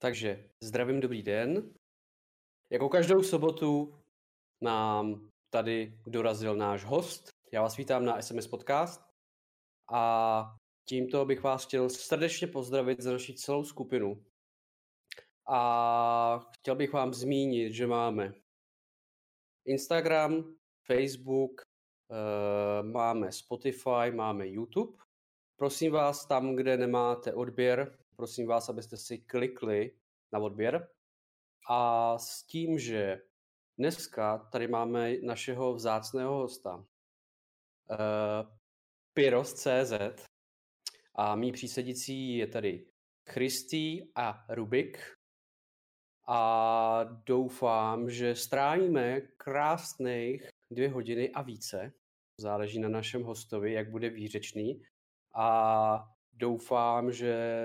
Takže zdravím, dobrý den. Jako každou sobotu nám tady dorazil náš host. Já vás vítám na SMS Podcast a tímto bych vás chtěl srdečně pozdravit za naši celou skupinu. A chtěl bych vám zmínit, že máme Instagram, Facebook, eh, máme Spotify, máme YouTube. Prosím vás, tam, kde nemáte odběr, prosím vás, abyste si klikli na odběr. A s tím, že dneska tady máme našeho vzácného hosta, uh, Pyros.cz a mý přísedící je tady Christy a Rubik a doufám, že strávíme krásných dvě hodiny a více. Záleží na našem hostovi, jak bude výřečný. A doufám, že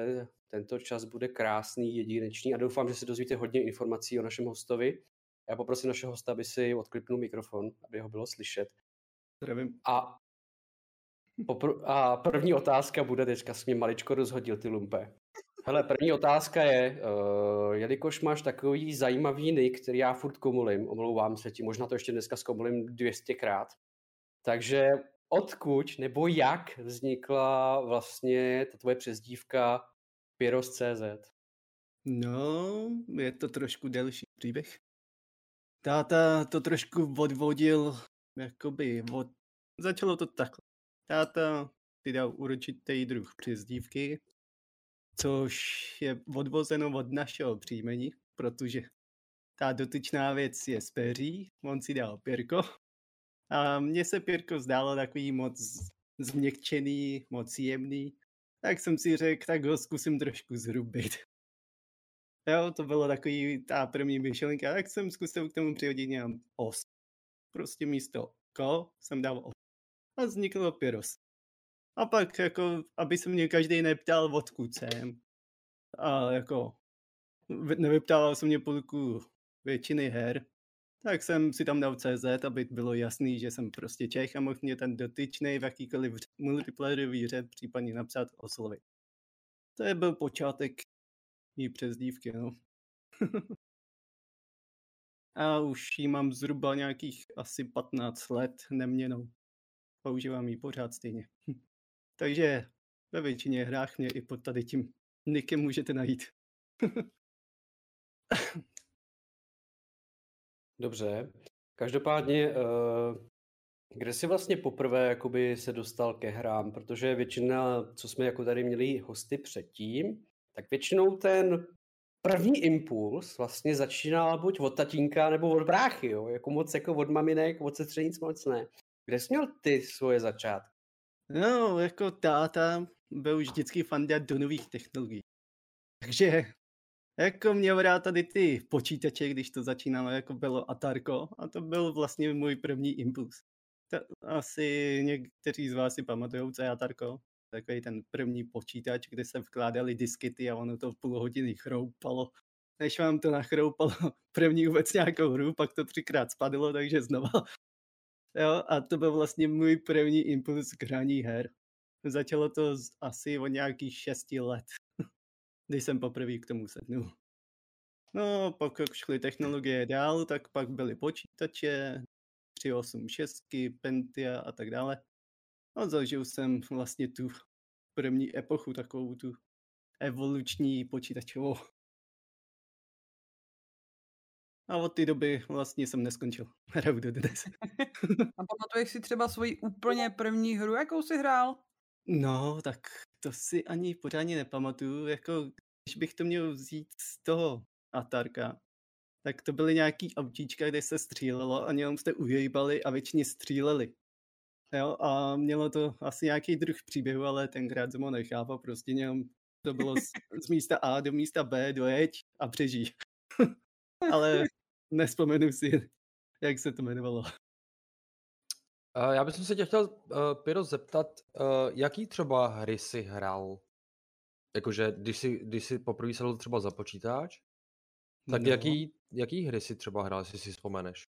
tento čas bude krásný, jedinečný a doufám, že se dozvíte hodně informací o našem hostovi. Já poprosím našeho hosta, aby si odklipnul mikrofon, aby ho bylo slyšet. Zdravím. A, popr- a první otázka bude, teďka jsi mě maličko rozhodil, ty lumpe. Hele, první otázka je, uh, jelikož máš takový zajímavý nick, který já furt komulím, omlouvám se ti, možná to ještě dneska zkomulím 200krát, takže odkud nebo jak vznikla vlastně ta tvoje přezdívka Pyros.cz? No, je to trošku delší příběh. Táta to trošku odvodil, jakoby, od... začalo to takhle. Táta ty dal určitý druh přezdívky, což je odvozeno od našeho příjmení, protože ta dotyčná věc je z peří, on si dal Pirko. A mně se Pirko zdálo takový moc změkčený, moc jemný, tak jsem si řekl, tak ho zkusím trošku zhrubit. Jo, to bylo takový ta první myšlenka, tak jsem zkusil k tomu přihodit nějak os. Prostě místo ko jsem dal os. A vzniklo pyros. A pak, jako, aby se mě každý neptal, odkud jsem. A jako, nevyptával jsem mě půlku většiny her, tak jsem si tam dal CZ, aby bylo jasný, že jsem prostě Čech a mohl mě ten dotyčný v jakýkoliv multiplayerový hře případně napsat oslovit. To je byl počátek mý přezdívky, no. a už ji mám zhruba nějakých asi 15 let neměnou. Používám ji pořád stejně. Takže ve většině hrách mě i pod tady tím nikem můžete najít. Dobře. Každopádně, eh, kde jsi vlastně poprvé jakoby se dostal ke hrám? Protože většina, co jsme jako tady měli hosty předtím, tak většinou ten první impuls vlastně začínal buď od tatínka nebo od bráchy, jo? jako moc jako od maminek, od sestře nic moc ne. Kde jsi měl ty svoje začátky? No, jako táta byl už vždycky fan do nových technologií. Takže jako měl rád tady ty počítače, když to začínalo, jako bylo Atarko a to byl vlastně můj první impuls. To asi někteří z vás si pamatují, co je Atarko. Takový ten první počítač, kde se vkládaly diskety a ono to v půl hodiny chroupalo. Než vám to nachroupalo první vůbec nějakou hru, pak to třikrát spadlo, takže znova. Jo, a to byl vlastně můj první impuls k hraní her. Začalo to asi od nějakých šesti let když jsem poprvé k tomu sednul. No, pak jak šly technologie dál, tak pak byly počítače, 386, Pentia a tak dále. A zažil jsem vlastně tu první epochu, takovou tu evoluční počítačovou. A od té doby vlastně jsem neskončil. Hraju do dnes. A pamatuješ si třeba svoji úplně první hru, jakou jsi hrál? No, tak to si ani pořádně nepamatuju. Jako, když bych to měl vzít z toho Atarka, tak to byly nějaký autíčka, kde se střílelo a jenom jste uvějbali a většině stříleli. Jo, a mělo to asi nějaký druh příběhu, ale tenkrát jsem ho nechápal, prostě jenom to bylo z, z místa A do místa B, dojeď a přežij. ale nespomenu si, jak se to jmenovalo. Já bych se tě chtěl, uh, Piro, zeptat, uh, jaký třeba hry jsi hrál? Jakože, když jsi, když jsi poprvé sedl třeba za počítač, tak no. jaký, jaký hry si třeba hrál, jestli si vzpomeneš?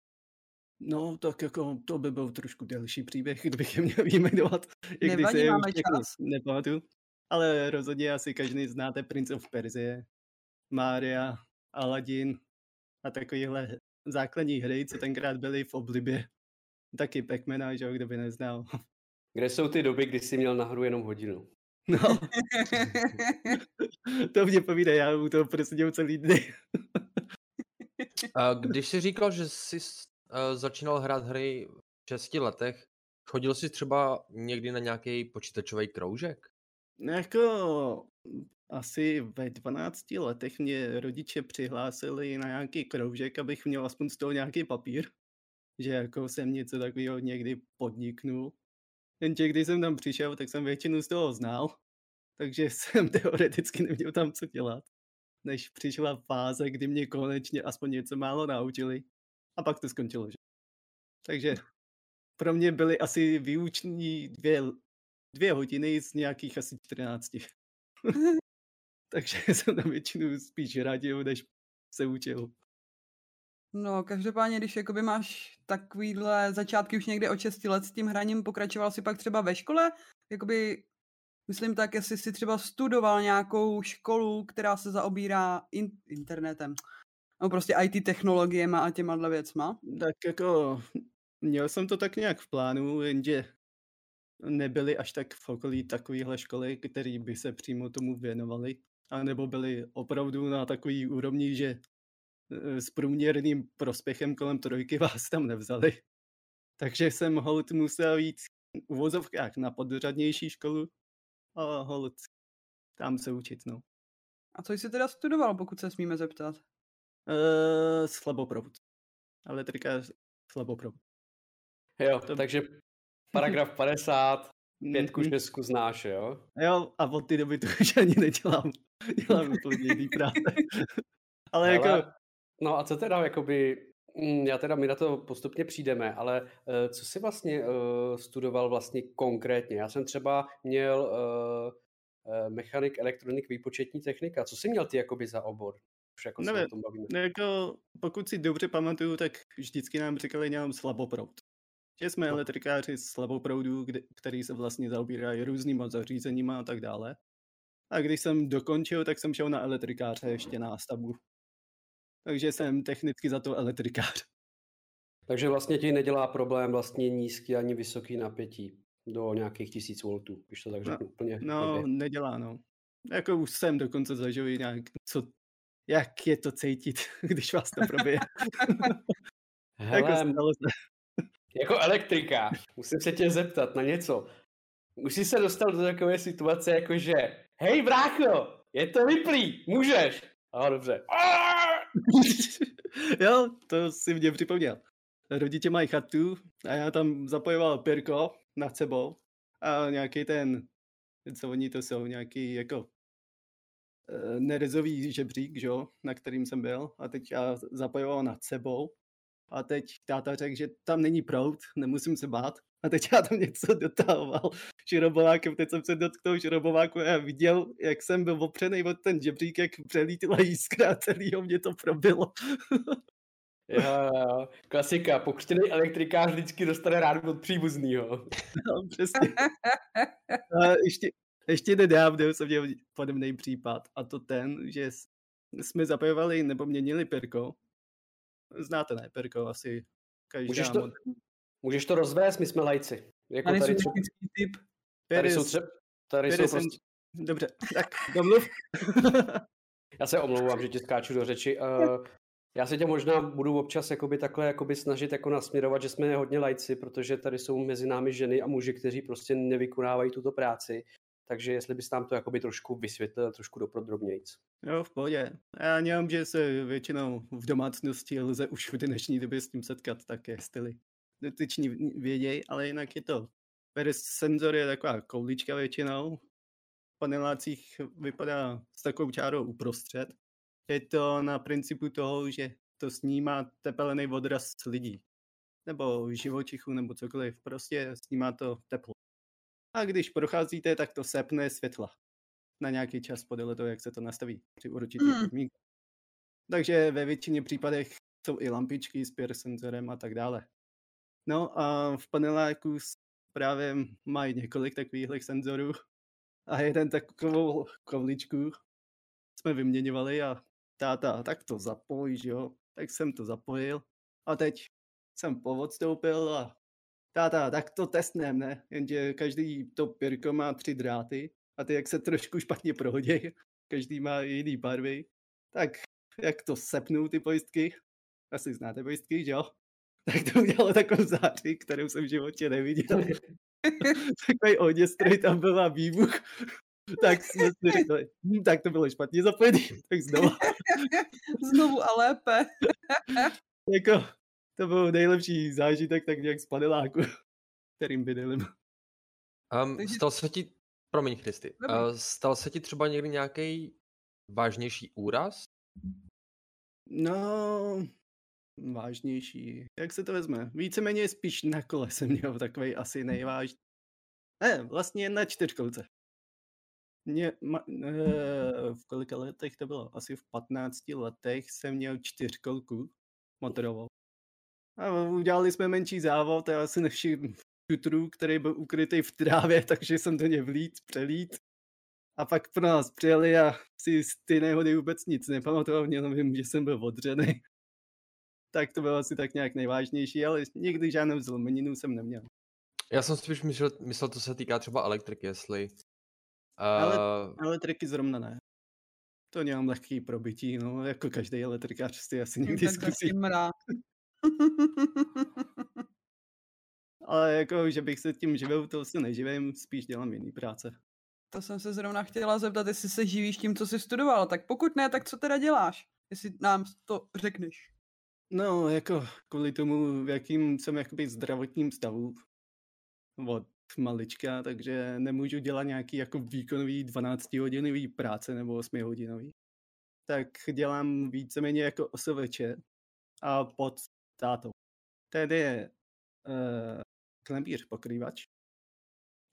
No, tak jako to by byl trošku delší příběh, kdybych je měl vyjmenovat. I když se máme čas. Nepamatuju. Ale rozhodně asi každý znáte Prince of Persie. Mária, Aladdin a takovéhle základní hry, co tenkrát byly v oblibě. Taky Pac-Mana, že jo, kdo by neznal. Kde jsou ty doby, kdy jsi měl na hru jenom hodinu? No, to mě povídej, já u toho prostě celý dny. A když jsi říkal, že jsi uh, začínal hrát hry v 6 letech, chodil jsi třeba někdy na nějaký počítačový kroužek? No jako asi ve 12 letech mě rodiče přihlásili na nějaký kroužek, abych měl aspoň z toho nějaký papír, že jako jsem něco takového někdy podniknul. Jenže když jsem tam přišel, tak jsem většinu z toho znal, takže jsem teoreticky neměl tam co dělat. Než přišla fáze, kdy mě konečně aspoň něco málo naučili. A pak to skončilo. Že? Takže pro mě byly asi výuční dvě, dvě hodiny z nějakých asi 14. Takže jsem tam většinu spíš radil, než se učil. No, každopádně, když jakoby máš takovýhle začátky už někdy od 6 let s tím hraním, pokračoval si pak třeba ve škole, jakoby, myslím tak, jestli si třeba studoval nějakou školu, která se zaobírá in- internetem, no prostě IT technologiemi a těma věcma. Tak jako, měl jsem to tak nějak v plánu, jenže nebyly až tak v okolí takovéhle školy, které by se přímo tomu věnovaly, anebo byly opravdu na takový úrovni, že s průměrným prospěchem kolem trojky vás tam nevzali. Takže jsem hold musel jít v uvozovkách na podřadnější školu a hold tam se učit, no. A co jsi teda studoval, pokud se smíme zeptat? Uh, slaboprovod. Elektrika slaboprovod. Jo, to... takže paragraf 50, pětku, Mhm. šestku znáš, jo? Jo, a od té doby to už ani nedělám. Dělám úplně jiný práce. Ale Hele, jako, No a co teda, jakoby, mm, já teda, my na to postupně přijdeme, ale uh, co jsi vlastně uh, studoval vlastně konkrétně? Já jsem třeba měl uh, mechanik, elektronik, výpočetní technika. Co jsi měl ty jakoby za obor? Už jako se Nevím. o tom bavíme. no jako, pokud si dobře pamatuju, tak vždycky nám říkali nějak slaboproud. Že jsme No. elektrikáři slaboproudu, kdy- který se vlastně zaobírají různýma zařízeníma a tak dále. A když jsem dokončil, tak jsem šel na elektrikáře ještě na stavbu. Takže jsem technicky za to elektrikář. Takže vlastně ti nedělá problém vlastně nízký ani vysoký napětí do nějakých tisíc voltů, když to tak No, řeknu úplně. No, blbě. nedělá, no. Jako už jsem dokonce zažil i nějak, co, jak je to cítit, když vás to probije. jako Hele, stalo se. Jako elektrikář, musím se tě zeptat na něco. Už jsi se dostal do takové situace, jako že hej brácho, je to vyplý, můžeš. A dobře. Aaaa! jo, to si mě připomněl. Rodiče mají chatu a já tam zapojoval perko nad sebou a nějaký ten, co oni to jsou, nějaký jako eh, nerezový žebřík, že na kterým jsem byl a teď já zapojoval nad sebou a teď táta řekl, že tam není prout, nemusím se bát a teď já tam něco dotahoval šrobovákem, teď jsem se dotknul šrobováku a já viděl, jak jsem byl opřený od ten žebřík, jak přelítila jiskra a celýho mě to probilo. Jo, jo. Klasika, pokřtěný elektrikář vždycky dostane rád od příbuznýho. No, přesně. A ještě, ještě nedávno jsem měl podobný případ a to ten, že jsme zapojovali nebo měnili perko. Znáte ne, perko asi každá Můžeš to, mod- můžeš to rozvést, my jsme lajci. Jako Tady tady, jsou technický typ. tady jsou třeba, tady jsou prostě, Dobře, tak domluv. já se omlouvám, že ti skáču do řeči. Uh, já se tě možná budu občas jakoby takhle jakoby snažit jako nasměrovat, že jsme hodně lajci, protože tady jsou mezi námi ženy a muži, kteří prostě nevykonávají tuto práci. Takže jestli bys nám to jakoby trošku vysvětlil, trošku dopodrobnějc. Jo, v pohodě. Já něm, že se většinou v domácnosti lze už v dnešní době s tím setkat také styly. Dotyční věděj, ale jinak je to. Peris senzor je taková koulička většinou. V panelácích vypadá s takovou čárou uprostřed. Je to na principu toho, že to snímá tepelný odraz lidí. Nebo živočichů, nebo cokoliv. Prostě snímá to teplo. A když procházíte, tak to sepne světla na nějaký čas podle toho, jak se to nastaví při určitých Hmm. podmínkách. Takže ve většině případech jsou i lampičky s peer senzorem a tak dále. No a v paneláku právě mají několik takových senzorů a jeden takovou kovličku jsme vyměňovali a táta, tak to zapoj, že jo. Tak jsem to zapojil a teď jsem poodstoupil a táta, tak to testnem, ne? Jenže každý to pirko má tři dráty a ty jak se trošku špatně prohodí, každý má jiný barvy, tak jak to sepnou ty pojistky, asi znáte pojistky, že jo? Tak to udělalo takovou záři, kterou jsem v životě neviděl. Takový oděstroj tam byl a výbuch. tak jsme si řekli, hm, tak to bylo špatně zapojený, tak znovu. Znovu a lépe. jako, to byl nejlepší zážitek tak nějak z paneláku, kterým bydlím. Um, Takže- stal se ti, promiň Christy, uh, stal se ti třeba někdy nějaký vážnější úraz? No, vážnější. Jak se to vezme? Víceméně spíš na kole jsem měl takový asi nejvážnější. Ne, vlastně na čtyřkolce. Mě, ma, e, v kolika letech to bylo? Asi v 15 letech jsem měl čtyřkolku motorovou. A udělali jsme menší závod a já si nevšiml šutru, který byl ukrytý v trávě, takže jsem do něj vlít, přelít. A pak pro nás přijeli a si z ty nehody vůbec nic nepamatoval, jenom vím, že jsem byl odřený. Tak to bylo asi tak nějak nejvážnější, ale nikdy žádnou zlomeninu jsem neměl. Já jsem spíš myslel, myslel to se týká třeba elektriky, jestli... Ale- Uh, Elektriky zrovna ne. To nemám lehký probití, no, jako každý elektrikář si asi někdy zkusí. Ale jako, že bych se tím živil, to se neživím, spíš dělám jiný práce. To jsem se zrovna chtěla zeptat, jestli se živíš tím, co jsi studoval. Tak pokud ne, tak co teda děláš? Jestli nám to řekneš. No, jako kvůli tomu, v jakým jsem jakoby zdravotním stavu od malička, takže nemůžu dělat nějaký jako výkonový 12 hodinový práce nebo 8 hodinový. Tak dělám víceméně jako OSVČ a pod tátou. Ten je uh, klempíř pokrývač.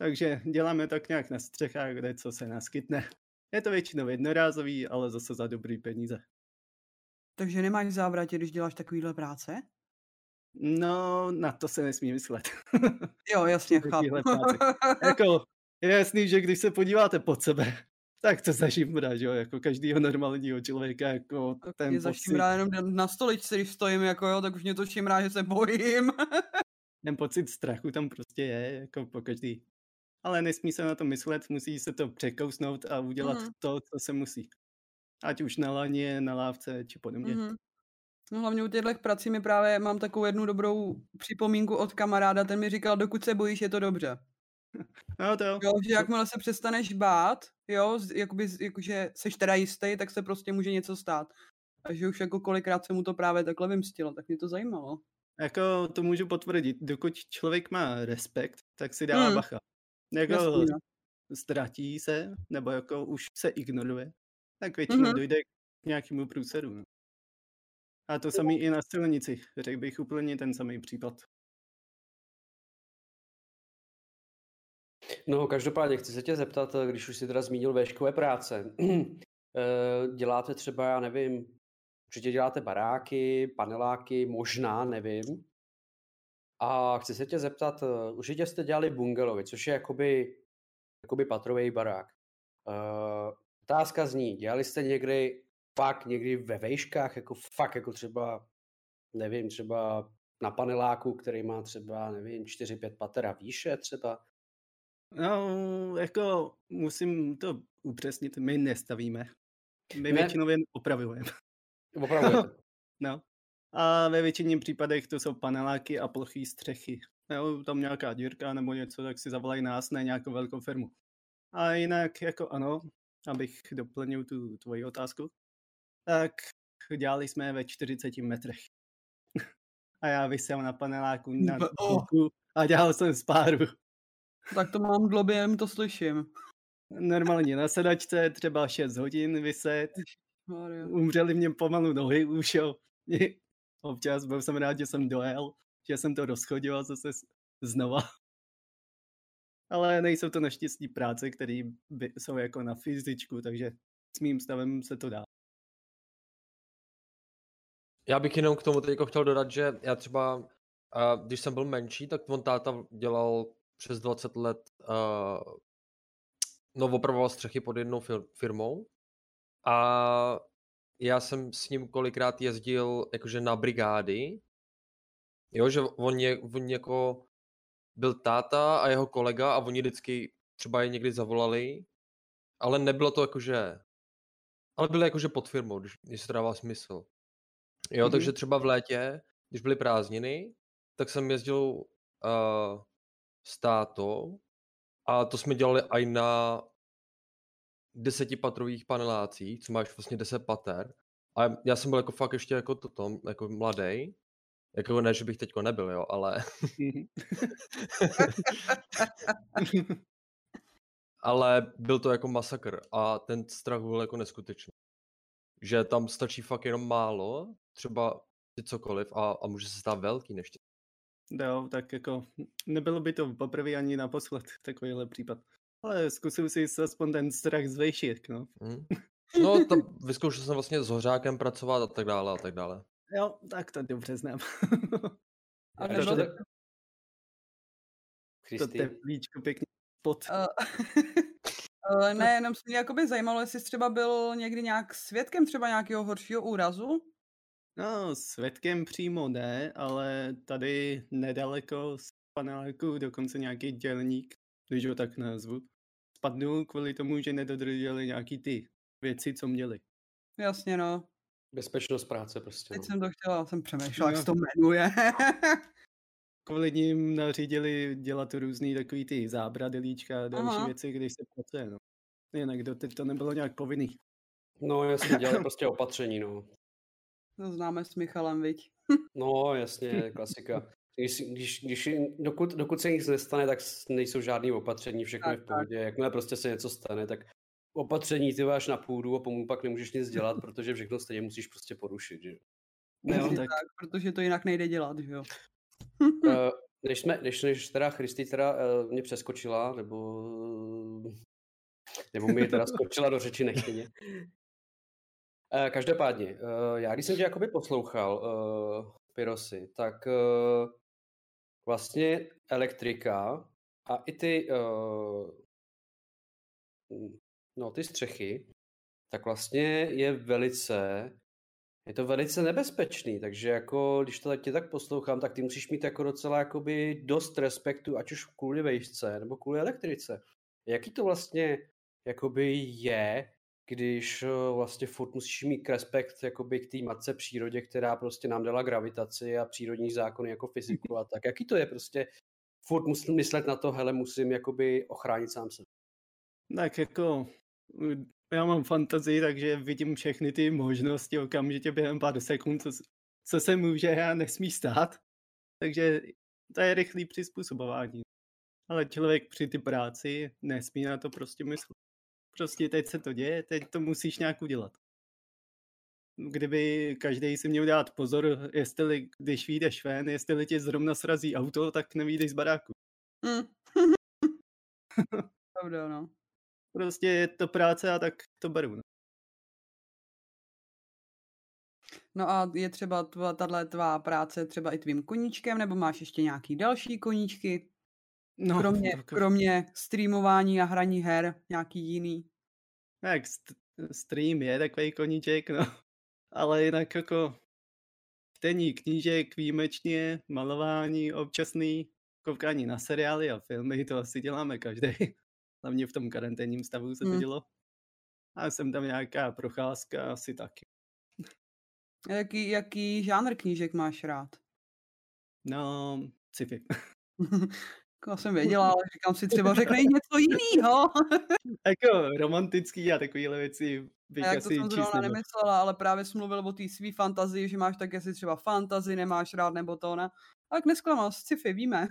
Takže děláme tak nějak na střechách, kde co se naskytne. Je to většinou jednorázový, ale zase za dobrý peníze. Takže nemáš závratě, když děláš takovýhle práce? No, na to se nesmí myslet. Jo, jasně, chápu. jako, je jasný, že když se podíváte pod sebe, tak to zažívá, že jo, jako každýho normálního člověka, jako Tak ten mě pocit, zašimrá jenom na- stoličce, když stojím, jako jo, tak už mě to šimrá, že se bojím. ten pocit strachu tam prostě je, jako po každý. Ale nesmí se na to myslet, musí se to překousnout a udělat Mhm. to, co se musí. Ať už na laně, na lávce, či podobně. Mhm. No hlavně u těchto prací mi právě mám takovou jednu dobrou připomínku od kamaráda, ten mi říkal, dokud se bojíš, je to dobře. No to jo. Jo, že jakmile se přestaneš bát, jo, jakoby, jakože seš teda jistý, tak se prostě může něco stát. A že už jako kolikrát se mu to právě takhle vymstilo, tak mě to zajímalo. Jako to můžu potvrdit, dokud člověk má respekt, tak si dává Mm. bacha. Jako Jasný, no. ztratí se, nebo jako už se ignoruje, tak většinou Mhm. dojde k nějakému průseru. No. A to samý i na silnici, řekl bych úplně ten samý případ. No, každopádně chci se tě zeptat, eh, když už jsi teda zmínil véškové práce. eh, děláte třeba, já nevím, určitě děláte baráky, paneláky, možná, nevím. A chci se tě zeptat, eh, určitě jste dělali bungalovy, což je jakoby, jakoby patrový barák. Otázka zní, dělali jste někdy fakt někdy ve vejškách, jako fakt, jako třeba, nevím, třeba na paneláku, který má třeba, nevím, 4-5 pater a výše třeba. No, jako musím to upřesnit, my nestavíme. My Ne. většinou jen opravujeme. Opravdu je to. No. A ve většině případech to jsou paneláky a plochý střechy. Jo, tam nějaká dírka nebo něco, tak si zavolají nás, ne nějakou velkou firmu. A jinak, jako ano, abych doplnil tu tvoji otázku, tak dělali jsme ve 40 metrech. A já vysel na paneláku na Be- oh. boku a dělal jsem spáru. Tak to mám dlobě, jen to slyším. Normálně na sedačce třeba 6 hodin vyset, umřeli mě pomalu nohy už, jo. Občas byl jsem rád, že jsem dojel, že jsem to rozchodil a zase znova. Ale nejsou to naštěstí práce, které jsou jako na fyzičku, takže s mým stavem se to dá. Já bych jenom k tomu teď chtěl dodat, že já třeba, když jsem byl menší, tak on táta dělal přes 20 let, no opravoval střechy pod jednou fir- firmou a já jsem s ním kolikrát jezdil jakože na brigády. Jo, že on, je, on jako byl táta a jeho kolega a oni vždycky třeba je někdy zavolali, ale nebylo to jakože, ale byly jakože pod firmou, když, když to dává smysl. Jo, mm-hmm. takže třeba v létě, když byly prázdniny, tak jsem jezdil uh, s tátou a to jsme dělali i na desetipatrových panelácích, co máš vlastně deset pater. A já jsem byl jako fakt ještě jako toto, jako mladý. Jako ne, že bych teďko nebyl, jo, ale... ale byl to jako masakr a ten strach byl jako neskutečný. Že tam stačí fakt jenom málo, třeba cokoliv a, a může se stát velký neštěstí. Jo, tak jako nebylo by to poprvé ani naposled takovýhle případ. Ale zkusil si aspoň ten strach zvejšit, no. Hmm. No, to vyzkoušel jsem vlastně s hořákem pracovat a tak dále a tak dále. Jo, tak to dobře znám. A nebylo to... To teplíčko pěkně pod. Uh, ne, jenom se mě jakoby zajímalo, jestli jsi třeba byl někdy nějak svědkem třeba nějakého horšího úrazu? No, svědkem přímo ne, ale tady nedaleko z paneláku dokonce nějaký dělník, když ho tak nazvu, spadnul kvůli tomu, že nedodrželi nějaký ty věci, co měli. Jasně, no. Bezpečnost práce prostě. Teď No. jsem to chtěla, jsem přemýšlela, jak se to jmenuje. Kvůli ním nařídili dělat různý takový ty zábradelíčka a další Aha. věci, když se pracuje, no. Jinak doteď to nebylo nějak povinný. no jasně, dělali prostě opatření, no. to známe s Michalem, viď? No jasně, klasika. Když, když, když, dokud, dokud se nic nestane, tak nejsou žádný opatření, všechno je v Tak, tak. pohodě. Jakmile prostě se něco stane, tak opatření ty máš na půdu a pomů pak nemůžeš nic dělat, protože všechno stejně musíš prostě porušit. Že? jo. Jo, Přesně tak tak, protože to jinak nejde dělat, že jo? Eh, než, jsme, než, než teda Christy teda uh, mě přeskočila, nebo, nebo mi teda skočila do řeči nechtěně. Uh, každopádně, uh, já když jsem tě jakoby poslouchal, uh, Pirosy, tak uh, vlastně elektrika a i ty, uh, no, ty střechy, tak vlastně je velice, je to velice nebezpečný, takže jako, když to tě tak poslouchám, tak ty musíš mít jako docela jakoby dost respektu, ať už kvůli vejšce nebo kvůli elektrice. Jaký to vlastně jakoby je, když eh, vlastně furt musíš mít respekt jakoby k té matce přírodě, která prostě nám dala gravitaci a přírodní zákony jako fyziku a tak. Jaký to je prostě furt musím myslet na to, hele, musím jakoby ochránit sám sebe. Tak jako já mám fantazii, takže vidím všechny ty možnosti okamžitě během pár sekund, co, co se může a nesmí stát. Takže to je rychlý přizpůsobování. Ale člověk při ty práci nesmí na to prostě myslet. Prostě teď se to děje, teď to musíš nějak udělat. Kdyby každý si měl dát pozor, jestli když vyjdeš ven, jestli tě zrovna srazí auto, tak nevídeš z baráku. Hm. Pravda, no. Prostě je to práce a tak to beru. No. No a je třeba tahle tvá práce třeba i tvým koníčkem, nebo máš ještě nějaký další koníčky? No, Kromě, kromě streamování a hraní her, nějaký jiný? Tak st- stream je takový koníček, no. Ale jinak jako čtení knížek výjimečně, malování občasný, koukání na seriály a filmy, to asi děláme každý. Hlavně v tom karanténním stavu se to Hmm. dělo. A jsem tam nějaká procházka, asi taky. A Jaký, jaký žánr knížek máš rád? No, sci-fi. Já jsem věděla, ale říkám si třeba řekne něco jiného. jako romantický a takovýhle věci bych Jak to asi jsem číst zrovna nemyslela, ale právě jsi mluvil o té svý fantazii, že máš tak, jestli třeba fantazii nemáš rád nebo to ne. Tak nesklamal, sci-fi, víme.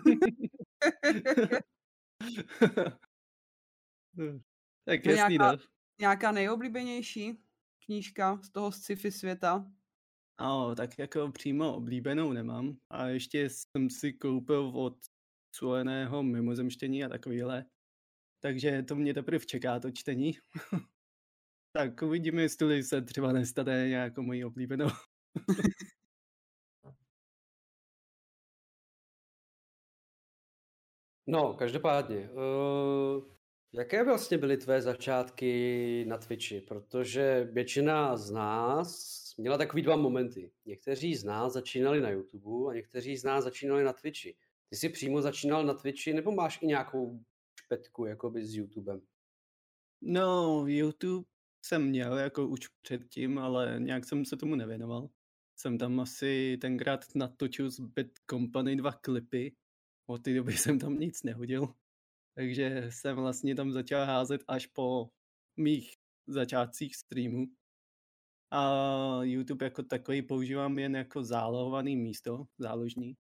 tak No jasný, nějaká- no. Nějaká nejoblíbenější knížka z toho sci-fi světa? No, tak jako přímo oblíbenou nemám. A ještě jsem si koupil od Suleného mimozemštění a takovýhle. Takže to mě teprve čeká to čtení. tak uvidíme, jestli se třeba nestane nějakou mojí oblíbenou. No, každopádně. Uh, Jaké vlastně byly tvé začátky na Twitchi? Protože většina z nás měla takový dva momenty. Někteří z nás začínali na YouTube a někteří z nás začínali na Twitchi. Ty jsi přímo začínal na Twitchi nebo máš i nějakou špetku jakoby s YouTubem? No, YouTube jsem měl jako už předtím, ale nějak jsem se tomu nevěnoval. Jsem tam asi tenkrát natočil z Bad Company dva klipy. Od té doby jsem tam nic nehodil. Takže jsem vlastně tam začal házet až po mých začátcích streamů. A YouTube jako takový používám jen jako zálohovaný místo, záložní.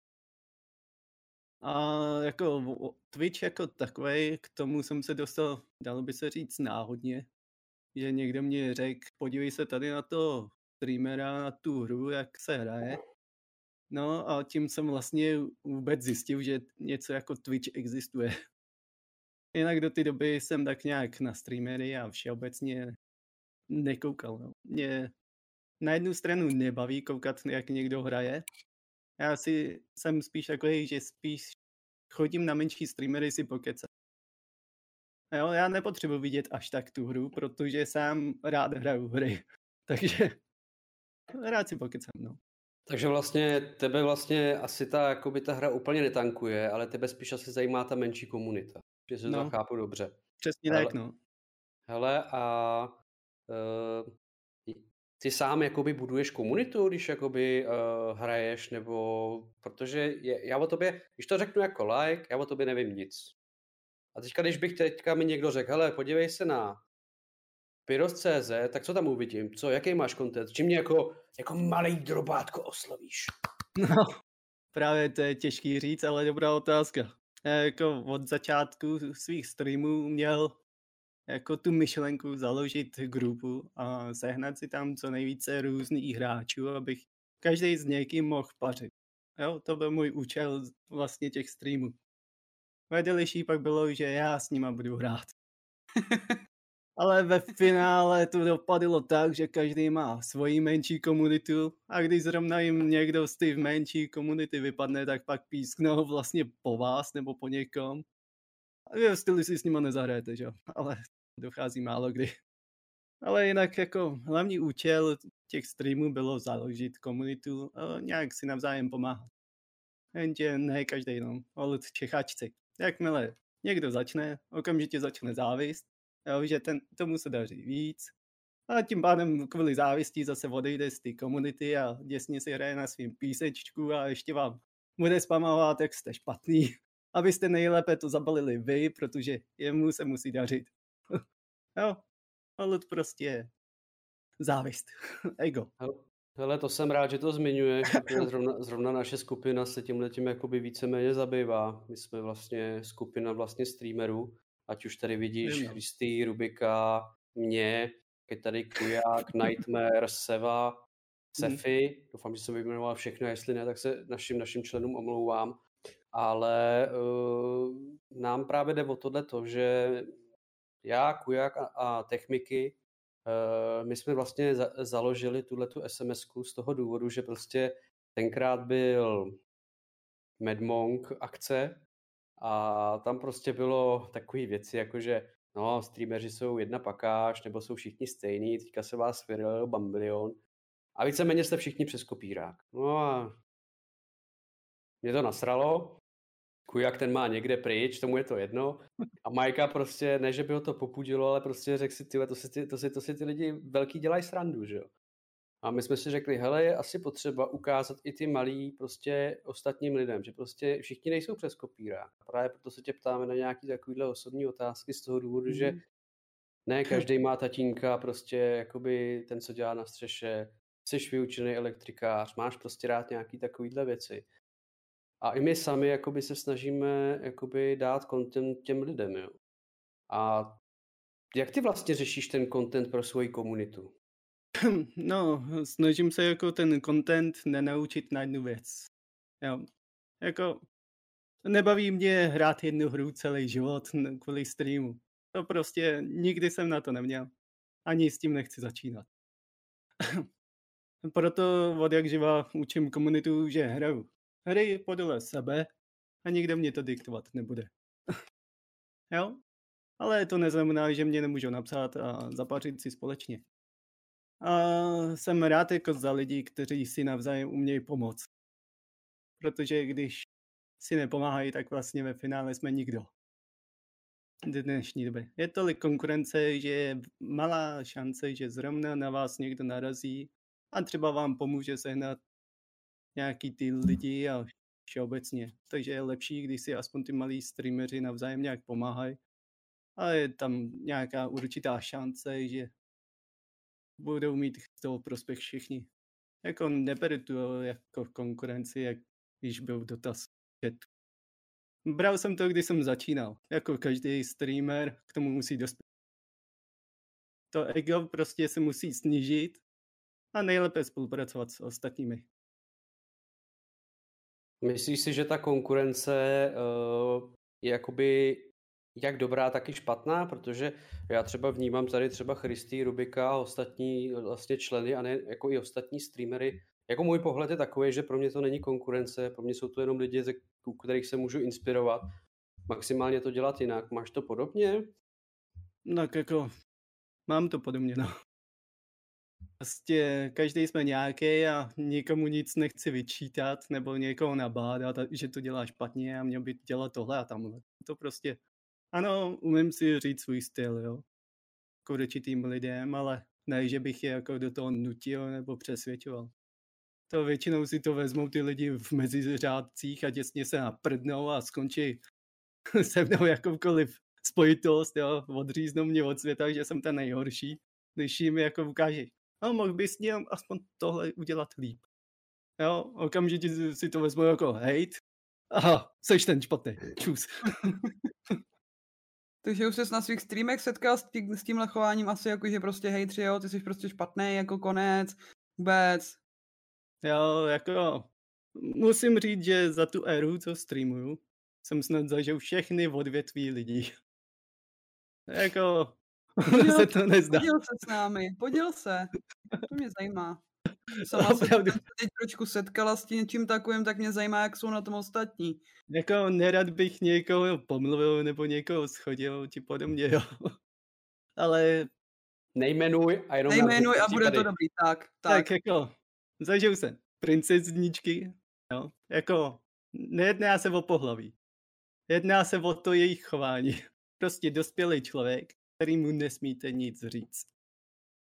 A jako Twitch jako takový, k tomu jsem se dostal, dalo by se říct, náhodně. Že někdo mě řekl, podívej se tady na to streamera, na tu hru, jak se hraje. No a tím jsem vlastně vůbec zjistil, že něco jako Twitch existuje. Jinak do té doby jsem tak nějak na streamery a všeobecně nekoukal. No. Mě na jednu stranu nebaví koukat, jak někdo hraje. Já si jsem spíš takový, že spíš chodím na menší streamery si pokecat. Jo, já nepotřebuji vidět až tak tu hru, protože sám rád hraju hry. Takže rád si pokecám, no. Takže vlastně tebe vlastně asi ta, jakoby ta hra úplně netankuje, ale tebe spíš asi zajímá ta menší komunita. Že se no. to chápu dobře. Přesně hele, tak, no. Hele, a uh, ty sám jakoby buduješ komunitu, když jakoby uh, hraješ, nebo protože je, já o tobě, když to řeknu jako like, já o tobě nevím nic. A teďka, když bych teďka mi někdo řekl, hele, podívej se na Pyros.cz, tak co tam uvidím? Co, jaký máš kontent? Čím mě jako, jako malý drobátko oslovíš? No, právě to je těžký říct, ale dobrá otázka. Jako od začátku svých streamů měl jako tu myšlenku založit grupu a sehnat si tam co nejvíce různých hráčů, abych každý z někým mohl pařit. Jo, to byl můj účel vlastně těch streamů. Vedlejší pak bylo, že já s nima budu hrát. Ale ve finále to dopadlo tak, že každý má svoji menší komunitu a když zrovna jim někdo z té menší komunity vypadne, tak pak písknou vlastně po vás nebo po někom. A v stylu si s nima nezahrajete, že? Ale dochází málo kdy. Ale jinak jako hlavní účel těch streamů bylo založit komunitu a nějak si navzájem pomáhat. Jenže ne každý, no, ale čechačci. Jakmile někdo začne, okamžitě začne závist, jo, že ten, tomu se daří víc. A tím pádem kvůli závistí zase odejde z té komunity a děsně si hraje na svým písečku a ještě vám bude spamovat, jak jste špatný. Abyste nejlépe to zabalili vy, protože jemu se musí dařit. jo, ale to prostě je závist, ego. Hele, to jsem rád, že to zmiňuješ, zrovna, zrovna naše skupina se tímhle tím jakoby víceméně zabývá. My jsme vlastně skupina vlastně streamerů, ať už tady vidíš Kristý, Rubika, mě, je tady Kuják, Nightmare, Seva, mhm. Sefi, hmm. doufám, že jsem vyjmenoval všechno, jestli ne, tak se našim, našim členům omlouvám. Ale uh, nám právě jde o tohle to, že já, Kujak a, a Techmiky, uh, my jsme vlastně za, založili tuhle tu sms z toho důvodu, že prostě tenkrát byl Medmonk akce a tam prostě bylo takové věci, jako že no, streameři jsou jedna pakáž, nebo jsou všichni stejní, teďka se vás vyril bambilion a víceméně jste všichni přes kopírák. No a mě to nasralo, Kujak ten má někde pryč, tomu je to jedno. A Majka prostě, ne, že by ho to popudilo, ale prostě řekl si, tyhle, to si, ty, to, si, to si ty lidi velký dělají srandu, že jo. A my jsme si řekli, hele, je asi potřeba ukázat i ty malí prostě ostatním lidem, že prostě všichni nejsou přes kopírák. A právě proto se tě ptáme na nějaké takovéhle osobní otázky z toho důvodu, mm. že mhm. ne každý má tatínka, prostě jakoby ten, co dělá na střeše, jsi vyučený elektrikář, máš prostě rád nějaký takovýhle věci. A i my sami jakoby se snažíme jakoby dát content těm lidem, jo. A jak ty vlastně řešíš ten content pro svoji komunitu? No, snažím se jako ten content nenaučit na jednu věc. Jo. Jako, nebaví mě hrát jednu hru celý život kvůli streamu. To prostě nikdy jsem na to neměl. Ani s tím nechci začínat. Proto od jak živa učím komunitu, že hraju hry podle sebe a nikdo mě to diktovat nebude. jo? Ale to neznamená, že mě nemůžou napsat a zapařit si společně. A jsem rád jako za lidi, kteří si navzájem umějí pomoct. Protože když si nepomáhají, tak vlastně ve finále jsme nikdo. V dnešní době. Je tolik konkurence, že je malá šance, že zrovna na vás někdo narazí a třeba vám pomůže sehnat nějaký ty lidi a všeobecně. Takže je lepší, když si aspoň ty malí streameři navzájem nějak pomáhají. A je tam nějaká určitá šance, že budou mít z toho prospěch všichni. Jako neberu to jako konkurenci, jak když byl dotaz chatu. Bral jsem to, když jsem začínal. Jako každý streamer k tomu musí dospět. To ego prostě se musí snížit a nejlépe spolupracovat s ostatními. Myslíš si, že ta konkurence uh, je jakoby jak dobrá, tak i špatná, protože já třeba vnímám tady třeba Christy, Rubika a ostatní vlastně členy a ne jako i ostatní streamery. Jako můj pohled je takový, že pro mě to není konkurence, pro mě jsou to jenom lidi, ze kterých se můžu inspirovat. Maximálně to dělat jinak. Máš to podobně? No, jako mám to podobně, no. Prostě každý jsme nějaký a nikomu nic nechci vyčítat nebo někoho nabádat, že to dělá špatně a měl by dělat tohle a tamhle. To prostě ano, umím si říct svůj styl, jo. K určitým lidem, ale ne, že bych je jako do toho nutil nebo přesvědčoval. To většinou si to vezmou ty lidi v meziřádcích a těsně se naprdnou a skončí se mnou jakoukoliv spojitost, jo, odříznou mě od světa, že jsem ten nejhorší, když jim jako ukáže, no mohl bys měl aspoň tohle udělat líp. Jo, okamžitě si to vezmu jako hate, aha, seš ten špatný, čus. Takže už ses na svých streamech setkal s, tí, s tímhle chováním asi jako, že prostě hej tři, jo, ty jsi prostě špatný jako konec, vůbec. Jo, jako musím říct, že za tu éru, co streamuju, jsem snad zažil všechny odvětví lidí. jako Poděl, se to nezdá. Poděl se s námi, poděl se. To mě zajímá. Sama se teď trošku setkala s tím něčím takovým, tak mě zajímá, jak jsou na tom ostatní. Jako nerad bych někoho pomluvil nebo někoho schodil, či podobně, jo. Ale Nejmenuj a jenom Nejmenuj a bude to dobrý, tak, tak, tak. tak jako zažil jsem princezničky, jo. Jako nejedná se o pohlaví. Jedná se o to jejich chování. Prostě dospělý člověk, který mu nesmíte nic říct.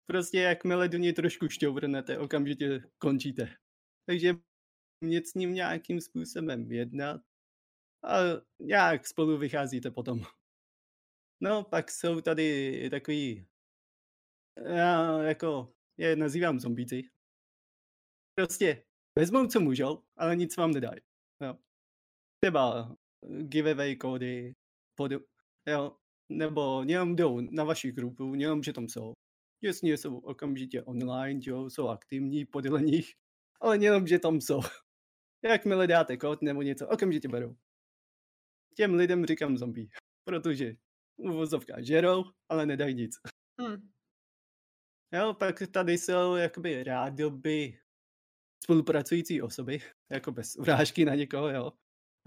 Prostě jakmile do něj trošku šťovrnete, okamžitě končíte. Takže mět s ním nějakým způsobem jednat a nějak spolu vycházíte potom. No, pak jsou tady takový, já jako je nazývám zombíci. Prostě vezmou, co můžou, ale nic vám nedají. Jo. Třeba giveaway kódy, pod, jo, nebo jenom jdou na vaši grupu, jenom, že tam jsou. Jasně jsou okamžitě online, jo, jsou aktivní podle nich, ale jenom, že tam jsou. Jakmile dáte kód nebo něco, okamžitě berou. Těm lidem říkám zombie, protože uvozovka žerou, ale nedají nic. Hm. Jo, pak tady jsou jakoby rádoby spolupracující osoby, jako bez urážky na někoho, jo.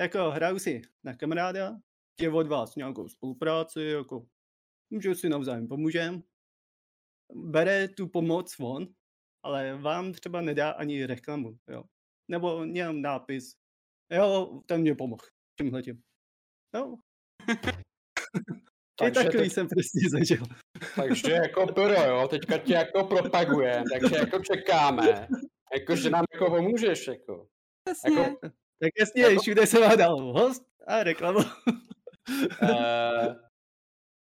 Jako hraju si na kamaráda, je od vás nějakou spolupráci, jako že si navzájem pomůžem, bere tu pomoc von, ale vám třeba nedá ani reklamu, jo. Nebo jenom nápis, jo, ten mě pomohl, tímhle tím. Jo. I Takže takový teď- jsem prostě zažil. Takže jako pyro, jo, teďka tě jako propaguje, takže jako čekáme. Jako, že nám jako pomůžeš, jako. Přesně. Jako, Tak jasně, Jako- všude se má dal host a reklamu. eh,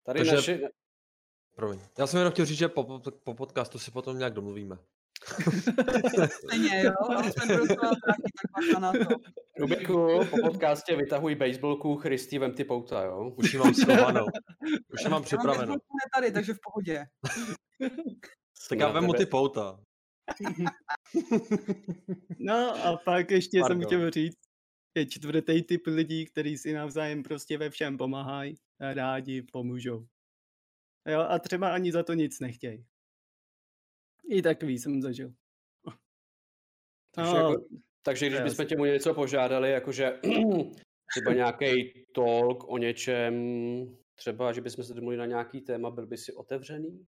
tady Takže- naši, Promiň. Já jsem jenom chtěl říct, že po, po, po podcastu si potom nějak domluvíme. Stejně, jo, ale jsme docela tak bacha na to. Rubiku, po podcastě vytahuj baseballku, Christy, vem ty pouta, jo. Už ji mám schovanou. Už ji mám Já mám připravenou. baseballku ne tady, takže v pohodě. Tak já vemu ty pouta. No a pak ještě Pardon. jsem chtěl říct, je čtvrtý typ lidí, který si navzájem prostě ve všem pomáhají a rádi pomůžou. Jo, a třeba ani za to nic nechtějí. I takový jsem zažil. Takže, No, jako, takže když bychom tě o něco požádali, jakože třeba nějaký talk o něčem, třeba, že bychom se domluvili na nějaký téma, byl by si otevřený?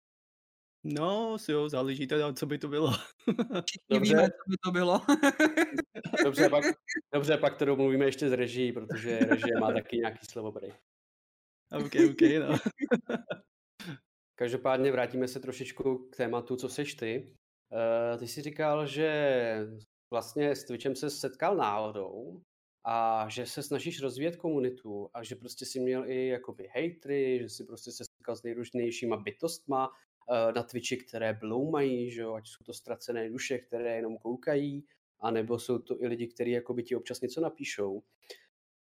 No, si jo, záleží teda, co by to bylo. Všichni víme, co by to bylo. dobře, pak, dobře, pak to domluvíme ještě s režií, protože režie má taky nějaký slovo prej. OK, OK, no. Každopádně vrátíme se trošičku k tématu, co seš ty. Uh, ty jsi říkal, že vlastně s Twitchem se setkal náhodou a že se snažíš rozvíjet komunitu a že prostě si měl i jakoby hejtry, že si prostě se setkal s nejrůznějšíma bytostma uh, na Twitchi, které bloumají, že jo, ať jsou to ztracené duše, které jenom koukají, anebo jsou to i lidi, kteří jakoby ti občas něco napíšou.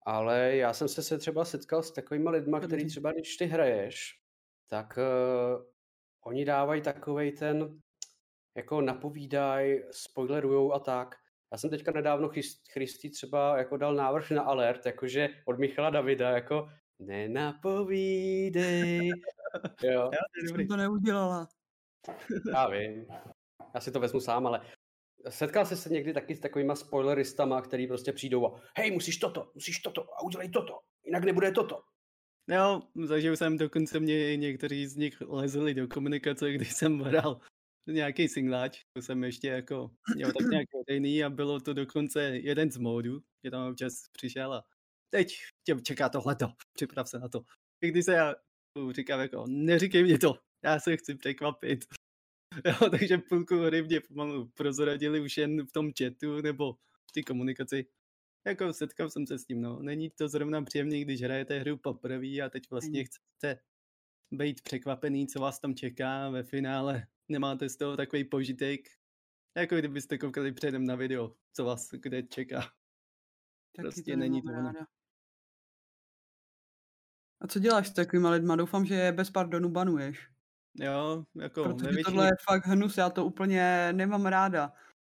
Ale já jsem se, se třeba setkal s takovými lidmi, který třeba, když ty hraješ, tak uh, oni dávají takovej ten, jako napovídaj, spoilerujou a tak. Já jsem teďka nedávno Christy třeba jako dal návrh na alert, jakože od Michala Davida, jako nenapovídej. jo. Já jsem to neudělala. Já vím. Já si to vezmu sám, ale setkal jsi se někdy taky s takovýma spoileristama, který prostě přijdou a hej, musíš toto, musíš toto a udělej toto, jinak nebude toto. Jo, zažil jsem dokonce mě někteří z nich lezli do komunikace, když jsem hrál nějaký singláč, to jsem ještě jako měl tak nějak veřejný a bylo to dokonce jeden z módů, že tam občas přišel a teď tě čeká tohleto, připrav se na to. I když se já říkám jako, neříkej mě to, já se chci překvapit. Jo, takže půlku hry mě pomalu prozradili už jen v tom chatu nebo v té komunikaci. Jako setkal jsem se s tím, no. Není to zrovna příjemný, když hrajete hru poprvé a teď vlastně chcete být překvapený, co vás tam čeká ve finále. Nemáte z toho takový požitek, jako kdybyste koukali předem na video, co vás kde čeká. Taky prostě to není to ono. A co děláš s takovýma lidma? Doufám, že je bez pardonu banuješ. Jo, jako Protože nevětšinou... tohle je fakt hnus, já to úplně nemám ráda.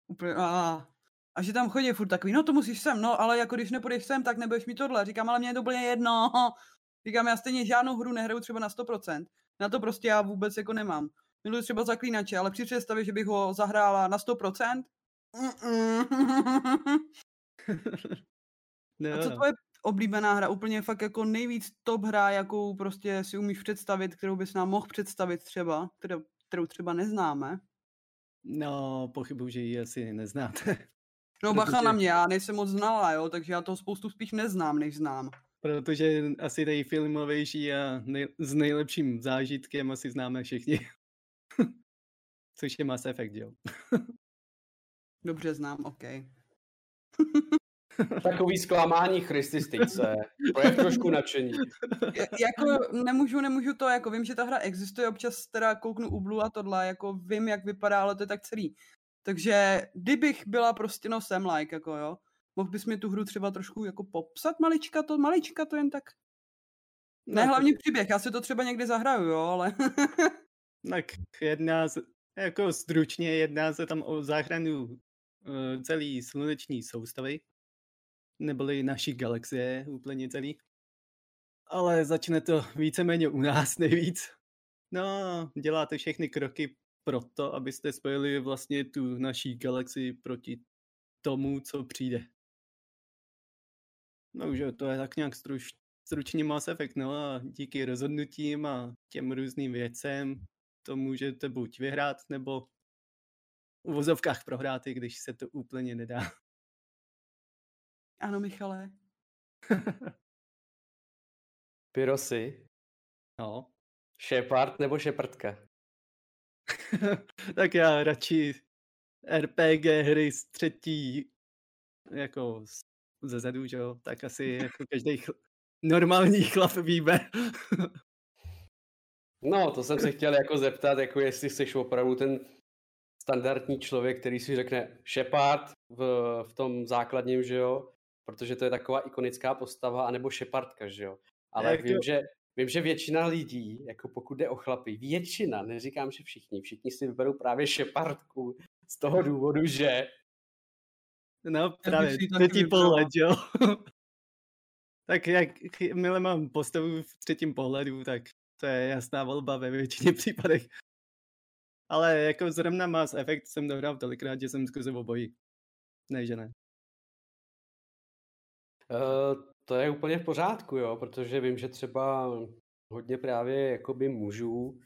Úplně, a, a že tam chodí furt takový, no to musíš sem, no ale jako když nepůjdeš sem, tak nebudeš mít tohle. Říkám, ale mě je to úplně jedno. Říkám, já stejně žádnou hru nehraju třeba na 100%. Na to prostě já vůbec jako nemám. Miluji třeba zaklínače, ale při představě, že bych ho zahrála na 100%, no. A co tvoje oblíbená hra? Úplně fakt jako nejvíc top hra, jakou prostě si umíš představit, kterou bys nám mohl představit třeba, kterou, kterou třeba neznáme? No, pochybuji, že ji asi neznáte. No bacha na mě, já nejsem moc znala, jo, takže já toho spoustu spíš neznám, než znám. Protože asi tej filmovější a nej, s nejlepším zážitkem asi známe všichni. Což je Mass Effect, jo. Dobře znám, OK. Takový zklamání christistice. Projev trošku nadšení. jako nemůžu, nemůžu to, jako vím, že ta hra existuje, občas teda kouknu u Blue a tohle, jako vím, jak vypadá, ale to je tak celý. Takže kdybych byla prostě, no jsem like, jako jo, mohl bys mi tu hru třeba trošku jako popsat malička to, malička to jen tak. Ne, no, hlavně příběh, já si to třeba někdy zahraju, jo, ale... tak jedná se, jako stručně jedná se tam o záchranu uh, celý sluneční soustavy, neboli naší galaxie úplně celý. Ale začne to víceméně u nás nejvíc. No, děláte všechny kroky pro to, abyste spojili vlastně tu naší galaxii proti tomu, co přijde. No už to je tak nějak struč, stručně Mass Effect, no a díky rozhodnutím a těm různým věcem to můžete buď vyhrát, nebo v uvozovkách prohrát, i když se to úplně nedá. Ano, Michale. Pyrosy. No. Shepard nebo Shepardka? tak já radši RPG hry z třetí jako ze zadu, že jo, tak asi jako každý chl- normální chlap víme. no, to jsem se chtěl jako zeptat, jako jestli jsi opravdu ten standardní člověk, který si řekne Shepard v, v tom základním, že jo, protože to je taková ikonická postava, anebo Shepardka, že jo. Ale Jak vím, to... že, vím, že většina lidí, jako pokud jde o chlapy, většina, neříkám, že všichni, všichni si vyberou právě Shepardku z toho důvodu, že No právě, třetí pohled, jo. tak jak milé mám postavu v třetím pohledu, tak to je jasná volba ve většině případech. Ale jako zrovna Mass Effect jsem dohrál tolikrát, že jsem zkusil obojí. Ne, že ne. Uh, to je úplně v pořádku, jo, protože vím, že třeba hodně právě jakoby mužů,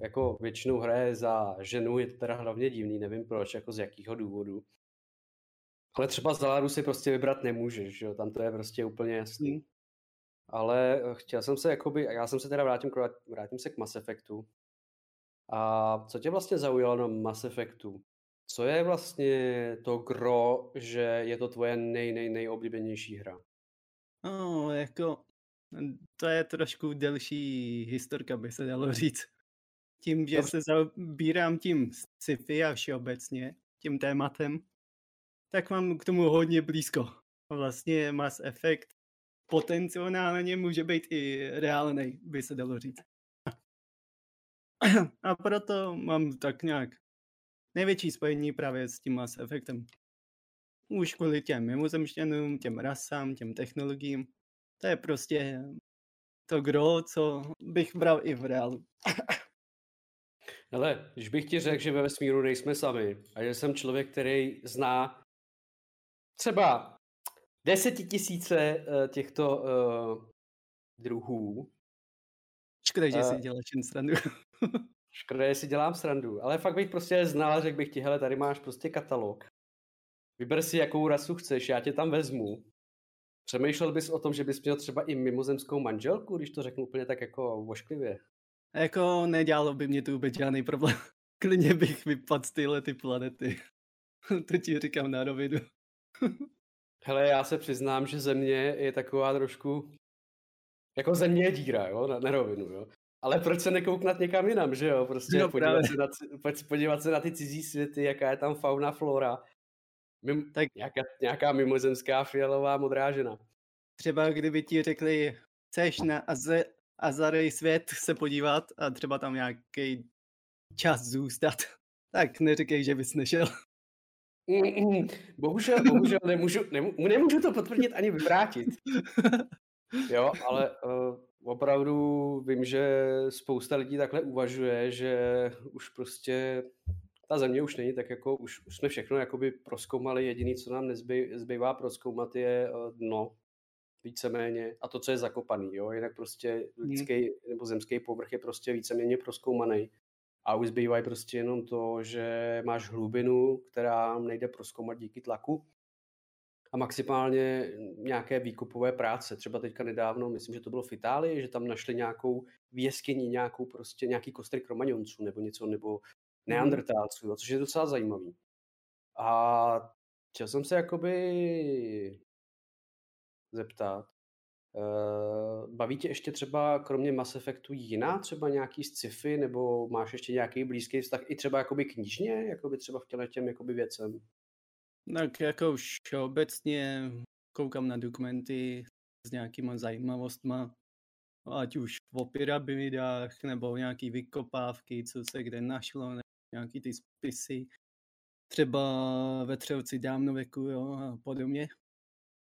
jako většinou hraje za ženu, je to teda hlavně divný, nevím proč, jako z jakého důvodu. Ale třeba za Láru si prostě vybrat nemůžeš, že jo? tam to je prostě úplně jasný. Hmm. Ale eh, chtěl jsem se jakoby, já jsem se teda vrátím, vrátím se k Mass Effectu. A co tě vlastně zaujalo na Mass Effectu? Co je vlastně to gro, že je to tvoje nej, nej, nejoblíbenější hra? No, jako, to je trošku delší historka, by se dalo říct. Tím, že se zabírám tím sci-fi a všeobecně, tím tématem, tak mám k tomu hodně blízko. Vlastně Mass Effect potenciálně může být i reálný, by se dalo říct. A proto mám tak nějak největší spojení právě s tím Mass Effectem. Už kvůli těm mimozemštěnům, těm rasám, těm technologiím. To je prostě to gro, co bych bral i v reálu. Ale když bych ti řekl, že ve vesmíru nejsme sami a že jsem člověk, který zná třeba desetitisíce eh, těchto uh, druhů. Škoda, že uh, si děláš jen srandu. škoda, že si dělám srandu, ale fakt bych prostě znal, řekl bych ti, hele, tady máš prostě katalog. Vyber si, jakou rasu chceš, já tě tam vezmu. Přemýšlel bys o tom, že bys měl třeba i mimozemskou manželku, když to řeknu úplně tak jako vošklivě? Jako nedělalo by mě to vůbec žádný problém. Klidně bych vypadl z tyhle ty planety. to ti říkám na rovinu. Hele, já se přiznám, že země je taková trošku... Jako země je díra, jo, na, na rovinu, jo. Ale proč se nekouknat někam jinam, že jo? Prostě no, podívat, se na, podívat se na ty cizí světy, jaká je tam fauna, flora. Mim, tak nějaká, nějaká mimozemská fialová modrá žena. Třeba kdyby ti řekli, chceš na Aze, Azary svět se podívat a třeba tam nějaký čas zůstat, tak neříkej, že bys nešel. Bohužel, bohužel nemůžu, nemů, nemůžu to potvrdit ani vyvrátit. Jo, ale uh, opravdu vím, že spousta lidí takhle uvažuje, že už prostě ta země už není tak jako, už, už jsme všechno jakoby proskoumali, jediný, co nám nezby, zbývá proskoumat je uh, dno, víceméně, a to, co je zakopaný, jo, jinak prostě hmm. lidský nebo zemský povrch je prostě víceméně proskoumaný a už zbývají prostě jenom to, že máš hlubinu, která nejde proskoumat díky tlaku a maximálně nějaké výkupové práce. Třeba teďka nedávno, myslím, že to bylo v Itálii, že tam našli nějakou věskyni, nějakou prostě, nějaký kostry kromagnonců nebo něco, nebo mhm. neandrtálců, což je docela zajímavý. A chtěl jsem se jakoby zeptat, Uh, baví tě ještě třeba kromě Mass Effectu jiná, třeba nějaký sci-fi, nebo máš ještě nějaký blízký vztah i třeba jakoby knižně, jakoby třeba v těle těm jakoby věcem? Tak jako už obecně koukám na dokumenty s nějakýma zajímavostma, ať už v pyramidách, nebo nějaký vykopávky, co se kde našlo, nějaký ty spisy, třeba ve Třelci dávnověku jo, a podobně.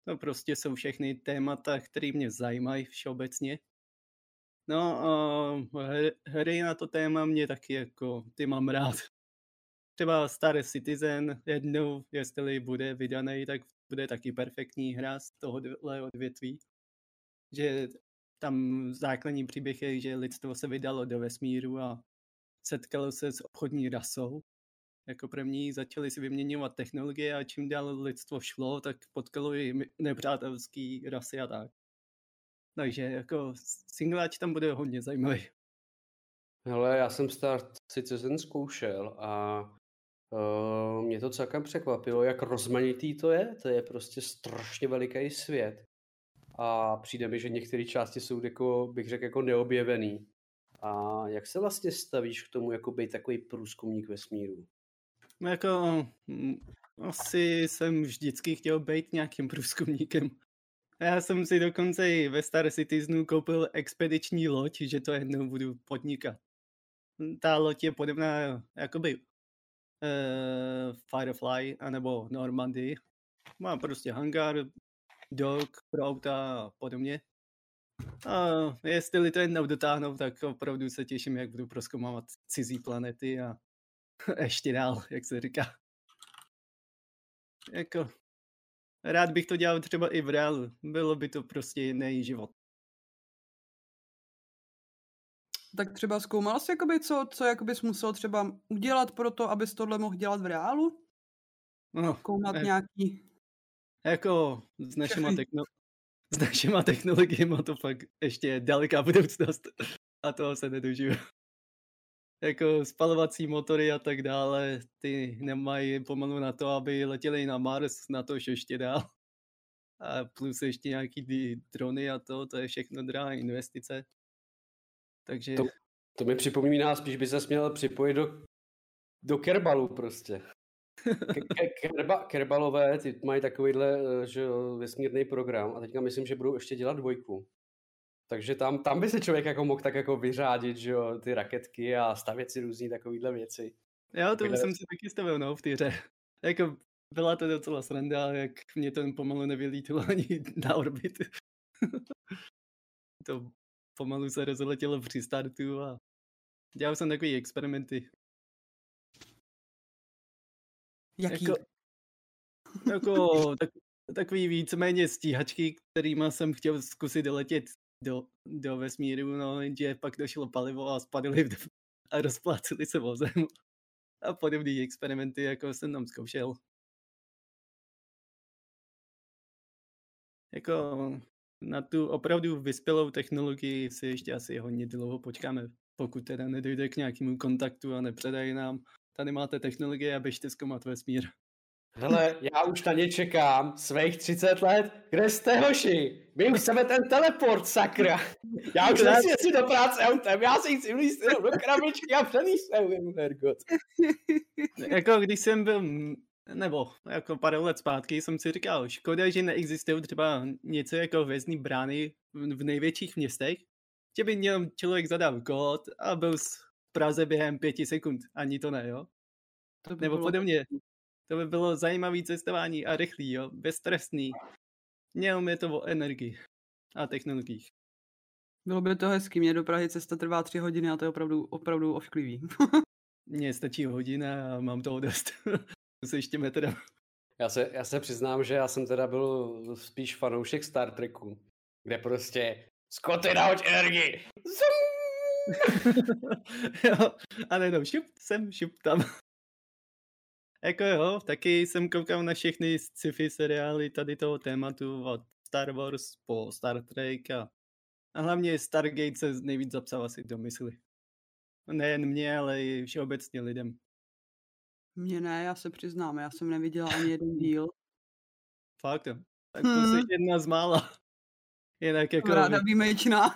To prostě jsou všechny témata, které mě zajímají všeobecně. No a hry na to téma mě taky jako, ty mám rád. Třeba Star Citizen jednou, jestli bude vydaný, tak bude taky perfektní hra z tohohle odvětví. Že tam základní příběh je, že lidstvo se vydalo do vesmíru a setkalo se s obchodní rasou, jako první začali si vyměňovat technologie a čím dál lidstvo šlo, tak potkalo i nepřátelský rasy a tak. Takže jako singláč tam bude hodně zajímavý. Hele, já jsem Star Citizen zkoušel a uh, mě to celkem překvapilo, jak rozmanitý to je. To je prostě strašně veliký svět. A přijde mi, že některé části jsou, jako, bych řekl, jako neobjevený. A jak se vlastně stavíš k tomu, jako být takový průzkumník vesmíru? No jako, mm, asi jsem vždycky chtěl být nějakým průzkumníkem. Já jsem si dokonce i ve Star Citizenu koupil expediční loď, že to jednou budu podnikat. Ta loď je podobná jakoby uh, Firefly anebo Normandy. Má prostě hangár, dok pro auta a podobně. A jestli to jednou dotáhnou, tak opravdu se těším, jak budu proskoumávat cizí planety a ještě dál, jak se říká. Jako, rád bych to dělal třeba i v reálu. Bylo by to prostě jiný život. Tak třeba zkoumal jsi, jakoby, co, co jakoby jsi musel třeba udělat pro to, abys tohle mohl dělat v reálu? No, Koumat eh, nějaký... jako s našima, techno, s našima technologiemi to fakt ještě je daleká budoucnost a toho se nedožiju. Jako spalovací motory a tak dále, ty nemají pomalu na to, aby letěli na Mars, na to ještě dál. A plus ještě nějaký drony a to, to je všechno drahá investice. Takže To- To mi připomíná, spíš by se měl připojit do, do Kerbalu prostě. Ke- ke- Kerba, Kerbalové, ty mají takovýhle eh, že vesmírný program a teďka myslím, že budou ještě dělat dvojku. Takže tam, tam by se člověk jako mohl tak jako vyřádit, že jo, ty raketky a stavět si různý takovýhle věci. Jo, to jsem si taky stavil, no, v té hře. Jako byla to docela sranda, jak mě to pomalu nevylítilo ani na orbit. to pomalu se rozletělo při startu a dělal jsem takový experimenty. Jaký? Jako, jako tak, takový víceméně stíhačky, kterýma jsem chtěl zkusit doletět do, do vesmíru, no, jenže pak došlo palivo a spadly a rozpláceli se vozem. A podobné experimenty, jako jsem tam zkoušel. Jako na tu opravdu vyspělou technologii si ještě asi hodně dlouho počkáme, pokud teda nedojde k nějakému kontaktu a nepředají nám, tady máte technologie a běžte zkoumat vesmír. Hele, já už na ně čekám, svých 30 let, kde jste hoši? My už chceme ten teleport, sakra. Já už nechci jezdit do práce autem, já si chci jenom do krabičky a přenést hergot. jako když jsem byl, nebo jako pár let zpátky jsem si říkal, škoda, že neexistují třeba něco jako hvězdný brány v, největších městech, že by měl člověk zadal kód a byl Praze během pěti sekund. Ani to ne, jo? To by Nebo bylo podobně. To by bylo zajímavé cestování a rychlý, jo? Bezstresný. Měl mi to o energii a technologiích. Bylo by to hezký, mě do Prahy cesta trvá tři hodiny a to je opravdu, opravdu ošklivý. Mně stačí hodina a mám toho dost. to se ještě teda. Já se, já se přiznám, že já jsem teda byl spíš fanoušek Star Treku, kde prostě Skoty nahoď energii. Zum! jo, a nejenom šup sem, šup tam. jako jo, taky jsem koukal na všechny sci-fi seriály tady toho tématu od Star Wars po Star Trek a, a hlavně Stargate se nejvíc zapsal asi do mysli. Nejen mě, ale i všeobecně lidem. Mně ne, já se přiznám, já jsem neviděla ani jeden díl. Fakt. Tak to jsi Hmm. jedna z mála. Jinak jako, ráda výjimečná.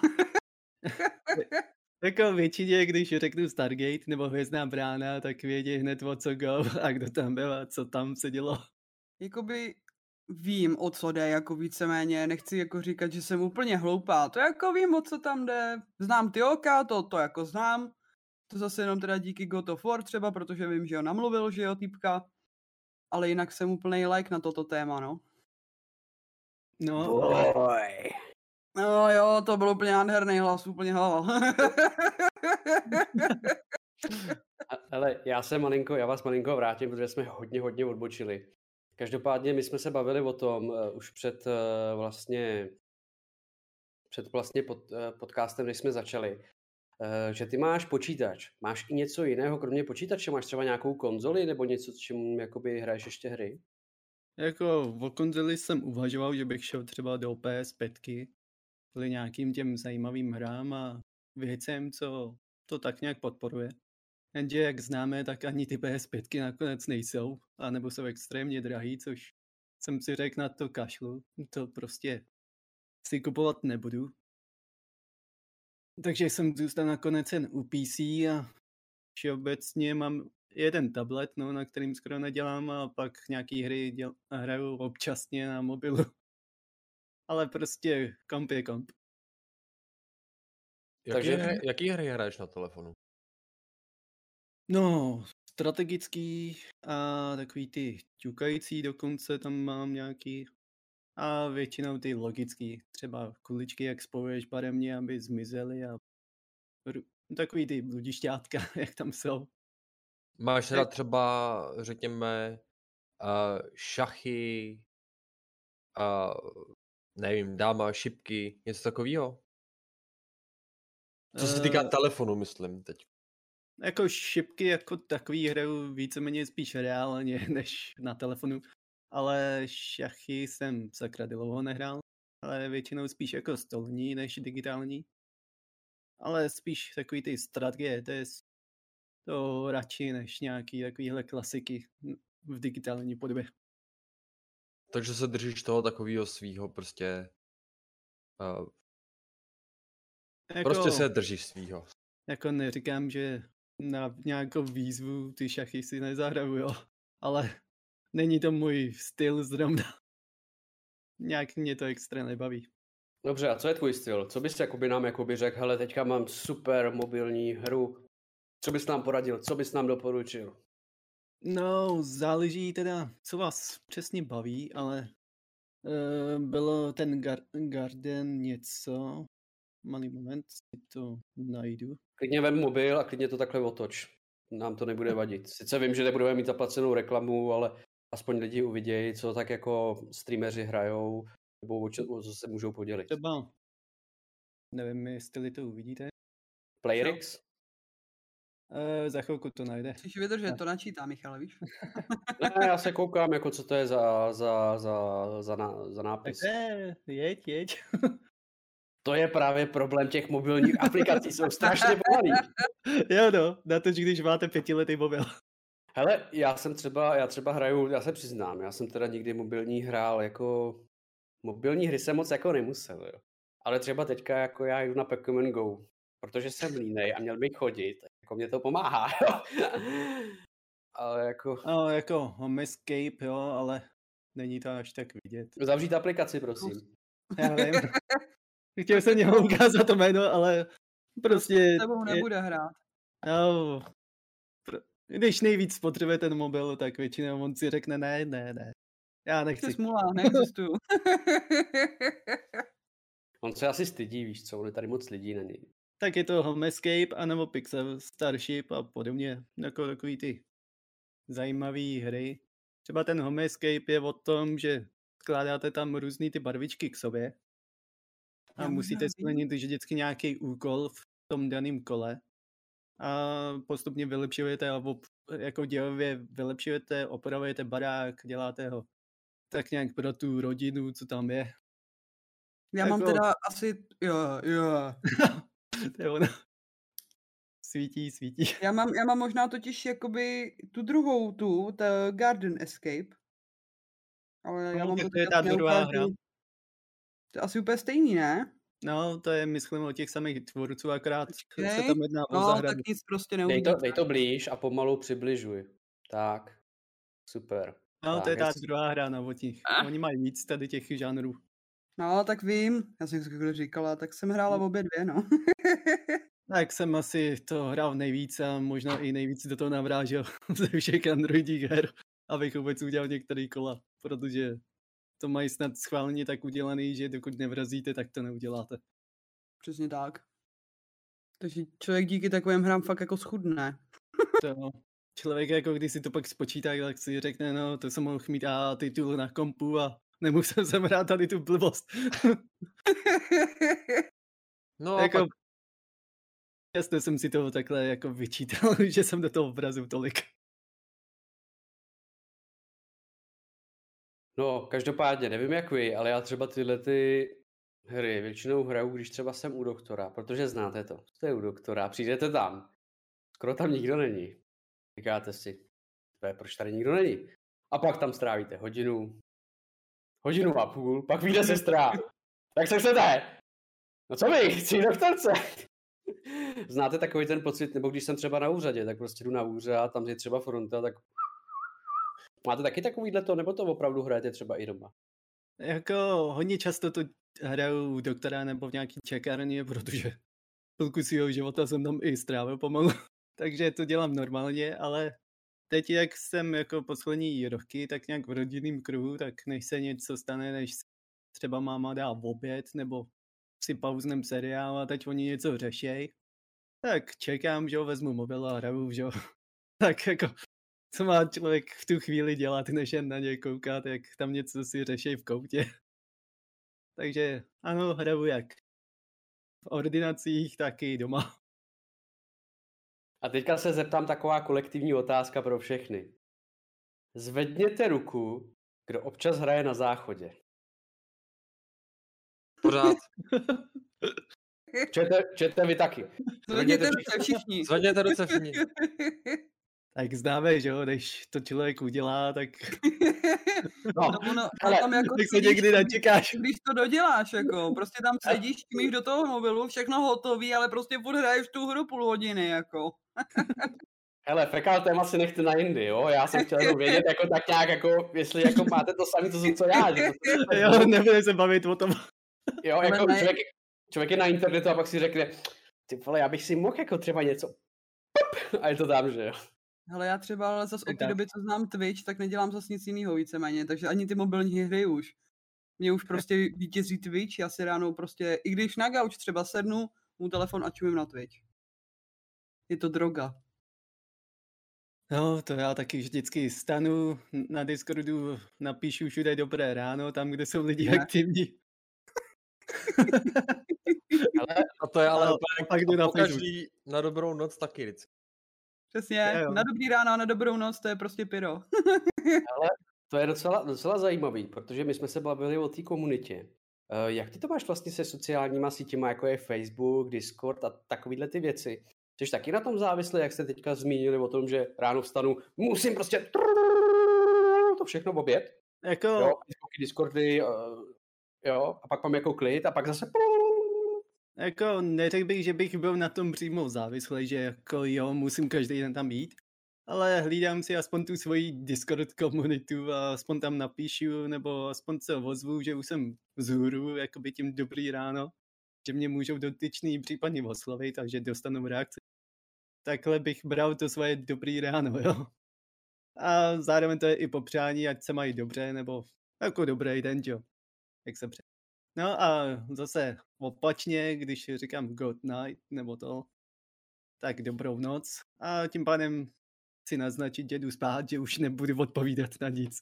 Jako většině, když řeknu Stargate nebo Hvězdná brána, tak vědí hned o co go a kdo tam byl a co tam se dělo. Jakoby vím, o co jde, jako víceméně, nechci jako říkat, že jsem úplně hloupá, to jako vím, o co tam jde, znám ty oka, to, to jako znám, to zase jenom teda díky God of War třeba, protože vím, že ho namluvil, že jo, týpka, ale jinak jsem úplný like na toto téma, no. No, Boj. No jo, to byl úplně nádherný hlas, úplně hlava. Ale já se malinko, já vás malinko vrátím, protože jsme hodně, hodně odbočili. Každopádně my jsme se bavili o tom uh, už před uh, vlastně před vlastně pod, uh, podcastem, než jsme začali, uh, že ty máš počítač. Máš i něco jiného, kromě počítače? Máš třeba nějakou konzoli nebo něco, čím jakoby hraješ ještě hry? jako o konzoli jsem uvažoval, že bych šel třeba do PS5 kvůli nějakým těm zajímavým hrám a věcem, co to tak nějak podporuje. Jenže jak známe, tak ani ty PS5 nakonec nejsou, anebo jsou extrémně drahý, což jsem si řekl na to kašlu. To prostě si kupovat nebudu. Takže jsem zůstal nakonec jen u PC a všeobecně mám jeden tablet, no, na kterým skoro nedělám a pak nějaký hry děl- hraju občasně na mobilu. Ale prostě komp je komp. Jaký, Takže- hry, jaký hry hraješ na telefonu? No, strategický a takový ty ťukající dokonce tam mám nějaký. A většinou ty logický, třeba kuličky, jak spojuješ barevně, aby zmizely a takový ty bludišťátka, jak tam jsou. Máš teda třeba, řekněme, uh, šachy, uh, nevím, dáma, šipky, něco takového? Co se týká Eh, telefonu, myslím teď. Jako šipky jako takový hraju víceméně spíš reálně než na telefonu. Ale šachy jsem sakra dlouho nehrál. Ale většinou spíš jako stolní než digitální. Ale spíš takový ty strategie, to je to radši než nějaký takovýhle klasiky v digitální podobě. Takže se držíš toho takového svýho prostě... Uh, Jako, prostě se držíš svýho. jako neříkám, že na nějakou výzvu ty šachy si nezahraju, jo. Ale není to můj styl zrovna. Nějak mě to extra nebaví. Dobře, a co je tvůj styl? Co bys jakoby nám jakoby řekl, hele, teďka mám super mobilní hru. Co bys nám poradil? Co bys nám doporučil? No, záleží teda, co vás přesně baví, ale uh, bylo ten Gar- Garden něco, malý moment, si to najdu. Klidně vem mobil a klidně to takhle otoč. Nám to nebude vadit. Sice vím, že nebudeme mít zaplacenou reklamu, ale aspoň lidi uvidějí, co tak jako streameři hrajou, nebo o čo, o co se můžou podělit. Třeba, nevím, jestli to uvidíte, Playrix? Uh, za chvilku to najde. Musíš vydržet, to načítá, Michale, víš? Ne, já se koukám, jako co to je za, za, za, za, ná, za nápis. Eh, jeď, jeď. To je právě problém těch mobilních aplikací, jsou strašně pomalý. jo no, na to, že když máte pětiletý mobil. Hele, já jsem třeba, já třeba hraju, já se přiznám, já jsem teda nikdy mobilní hrál jako, mobilní hry jsem moc jako nemusel, jo. Ale třeba teďka jako já jdu na Pokémon Go, protože jsem línej a měl bych chodit, jako mě to pomáhá, jo. Ale jako, No, jako Home Escape, jo, ale není to až tak vidět. zavřít aplikaci, prosím. Já vím. Chtěl jsem něho ukázat to jméno, ale prostě... S tebou je- nebude hrát. No, když nejvíc potřebuje ten mobil, tak většinou on si řekne ne, ne, ne. Já Jsi nechci. smula, neexistuju. On se asi stydí, víš co, on je tady moc lidí na něj. Tak je to Home Escape anebo Pixel Starship a podobně. Jako takový ty zajímavé hry. Třeba ten Home Escape je o tom, že skládáte tam různý ty barvičky k sobě a Já musíte splnit vždycky nějaký úkol v tom daném kole a postupně vylepšujete jako dělově vylepšujete, opravujete barák, děláte ho tak nějak pro tu rodinu, co tam je. Já mám Jako- teda asi, jo, jo. to je ono. Svítí, svítí. Já mám, já mám možná totiž jakoby tu druhou tu, ta Garden Escape. Ale já No, mám tak to to je ta druhá hra. To je asi úplně stejný, ne? No, to je, myslím, o těch samých tvůrců, akorát se Počkej. tam jedná o No, zahradu. tak nic prostě Dej neuvidíte. to, dej to blíž a pomalu přibližuj. Tak, super. No, to je tak, ta jestli- druhá hra, no, od nich. Ah. Oni mají víc tady těch žánrů. No, tak vím. Já jsem si říkala, tak jsem hrála No. obě dvě, no. Tak jsem asi to hrál nejvíc a možná i nejvíc do toho navrážel ze všech androidích her, abych vůbec udělal některý kola, protože to mají snad schválně tak udělaný, že dokud nevrazíte, tak to neuděláte. Přesně tak. Takže člověk díky takovým hrám fakt jako schudne. To, člověk jako když si to pak spočítá, tak si řekne, no to jsem mohl mít a titul na kompu a nemusel jsem hrát tady tu blbost. No a jako, pak, jasně jsem si toho takhle jako vyčítal, že jsem do toho vrazil tolik. No, každopádně, nevím jak vy, ale já třeba tyhle ty hry většinou hraju, když třeba jsem u doktora, protože znáte to. Jste u doktora, přijdete tam, skoro tam nikdo není. Říkáte si, to je, proč tady nikdo není? A pak tam strávíte hodinu, hodinu a půl, pak vyjde sestra. Tak se chcete? No co vy, chci doktorce. Znáte takový ten pocit, nebo když jsem třeba na úřadě, tak prostě jdu na úřad, tam je třeba fronta, tak Máte taky takovýhle to, nebo to opravdu hrajete třeba i doma? Jako hodně často to hraju u doktora nebo v nějaký čekárně, protože půlku svého života jsem tam i strávil pomalu. Takže to dělám normálně, ale teď, jak jsem jako poslední roky, tak nějak v rodinném kruhu, tak než se něco stane, než třeba máma dá v oběd, nebo si pauznem seriál a teď oni něco řešej, tak čekám, že ho vezmu mobil a hraju, že jo. Tak jako, co má člověk v tu chvíli dělat, než jen na ně koukat, jak tam něco si řeší v koutě. Takže ano, hraju jak v ordinacích, tak i doma. A teďka se zeptám taková kolektivní otázka pro všechny. Zvedněte ruku, kdo občas hraje na záchodě. Pořád. Čete, čete vy taky. Zvedněte ruce všichni. Zvedněte ruce všichni. Tak známe, že jo, když to člověk udělá, tak, No, No, ono, ale tam jako tak se sedíš, někdy načekáš. když to doděláš, jako, prostě tam sedíš, čumíš do toho mobilu, všechno hotový, ale prostě furt hraješ tu hru půl hodiny, jako. hele, fekal téma si nechte na jindy, jo? Já jsem chtěl jenom vědět, jako tak nějak, jako, jestli jako máte to samé, co, co já. Že to, Jo, nebudeme se bavit o tom. jo, jako ne. člověk, člověk je na internetu a pak si řekne, ty vole, já bych si mohl jako třeba něco Pop, a je to tam, že jo. Ale já třeba ale zas od té doby, co znám Twitch, tak nedělám zas nic jiného víceméně, takže ani ty mobilní hry už. Mě už prostě vítězí Twitch, já si ráno prostě, i když na gauč třeba sednu, mu telefon a čumím na Twitch. Je to droga. No, to já taky vždycky stanu na Discordu, napíšu všude dobré ráno, tam, kde jsou lidi Ne. aktivní. A to je ale A úplně pak jdu a na na dobrou noc taky vždycky. Přesně, jo. na dobrý ráno a na dobrou noc, to je prostě pyro. To je docela, docela zajímavý, protože my jsme se bavili o té komunitě. Eh, Jak ty to máš vlastně se sociálníma sítěma, jako je Facebook, Discord a takovéhle ty věci? Jsi taky na tom závislý, jak jste teďka zmínili o tom, že ráno vstanu, musím prostě to všechno obět, Jako, jo, Facebooky, Discordy, eh, jo, a pak mám jako klid a pak zase jako neřekl bych, že bych byl na tom přímo závislý, že jako jo, musím každý den tam být, ale hlídám si aspoň tu svoji Discord komunitu a aspoň tam napíšu, nebo aspoň se ozvu, že už jsem vzhůru, jakoby tím dobrý ráno, že mě můžou dotyčný případně oslovit, takže dostanou reakci. Takhle bych bral to svoje dobrý ráno, jo. A zároveň to je i popřání, ať se mají dobře, nebo jako dobrý den, jo. Jak se pře... No a zase opačně, když říkám good night nebo to, tak dobrou noc. A tím pádem si naznačit, že jdu spát, že už nebudu odpovídat na nic.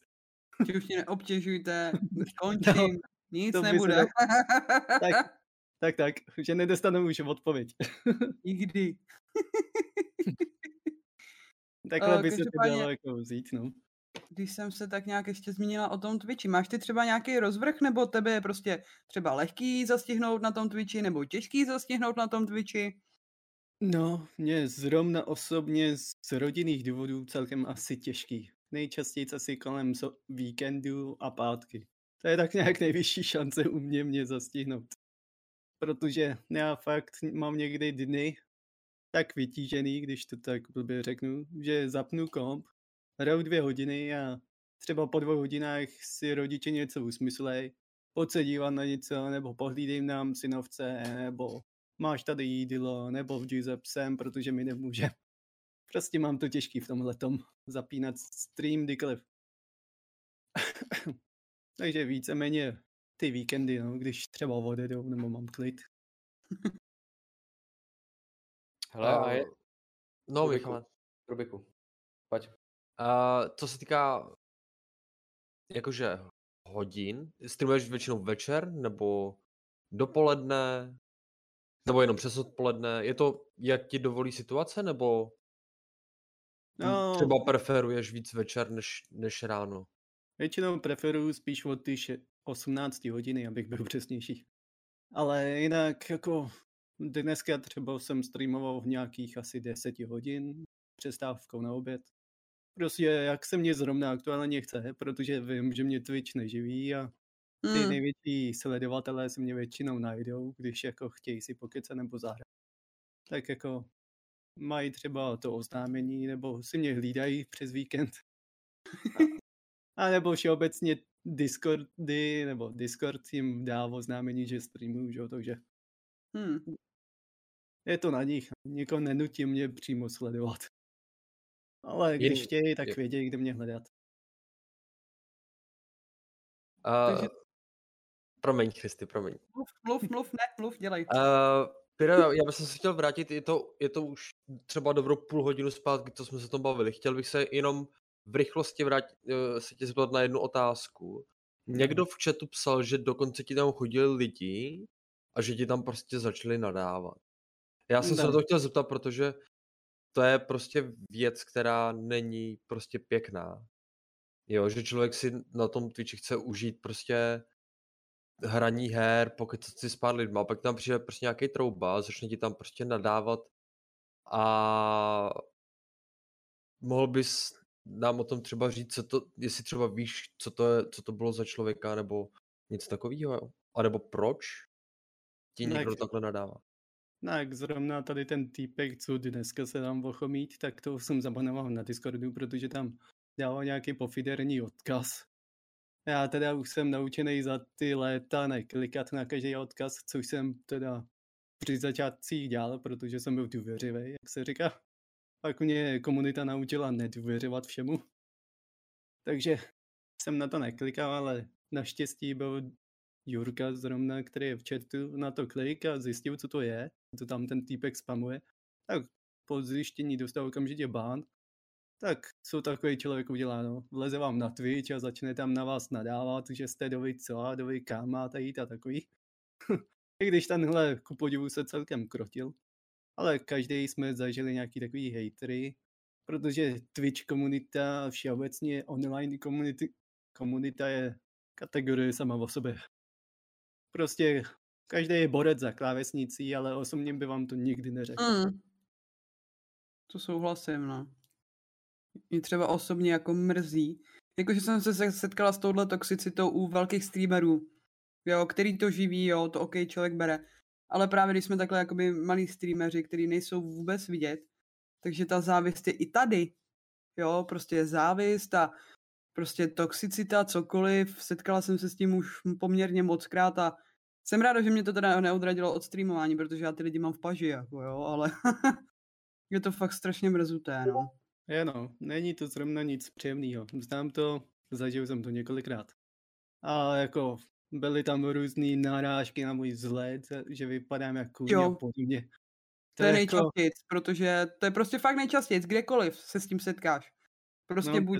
Že už mě neobtěžujte, už končím, nic by se nebude. dalo- Tak, tak, tak, že nedostanu už odpověď. Nikdy. Takhle Eh, by se to dalo jako vzít, no. Když jsem se tak nějak ještě zmínila o tom Twitchi, máš ty třeba nějaký rozvrh, nebo tebe je prostě třeba lehký zastihnout na tom Twitchi, nebo těžký zastihnout na tom Twitchi? No, mě zrovna osobně z rodinných důvodů celkem asi těžký. Nejčastěji asi kolem víkendu a pátky. To je tak nějak nejvyšší šance u mě mě zastihnout. Protože já fakt mám někdy dny tak vytížený, když to tak blbě řeknu, že zapnu komp, hraju dvě hodiny a třeba po dvou hodinách si rodiče něco usmyslej, pojď se dívat na něco, nebo pohlídej nám synovce, nebo máš tady jídlo, nebo vždy se psem, protože mi nemůže. Prostě mám to těžký v tomhle tom zapínat stream kdykoliv. Takže víceméně ty víkendy, no, když třeba odjedou nebo mám klid. Hele, a je, Eh, No, Rubiku. Rubiku, pojď. Uh, co se týká jakože hodin, streamuješ většinou večer nebo dopoledne, nebo jenom přes odpoledne, je to jak ti dovolí situace, nebo No, třeba preferuješ víc večer než, než ráno? Většinou preferuju spíš od ty še- 18 hodiny, abych byl přesnější. Ale jinak jako dneska třeba jsem streamoval v nějakých asi 10 hodin přestávkou na oběd. Prostě jak se mě zrovna aktuálně chce, protože vím, že mě Twitch neživí a ty Hmm. největší sledovatelé se mě většinou najdou, když jako chtějí si pokecat nebo zahrát. Tak jako mají třeba to oznámení, nebo si mě hlídají přes víkend. A nebo všeobecně Discordy, nebo Discord jim dá oznámení, že streamuju, že takže Hmm. je to na nich. Nikoho nenutí mě přímo sledovat. Ale když Jen- chtějí, tak vědějí, kde mě hledat. Uh, Takže- Promiň, Christy, promiň. Mluv, mluv, mluv, ne, mluv, dělej. Uh, Piro, já bych se chtěl vrátit, je to, je to už třeba dobrou půl hodinu zpátky, co jsme se tom bavili. Chtěl bych se jenom v rychlosti vrátit, uh, se tě zeptat na jednu otázku. Někdo v chatu psal, že dokonce ti tam chodili lidi a že ti tam prostě začali nadávat. Já jsem se Ne. na to chtěl zeptat, protože to je prostě věc, která není prostě pěkná. Jo, že člověk si na tom Twitchi chce užít prostě hraní her, pokud si s pár lidma, pak tam přijde prostě nějaký trouba, začne ti tam prostě nadávat a mohl bys nám o tom třeba říct, co to, jestli třeba víš, co to, je, co to bylo za člověka, nebo něco takového, a nebo proč ti Tak- někdo takhle nadává. No jak zrovna tady ten týpek, co dneska se dám ochomít, tak to jsem zabanoval na Discordu, protože tam dával nějaký pofiderní odkaz. Já teda už jsem naučený za ty léta neklikat na každý odkaz, což jsem teda při začátcích dělal, protože jsem byl důvěřivý, jak se říká. Pak mě komunita naučila nedůvěřovat všemu. Takže jsem na to neklikal, ale naštěstí byl Jurka zrovna, který je v chatu, na to klik a zjistil, co to je, co tam ten týpek spamuje, tak po zjištění dostal okamžitě ban. Tak co takový člověk udělá, no? Vleze vám na Twitch a začne tam na vás nadávat, že jste dovi co a dovi kam máte jít a takový. I když tenhle ku podivu se celkem krotil. Ale každý jsme zažili nějaký takový hejtery, protože Twitch komunita a všeobecně online komunity, komunita je kategorie sama o sobě. Prostě každý je borec za klávesnicí, ale osobně by vám to nikdy neřekl. Mm. To souhlasím, no. Mě třeba osobně jako mrzí, jakože jsem se se- setkala s touhle toxicitou u velkých streamerů, jo, který to živí, jo, to OK, člověk bere, ale právě když jsme takhle jakoby malí streameři, který nejsou vůbec vidět, takže ta závist je i tady, jo, prostě je závist a prostě toxicita, cokoliv, setkala jsem se s tím už poměrně moc krát a jsem ráda, že mě to teda neodradilo od streamování, protože já ty lidi mám v paži, jako jo, ale je to fakt strašně mrzuté, no. Je no, není to zrovna nic příjemného. Znám to, zažil jsem to několikrát. A jako byly tam různé narážky na můj vzhled, že vypadám jako kůň a Jo. podobně. To je jako- nejčastěji, protože to je prostě fakt nejčastěji, kdekoliv se s tím setkáš. Prostě No, buď.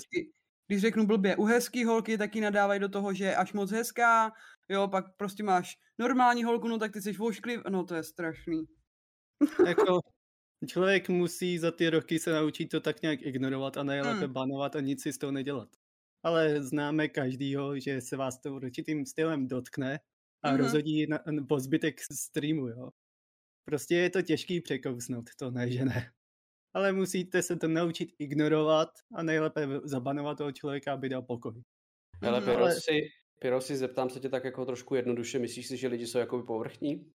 Když řeknu blbě, u hezký holky taky nadávají do toho, že je až moc hezká, jo, pak prostě máš normální holku, no tak ty jsi vošklivý, no to je strašný. jako člověk musí za ty roky se naučit to tak nějak ignorovat a nejlépe Mm. banovat a nic si z toho nedělat. Ale známe každýho, že se vás to určitým stylem dotkne a Mhm. rozhodí na, na- po zbytek streamu, jo. Prostě je to těžký překousnout, to ne, že ne. Ale musíte se to naučit ignorovat a nejlépe zabanovat toho člověka, aby dal pokoj. Hele, Mhm. Ale- si, Piro, si zeptám se tě tak jako trošku jednoduše, myslíš si, že lidi jsou jakoby povrchní?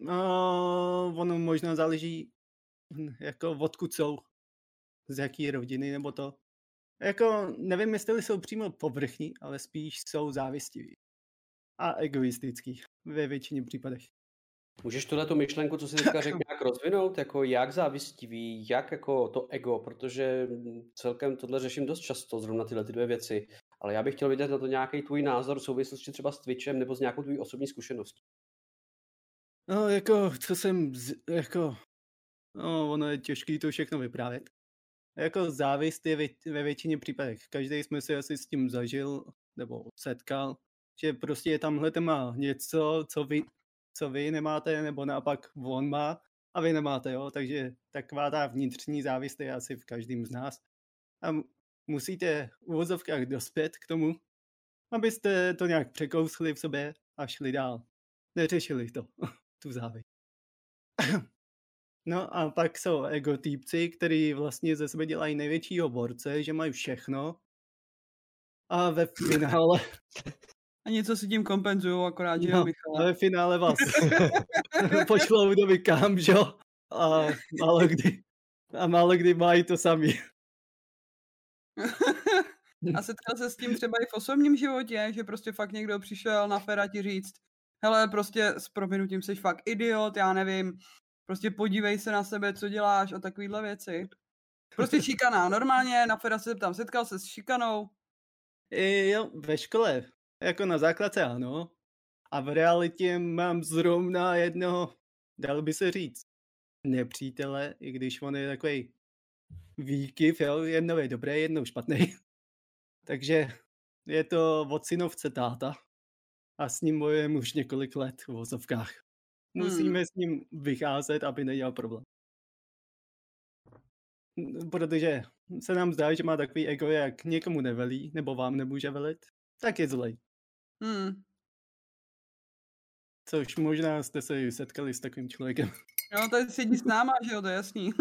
No, ono možná záleží, hm, jako odkud jsou, z jaký rodiny nebo to. Jako, nevím, jestli jsou přímo povrchní, ale spíš jsou závistiví. A egoistický ve většině případech. Můžeš tuhle tu myšlenku, co jsi teďka řekl, nějak rozvinout, jako jak závistivý, jak jako to ego, protože mm, celkem tohle řeším dost často, zrovna tyhle ty dvě věci, ale já bych chtěl vidět na to nějaký tvůj názor v souvislosti třeba s Twitchem nebo s nějakou tvůj osobní zkušeností. No, jako, co jsem, z, jako, no, ono je těžký to všechno vyprávět. Jako závist je ve, ve většině případech. Každý jsme se asi s tím zažil, nebo setkal, že prostě je tamhle má něco, co vy, co vy nemáte, nebo naopak on má a vy nemáte, jo. Takže taková ta vnitřní závist je asi v každém z nás. A musíte v uvozovkách dospět k tomu, abyste to nějak překousli v sobě a šli dál. Neřešili to, tu závist. No a pak jsou egotýpci, který vlastně ze sebe dělají největšího borce, že mají všechno. A ve finále, A něco si tím kompenzují, akorát, že jo, no, Michale. ve finále vás pošlou do kam, že jo? A málo kdy, a málo kdy mají to sami. A setkal se s tím třeba i v osobním životě, že prostě fakt někdo přišel na fera ti říct, hele, prostě s prominutím jsi fakt idiot, já nevím, prostě podívej se na sebe, co děláš a takovýhle věci. Prostě šikana, normálně na fera se zeptám, setkal se s šikanou? I jo, ve škole, jako na základce ano. A v realitě mám zrovna jednoho, dal by se říct, nepřítele, i když on je takový výkyv, jo, jednou je dobrý, jednou špatný. Takže je to od synovce táta. a s ním bojujeme už několik let v vozovkách. Musíme Hmm. s ním vycházet, aby nedělal problém. Protože se nám zdá, že má takový ego, jak někomu nevelí, nebo vám nemůže velit, tak je zlej. Hmm. Což možná jste se setkali s takovým člověkem. Jo, to je sedí s náma, že jo, to je jasný.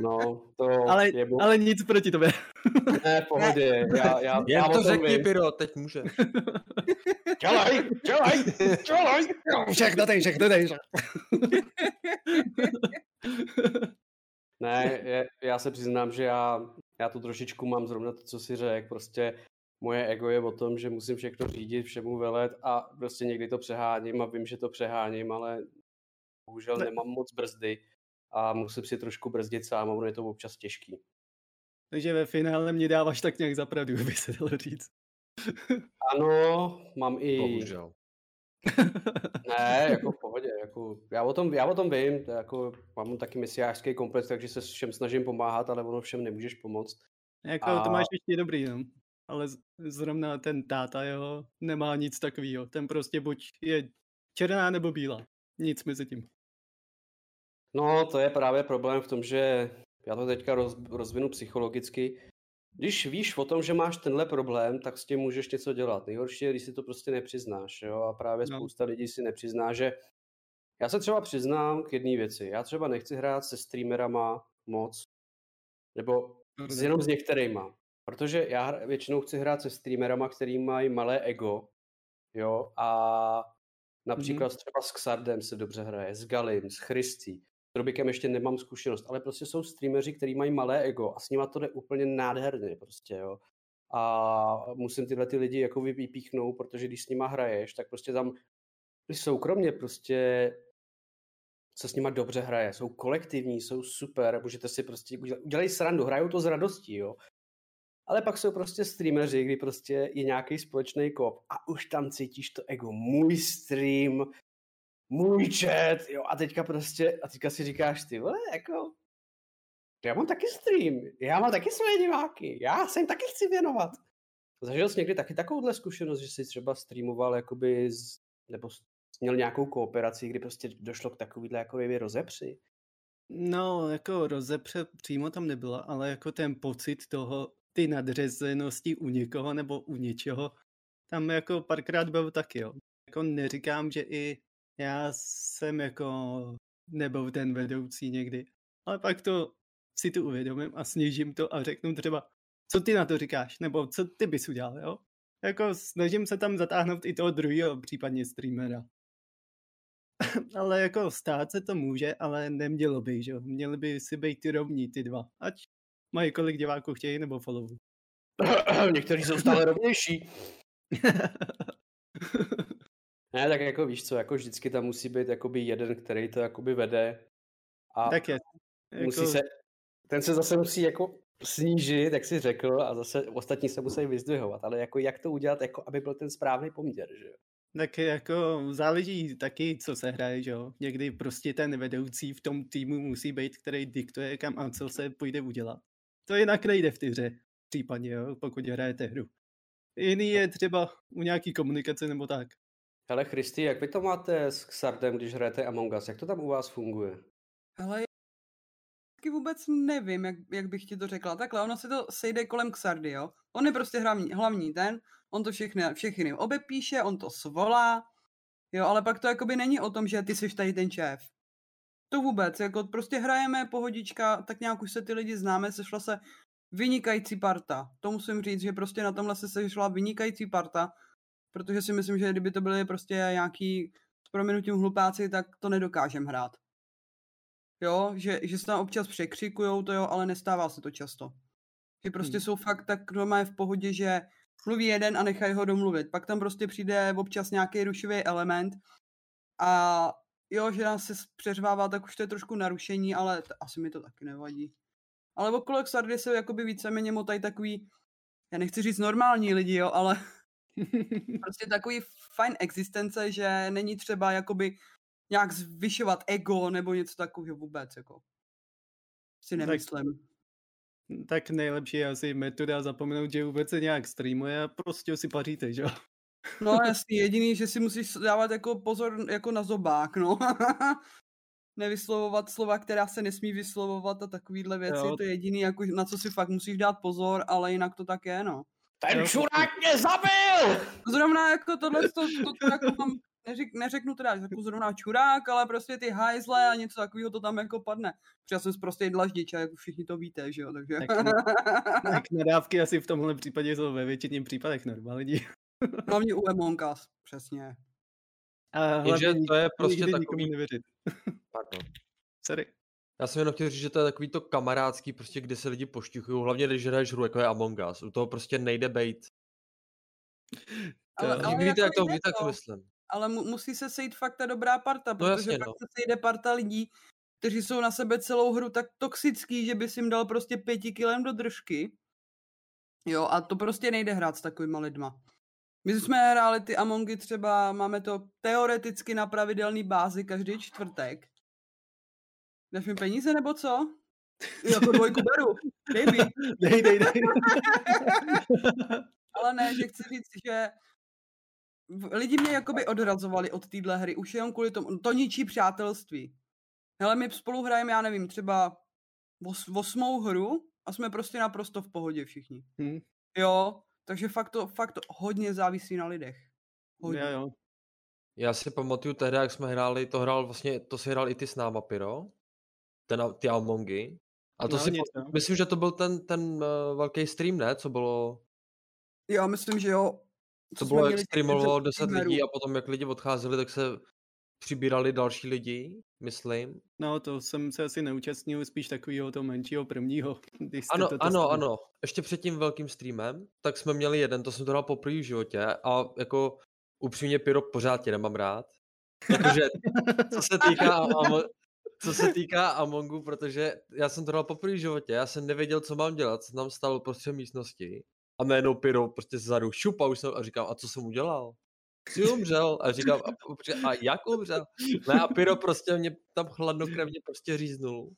No, to Ale, je mu... ale nic proti tobě. Ne, v pohodě, já, já, já to řekni. Piro, teď může. Dělej, dělej, dělej. všechno tady, všechno tady. Ne, je, já se přiznám, že já, já tu trošičku mám zrovna to, co si řekl. Prostě moje ego je o tom, že musím všechno řídit, všemu velet a prostě někdy to přeháním a vím, že to přeháním, ale bohužel Ne. nemám moc brzdy a musím si trošku brzdit sám a ono je to občas těžký. Takže ve finále mě dáváš tak nějak zapravdu, by se dalo říct. Ano, mám i... Bohužel. Ne, jako v pohodě. Jako, já, o tom, já o tom vím, to jako, mám taky mesiářský komplex, takže se všem snažím pomáhat, ale ono všem nemůžeš pomoct. jako A- to máš ještě dobrý, no. Ale zrovna ten táta, jo, nemá nic takového. Ten prostě buď je černá nebo bílá. Nic mezi tím. No, to je právě problém v tom, že já to teďka roz, rozvinu psychologicky. Když víš o tom, že máš tenhle problém, tak s tím můžeš něco dělat. Nejhorší je, když si to prostě nepřiznáš. Jo? A právě No. spousta lidí si nepřizná, že já se třeba přiznám k jedné věci. Já třeba nechci hrát se streamerama moc, nebo s, jenom s některýma. Protože já většinou chci hrát se streamerama, který mají malé ego, jo, a například mm-hmm. třeba s Xardem se dobře hraje, s Galim, s Christy, s Robikem ještě nemám zkušenost, ale prostě jsou streameři, kteří mají malé ego a s nima to jde úplně nádherně prostě, jo. A musím tyhle ty lidi jako vy- vypíchnout, protože když s nima hraješ, tak prostě tam soukromně prostě se s nima dobře hraje, jsou kolektivní, jsou super, můžete si prostě udělat, udělají srandu, hrajou to s radostí, jo. Ale pak jsou prostě streameři, kdy prostě je nějaký společný kop a už tam cítíš to ego, můj stream, můj chat, jo, a teďka prostě, a teďka si říkáš, ty vole, jako, já mám taky stream, já mám taky svoje diváky, já se jim taky chci věnovat. Zažil jsi někdy taky takovouhle zkušenost, že jsi třeba streamoval jakoby, z, nebo měl nějakou kooperaci, kdy prostě došlo k takovýhle jako rozepři? No, jako rozepře přímo tam nebyla, ale jako ten pocit toho, ty nadřazenosti u někoho nebo u něčeho, tam jako párkrát byl taky, jo. Jako neříkám, že i já jsem jako nebyl ten vedoucí někdy, ale pak to si to uvědomím a snížím to a řeknu třeba, co ty na to říkáš, nebo co ty bys udělal, jo. Jako snažím se tam zatáhnout i toho druhého, případně streamera. ale jako stát se to může, ale nemělo by, že jo. Měli by si být ty rovní, ty dva. Ať mají kolik diváků chtějí nebo followů. Někteří jsou stále rovnější. Ne, tak jako víš co, jako vždycky tam musí být jakoby jeden, který to jakoby vede. A tak je. musí Jako, se, ten se zase musí jako snížit, jak jsi řekl, a zase ostatní se musí vyzdvihovat. Ale jako jak to udělat, jako aby byl ten správný poměr, že jo? tak jako záleží taky, co se hraje, že jo. Někdy prostě ten vedoucí v tom týmu musí být, který diktuje kam a co se půjde udělat. To jinak nejde v té hře, případně, jo, pokud hrajete hru. Jiný je třeba u nějaký komunikace nebo tak. Hele Christy, jak vy to máte s Xardem, když hrajete Among Us? Jak to tam u vás funguje? Ale taky vůbec nevím, jak, jak bych ti to řekla. Takhle, ono se to sejde kolem Xardy, jo. On je prostě hlavní, hlavní ten, on to všechny, všechny obepíše, on to svolá, jo, ale pak to jakoby není o tom, že ty jsi tady ten šéf. To vůbec, jako prostě hrajeme pohodička, tak nějak už se ty lidi známe, sešla se vynikající parta. To musím říct, že prostě na tomhle se sešla vynikající parta, protože si myslím, že kdyby to byly prostě nějaký s proměnutím hlupáci, tak to nedokážem hrát. Jo, že, že se tam občas překřikujou, to jo, ale nestává se to často. Že prostě Hmm. jsou fakt tak doma v pohodě, že mluví jeden a nechají ho domluvit. Pak tam prostě přijde občas nějaký rušivý element a jo, že nás se přeřvává, tak už to je trošku narušení, ale t- asi mi to taky nevadí. Ale okolo Xardy se jakoby víceméně motají takový, já nechci říct normální lidi, jo, ale prostě takový fajn existence, že není třeba jakoby nějak zvyšovat ego nebo něco takového vůbec, jako. Si Tak- nemyslím. tak nejlepší je asi metoda zapomenout, že vůbec se nějak streamuje a prostě si paříte, že jo? No jasný, jediný, že si musíš dávat jako pozor jako na zobák, no. Nevyslovovat slova, která se nesmí vyslovovat a takovýhle věci, Jo. to je jediný, jako, na co si fakt musíš dát pozor, ale jinak to tak je, no. Ten čurák mě zabil! Zrovna jako tohle, to, to, to jako mám, neřek, neřeknu teda jako zrovna čurák, ale prostě ty hajzle a něco takového to tam jako padne. Protože já jsem prostě dlaždič a jako všichni to víte, že jo, takže... Tak, tak nadávky asi v tomhle případě jsou ve většině případech normální. Hlavně u Among Us, přesně. A Jenže hlavně to je prostě takový... nevěřit. Pardon. Sorry. Já jsem jenom chtěl říct, že to je takový to kamarádský, prostě, kdy se lidi pošťuchují, hlavně když hraješ hru, jako je Among Us. U toho prostě nejde bejt. Ale, ale víte, jako jak to, víte, jak to myslím. ale mu, musí se sejít fakt ta dobrá parta, protože jasně, pak no. se sejde parta lidí, kteří jsou na sebe celou hru tak toxický, že bys jim dal prostě pěti kilem do držky. Jo, a to prostě nejde hrát s takovýma lidma. My jsme hráli ty Amongy třeba, máme to teoreticky na pravidelný bázi každý čtvrtek. Dáš mi peníze nebo co? Jako dvojku beru, dej mi. Dej, dej, dej. Ale ne, že chci říct, že lidi mě jakoby odrazovali od téhle hry, už jenom kvůli tomu, to ničí přátelství. Hele, my spolu hrajeme, já nevím, třeba os, osmou hru a jsme prostě naprosto v pohodě všichni. Hm, Jo, takže fakt to, fakt to hodně závisí na lidech. Hodně. jo, jo. Já si pamatuju tehdy, jak jsme hráli, to hrál vlastně, to si hrál i ty s náma, Pyro. Ten, ty Amongy. A to No, si, něco. pa- myslím, že to byl ten, ten uh, velký stream, ne? Co bylo, Já myslím, že jo. co jsme bylo, jak streamovalo 10 10 lidí a potom, jak lidi odcházeli, tak se přibírali další lidi, myslím. No, to jsem se asi neúčastnil, spíš takového toho menšího prvního. Když jste Ano, to ano, testovali. ano. Ještě před tím velkým streamem, tak jsme měli jeden, to jsem to dal poprvé v životě a jako upřímně Pyro pořád tě nemám rád. Jakože, co se týká co se týká Amongu, protože já jsem to dal poprvé v životě, já jsem nevěděl, co mám dělat, co tam stalo prostřed místnosti. A najednou Pyro prostě zadu šup a už jsem a říkám, a co jsem udělal? Jsi umřel? A říkám, a, a jak umřel? Ne, a Pyro prostě mě tam chladnokrevně prostě říznul.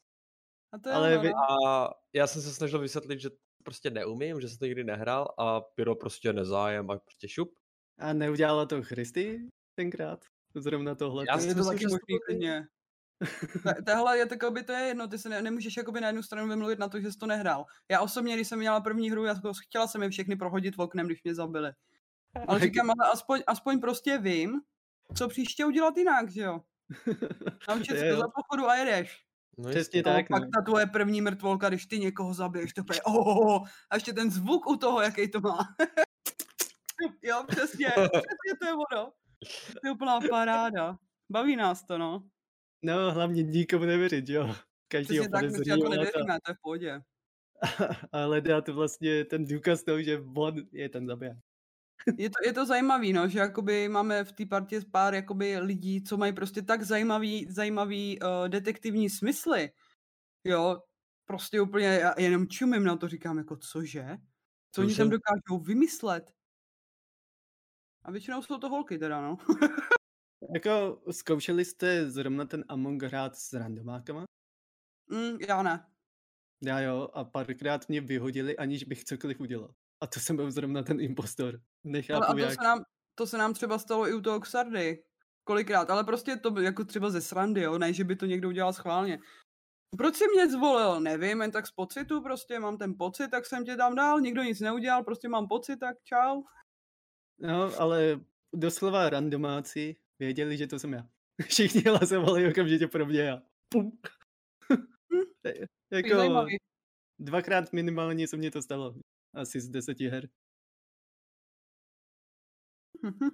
A to je Ale vy- no. A já jsem se snažil vysvětlit, že prostě neumím, že jsem to nikdy nehrál a Pyro prostě nezájem a prostě šup. A neudělala to Christy tenkrát? Zrovna tohle. Já si to taky možný Tahle je takový, to je jedno, ty se ne, nemůžeš jakoby na jednu stranu vymluvit na to, že jsi to nehrál. Já osobně, když jsem měla první hru, já jako chtěla jsem je všechny prohodit oknem, když mě zabili. Ale říkám, ale aspoň, aspoň prostě vím, co příště udělat jinak, že jo? Naučit se to Jo. za pochodu a jedeš. No Přesně jistě. No, tak, pak no. ta tvoje první mrtvolka, když ty někoho zabiješ, to je oh, oh, oh, a ještě ten zvuk u toho, jaký to má. jo, přesně, přesně to je ono. To je úplná paráda. Baví nás to, no. No, hlavně nikomu nevěřit, jo. Každý Přesně tak, my si jako nevěříme, to je v pohodě. a, a hledat vlastně ten důkaz toho, že on je ten zabiják. Je to, je to zajímavý, no, že jakoby máme v té partě pár jakoby lidí, co mají prostě tak zajímavý, zajímavý uh, detektivní smysly. Jo, prostě úplně, já jenom čumím na to, říkám jako cože? Co To oni tam dokážou vymyslet? A většinou jsou to holky teda, no. Jako zkoušeli jste zrovna ten Among hrát s randomákama? mm, já ne. Já jo, a párkrát mě vyhodili, aniž bych cokoliv udělal. A to jsem byl zrovna ten impostor. Nechápu Ale a to jak. se, nám, to se nám třeba stalo i u toho Xardy. Kolikrát, ale prostě to jako třeba ze srandy, jo, ne, že by to někdo udělal schválně. Proč jsi mě zvolil? Nevím, jen tak z pocitu prostě, mám ten pocit, tak jsem tě tam dal, nikdo nic neudělal, prostě mám pocit, tak čau. No, ale doslova randomáci věděli, že to jsem já. Všichni hlasovali okamžitě pro mě a pum. Hm, je jako zajímavý. dvakrát minimálně se mně to stalo. Asi z deseti her. Mhm.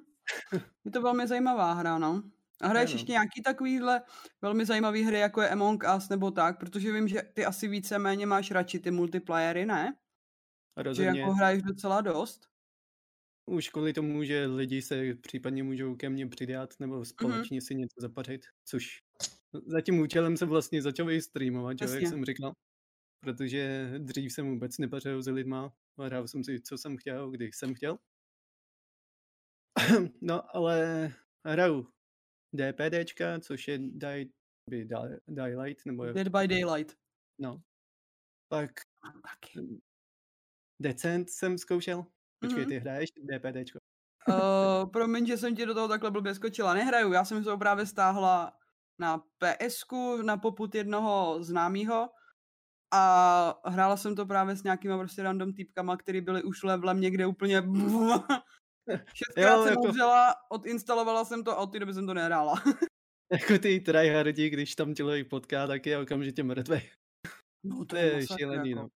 Je to velmi zajímavá hra, no. A hraješ Ano. ještě nějaký takovýhle velmi zajímavý hry, jako je Among Us nebo tak, protože vím, že ty asi víceméně máš radši ty multiplayery, ne? Že Rozhodně. jako hraješ docela dost. Už kvůli tomu, že lidi se případně můžou ke mně přidat Mhm. nebo společně si něco zapařit, což za tím účelem jsem vlastně začal i streamovat, že, jo, jak jsem říkal. Protože dřív jsem vůbec nepařil s lidma, a hrál jsem si, co jsem chtěl, kdy jsem chtěl. no, ale hraju DPDčka, což je Die, by Die, Die Light, nebo Dead by Daylight. no. Pak taky. Decent jsem zkoušel. Počkej, Mhm. ty hraješ DPDčko. Uh, promiň, že jsem ti do toho takhle blbě skočila. Nehraju, já jsem to právě stáhla na PSku, na poput jednoho známýho a hrála jsem to právě s nějakýma prostě random týpkama, který byli už levelem někde úplně Šestkrát Jo, jsem jako- umřela, odinstalovala jsem to a od té doby jsem to nehrála. Jako ty tryhardi, když tam člověk potká, tak je okamžitě mrtvý. No To je masakr, šílený, jako. no.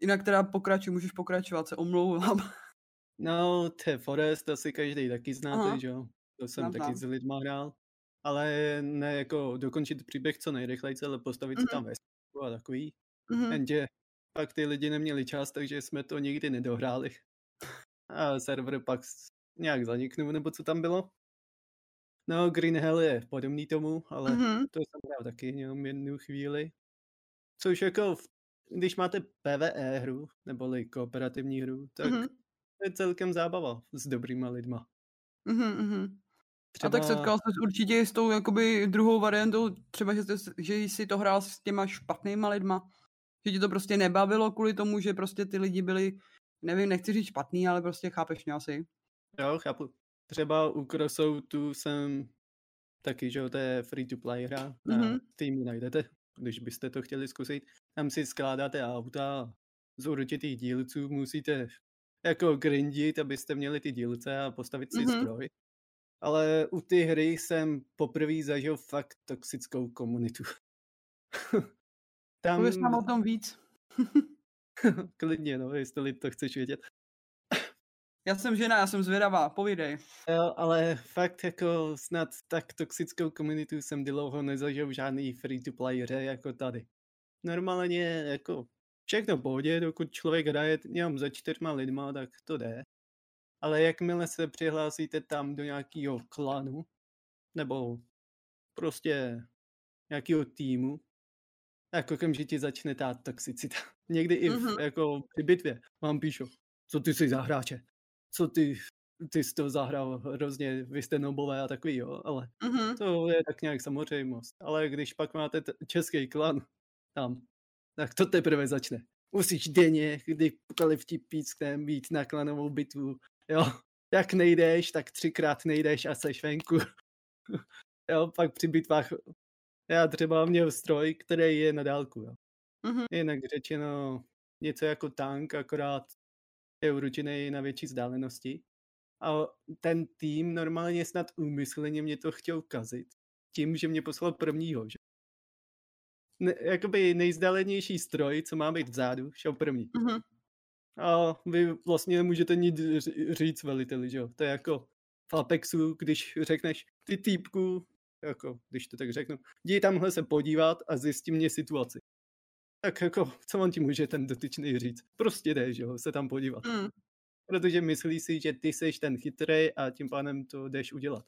Jinak teda pokračuj, můžeš pokračovat, se omlouvám. No, The Forest asi každý taky znáte, Aha. že jo? To jsem Znám, taky s lidma hrál. Ale ne jako dokončit příběh co nejrychleji, ale postavit se Mhm. tam vesničku a takový. Mhm. Jenže pak ty lidi neměli čas, takže jsme to nikdy nedohráli. A server pak nějak zaniknul, nebo co tam bylo. No, Green Hell je podobný tomu, ale Mhm. to jsem hrál taky jenom jednu chvíli. Což jako, v- když máte PvE hru, neboli kooperativní hru, tak Mhm. to je celkem zábava s dobrýma lidma. Mhm, mhm. A Třeba, tak setkal jsi určitě s tou jakoby druhou variantou, třeba že, jsi, že jsi to hrál s těma špatnýma lidma, že ti to prostě nebavilo kvůli tomu, že prostě ty lidi byli, nevím, nechci říct špatný, ale prostě chápeš mě asi. Jo, chápu. Třeba u Crossoutu jsem taky, že jo, to je free to play hra. Na Mhm. Steamu najdete, když byste to chtěli zkusit. Tam si skládáte auta z určitých dílců, musíte jako grindit, abyste měli ty dílce a postavit si Mhm. stroj. Ale u ty hry jsem poprvé zažil fakt toxickou komunitu. Tam Pověz nám o tom víc. klidně, no, jestli to chceš vědět. Já jsem žena, já jsem zvědavá, povídej. Jo, ale fakt jako snad tak toxickou komunitu jsem dlouho nezažil v žádný free-to-play hře jako tady. Normálně jako všechno v pohodě, dokud člověk hraje jenom za čtyřma lidma, tak to jde. Ale jakmile se přihlásíte tam do nějakého klanu, nebo prostě nějakého týmu, tak okamžitě začne ta toxicita. Někdy i v, Mhm. jako při bitvě vám píšou, co ty jsi za hráče, co ty, ty jsi to zahrál hrozně, vy jste nobové a takový, jo, ale Mhm. to je tak nějak samozřejmost. Ale když pak máte t- český klan tam, tak to teprve začne. Musíš denně, kdykoliv ti pískne, mít na klanovou bitvu, jo. Jak nejdeš, tak třikrát nejdeš a seš venku. jo, pak při bitvách, já třeba měl stroj, který je na dálku, jo. Mhm. Jinak řečeno něco jako tank, akorát je určený na větší vzdálenosti. A ten tým normálně snad úmyslně mě to chtěl kazit. Tím, že mě poslal prvního, že? Ne, jakoby nejzdálenější stroj, co má být vzadu, šel první. Mhm. A vy vlastně nemůžete nic říct veliteli, že jo? To je jako v Apexu, když řekneš ty týpku, jako, když to tak řeknu, jdi tamhle se podívat a zjistí mě situaci. Tak jako, co on ti může ten dotyčný říct? Prostě jde, že jo, se tam podívat. Mhm. Protože myslí si, že ty seš ten chytrý a tím pádem to jdeš udělat.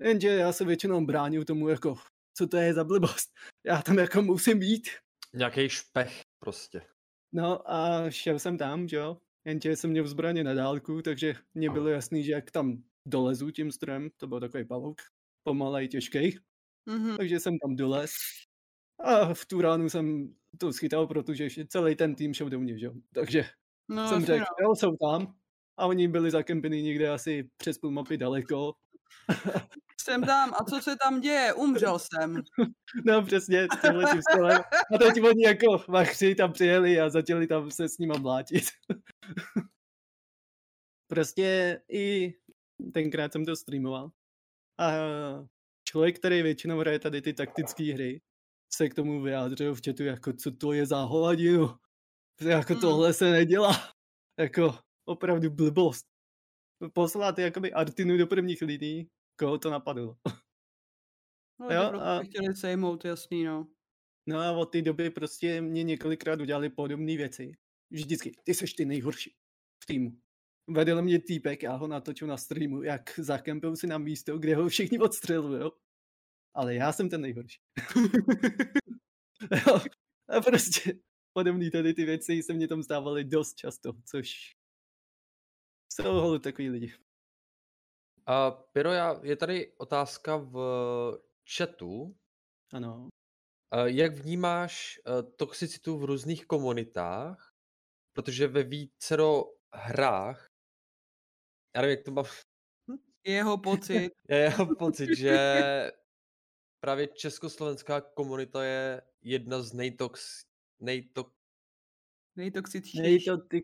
Jenže já se většinou bránil tomu jako, co to je za blbost. Já tam jako musím být. Nějaký špech prostě. No a šel jsem tam, že jo. Jenže jsem měl zbraně na dálku, takže mě bylo jasný, že jak tam dolezu tím strojem, to byl takový pavouk, pomalej, těžký, Mhm. takže jsem tam dolez. A v tu ránu jsem to schytal, protože celý ten tým šel do mě, že. Takže No, jsem řekl, no. jo, jsou tam. A oni byli zakempení někde asi přes půl mapy daleko. Jsem tam, a co se tam děje? Umřel jsem. No přesně, tímhle tím stylem. A teď oni jako vachři tam přijeli a začali tam se s nima mlátit. prostě i tenkrát jsem to streamoval. A člověk, který většinou hraje tady ty taktické hry, se k tomu vyjádřil v chatu, jako co to je za hovadinu. Jako Mm. tohle se nedělá. Jako opravdu blbost. Poslat jakoby Artinu do prvních lidí, koho to napadlo. No, Jo, a- chtěli sejmout, jasný, no. No a od té doby prostě mě několikrát udělali podobné věci. Vždycky, ty seš ty nejhorší v týmu. Vedl mě týpek, já ho natočil na streamu, jak zakempil si na místo, kde ho všichni odstřelují, jo. Ale já jsem ten nejhorší. jo. A prostě podobné tady ty věci se mě tam stávaly dost často, což jsou holu takový lidi. Uh, Piro, já, je tady otázka v chatu. Ano. Uh, jak vnímáš uh, toxicitu v různých komunitách? Protože ve vícero hrách, já nevím, jak to mám... Jeho pocit. je jeho pocit, že právě československá komunita je jedna z nejtox... nejtok... Nejtoxičtější. Nejtoxi...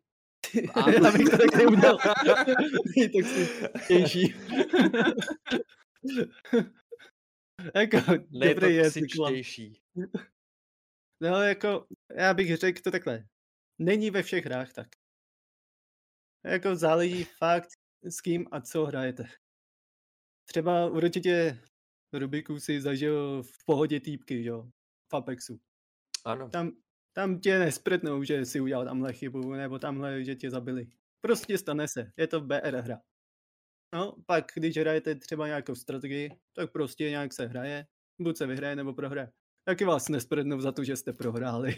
Já bych to tak neudělal. Nejtoxičtější. jako, Nejtoxičtější. No, jako, já bych řekl to takhle. Není ve všech hrách tak. Jako záleží fakt s kým a co hrajete. Třeba určitě Rubiku si zažil v pohodě týpky, jo, v Apexu. Ano. Tam, tam tě nespretnou, že si udělal tamhle chybu, nebo tamhle, že tě zabili. Prostě stane se, je to BR hra. No, pak když hrajete třeba nějakou strategii, tak prostě nějak se hraje, buď se vyhraje nebo prohraje. Taky vás nesprednou za to, že jste prohráli.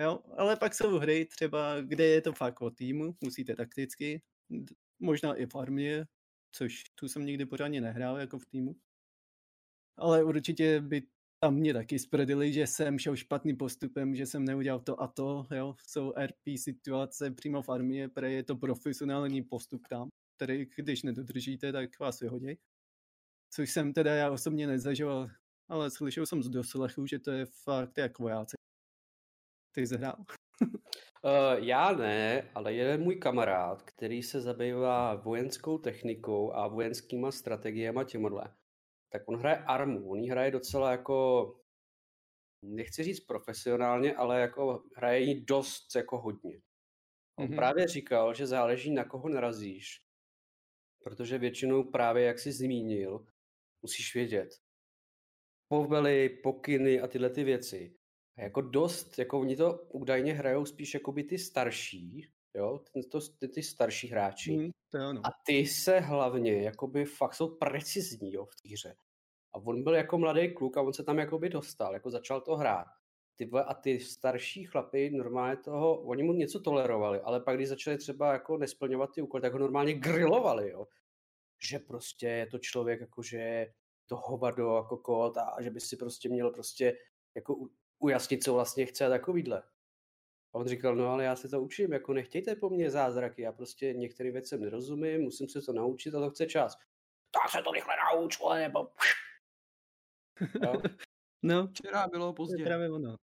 Jo, ale pak jsou hry třeba, kde je to fakt o týmu, musíte takticky, možná i v armě, což tu jsem nikdy pořádně nehrál jako v týmu. Ale určitě by tam mě taky spredili, že jsem šel špatným postupem, že jsem neudělal to a to, jo. Jsou RP situace přímo v armii, protože je to profesionální postup tam, který když nedodržíte, tak vás vyhodí. Což jsem teda já osobně nezažil, ale slyšel jsem z doslechu, že to je fakt jako vojáci. Ty jsi hrál? Uh, já ne, ale jeden můj kamarád, který se zabývá vojenskou technikou a vojenskýma strategiemi těmhle, tak on hraje armu. On hraje docela jako, nechci říct profesionálně, ale jako hraje ji dost jako hodně. On mm-hmm. právě říkal, že záleží na koho narazíš, protože většinou právě, jak jsi zmínil, musíš vědět povely, pokyny a tyhle ty věci. A jako dost, jako oni to údajně hrajou spíš jako by ty starší, jo, to, ty, ty starší hráči. Mm, to ano. A ty se hlavně, jakoby fakt jsou precizní, jo, v té hře. A on byl jako mladý kluk a on se tam jakoby dostal, jako začal to hrát. Ty a ty starší chlapy normálně toho, oni mu něco tolerovali, ale pak když začali třeba jako nesplňovat ty úkoly, tak ho normálně grilovali, jo. Že prostě je to člověk jako, že to hovado jako kód a že by si prostě měl prostě jako ujasnit, co vlastně chce a takovýhle. A on říkal, no ale já se to učím, jako nechtějte po mně zázraky, já prostě některým věcem nerozumím, musím se to naučit a to chce čas. Tak se to rychle nauč, nebo... No. no. Včera bylo pozdě. Právě ono.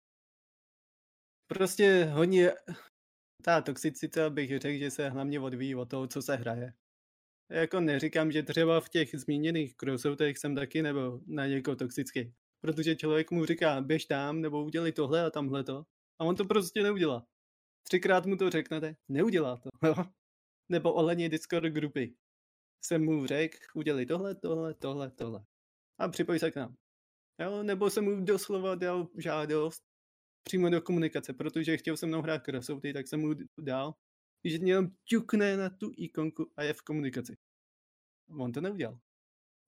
Prostě hodně ta toxicita bych řekl, že se hlavně odvíjí od toho, co se hraje. Jako neříkám, že třeba v těch zmíněných crossoutech jsem taky nebo na někoho toxický protože člověk mu říká, běž tam, nebo udělej tohle a tamhle to. A on to prostě neudělá. Třikrát mu to řeknete, neudělá to. nebo ohledně Discord grupy. Jsem mu řekl, udělej tohle, tohle, tohle, tohle. A připoj se k nám. Jo? Nebo jsem mu doslova dal žádost přímo do komunikace, protože chtěl se mnou hrát crossouty, tak jsem mu dal, že jenom ťukne na tu ikonku a je v komunikaci. On to neudělal.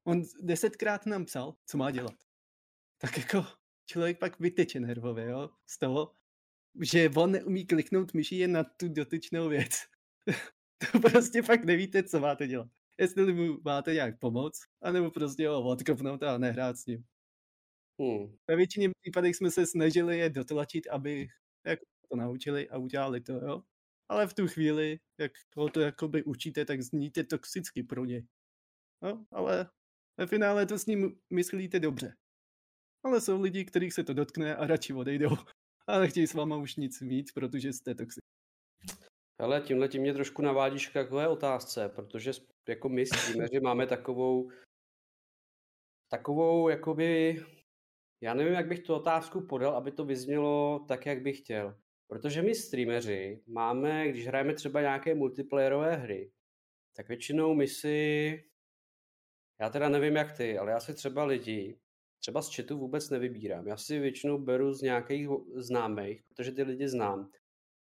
On desetkrát nám psal, co má dělat tak jako člověk pak vyteče nervově, jo, z toho, že on neumí kliknout myší jen na tu dotyčnou věc. to prostě fakt nevíte, co máte dělat. Jestli mu máte nějak pomoct, anebo prostě ho odkopnout a nehrát s ním. Hmm. Ve většině případech jsme se snažili je dotlačit, aby jako to naučili a udělali to, jo. Ale v tu chvíli, jak ho to jakoby učíte, tak zníte toxicky pro ně. No, ale ve finále to s ním myslíte dobře ale jsou lidi, kterých se to dotkne a radši odejdou a nechtějí s váma už nic mít, protože jste toxic. Ale tímhle tím mě trošku navádíš k takové otázce, protože jako my streameři máme takovou takovou jakoby já nevím, jak bych tu otázku podal, aby to vyznělo tak, jak bych chtěl. Protože my streameři máme, když hrajeme třeba nějaké multiplayerové hry, tak většinou my si, já teda nevím jak ty, ale já si třeba lidi třeba z chatu vůbec nevybírám. Já si většinou beru z nějakých známých, protože ty lidi znám.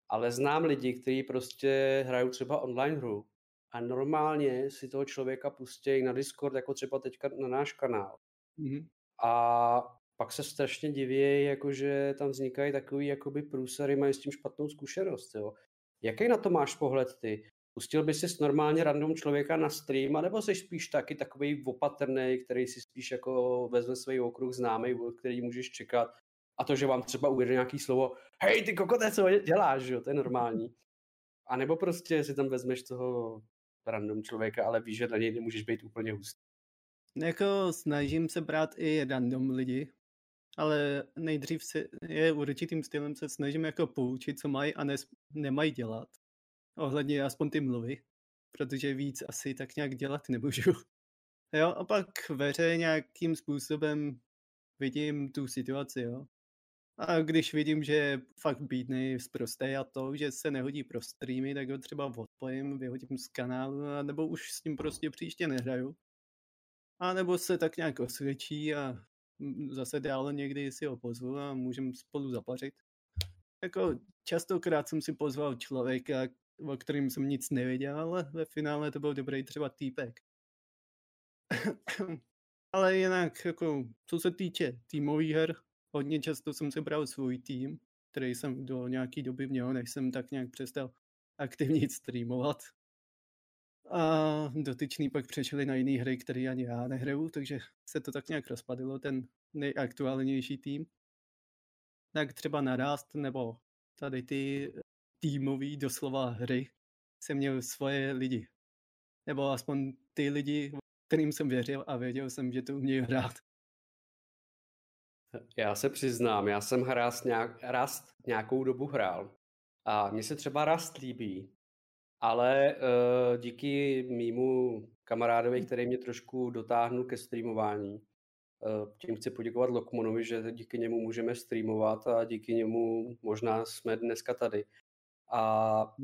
Ale znám lidi, kteří prostě hrajou třeba online hru a normálně si toho člověka pustí na Discord, jako třeba teďka na náš kanál. Mm-hmm. A pak se strašně diví, jakože tam vznikají takový jakoby průsery, mají s tím špatnou zkušenost. Jo. Jaký na to máš pohled ty? Pustil by si normálně random člověka na stream, anebo jsi spíš taky takový opatrný, který si spíš jako vezme svůj okruh známý, který můžeš čekat A to, že vám třeba ujede nějaký slovo, hej, ty kokote, co děláš, jo, to je normální. A nebo prostě si tam vezmeš toho random člověka, ale víš, že na něj nemůžeš být úplně hustý. Jako snažím se brát i random lidi, ale nejdřív se, je určitým stylem se snažím jako poučit, co mají a ne, nemají dělat. Ohledně aspoň ty mluvy, protože víc asi tak nějak dělat nemůžu. Jo, a pak veře nějakým způsobem vidím tu situaci, jo. A když vidím, že fakt bídný, zprostý a to, že se nehodí pro streamy, tak ho třeba odpojím, vyhodím z kanálu, nebo už s ním prostě příště nehraju. A nebo se tak nějak osvědčí a zase dál někdy si ho pozvu a můžeme spolu zapařit. Jako častokrát jsem si pozval člověka, o kterým jsem nic nevěděl, ale ve finále to byl dobrý třeba týpek. ale jinak, jako, co se týče týmových her, hodně často jsem si bral svůj tým, který jsem do nějaký doby měl, než jsem tak nějak přestal aktivně streamovat. A dotyčný pak přešli na jiné hry, které ani já nehraju, takže se to tak nějak rozpadlo, ten nejaktuálnější tým. Tak třeba narást, nebo tady ty týmový doslova hry jsem měl svoje lidi. Nebo aspoň ty lidi, kterým jsem věřil a věděl jsem, že to umějí hrát. Já se přiznám, já jsem Rast, nějak, Rast nějakou dobu hrál a mně se třeba Rast líbí, ale uh, díky mýmu kamarádovi, který mě trošku dotáhnul ke streamování, uh, tím chci poděkovat Lokmonovi, že díky němu můžeme streamovat a díky němu možná jsme dneska tady. A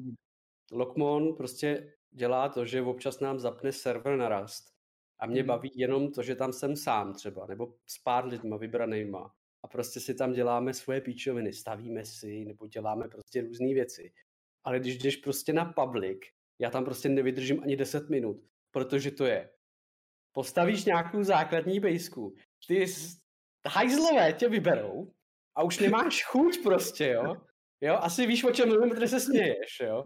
Lokmon prostě dělá to, že občas nám zapne server na Rust a mě mm. baví jenom to, že tam jsem sám třeba, nebo s pár lidma vybranýma a prostě si tam děláme svoje píčoviny, stavíme si, nebo děláme prostě různé věci. Ale když jdeš prostě na public, já tam prostě nevydržím ani 10 minut, protože to je. Postavíš nějakou základní bejsku, ty hajzlové tě vyberou a už nemáš chuť prostě, jo? Jo, asi víš, o čem mluvím, protože se směješ, jo?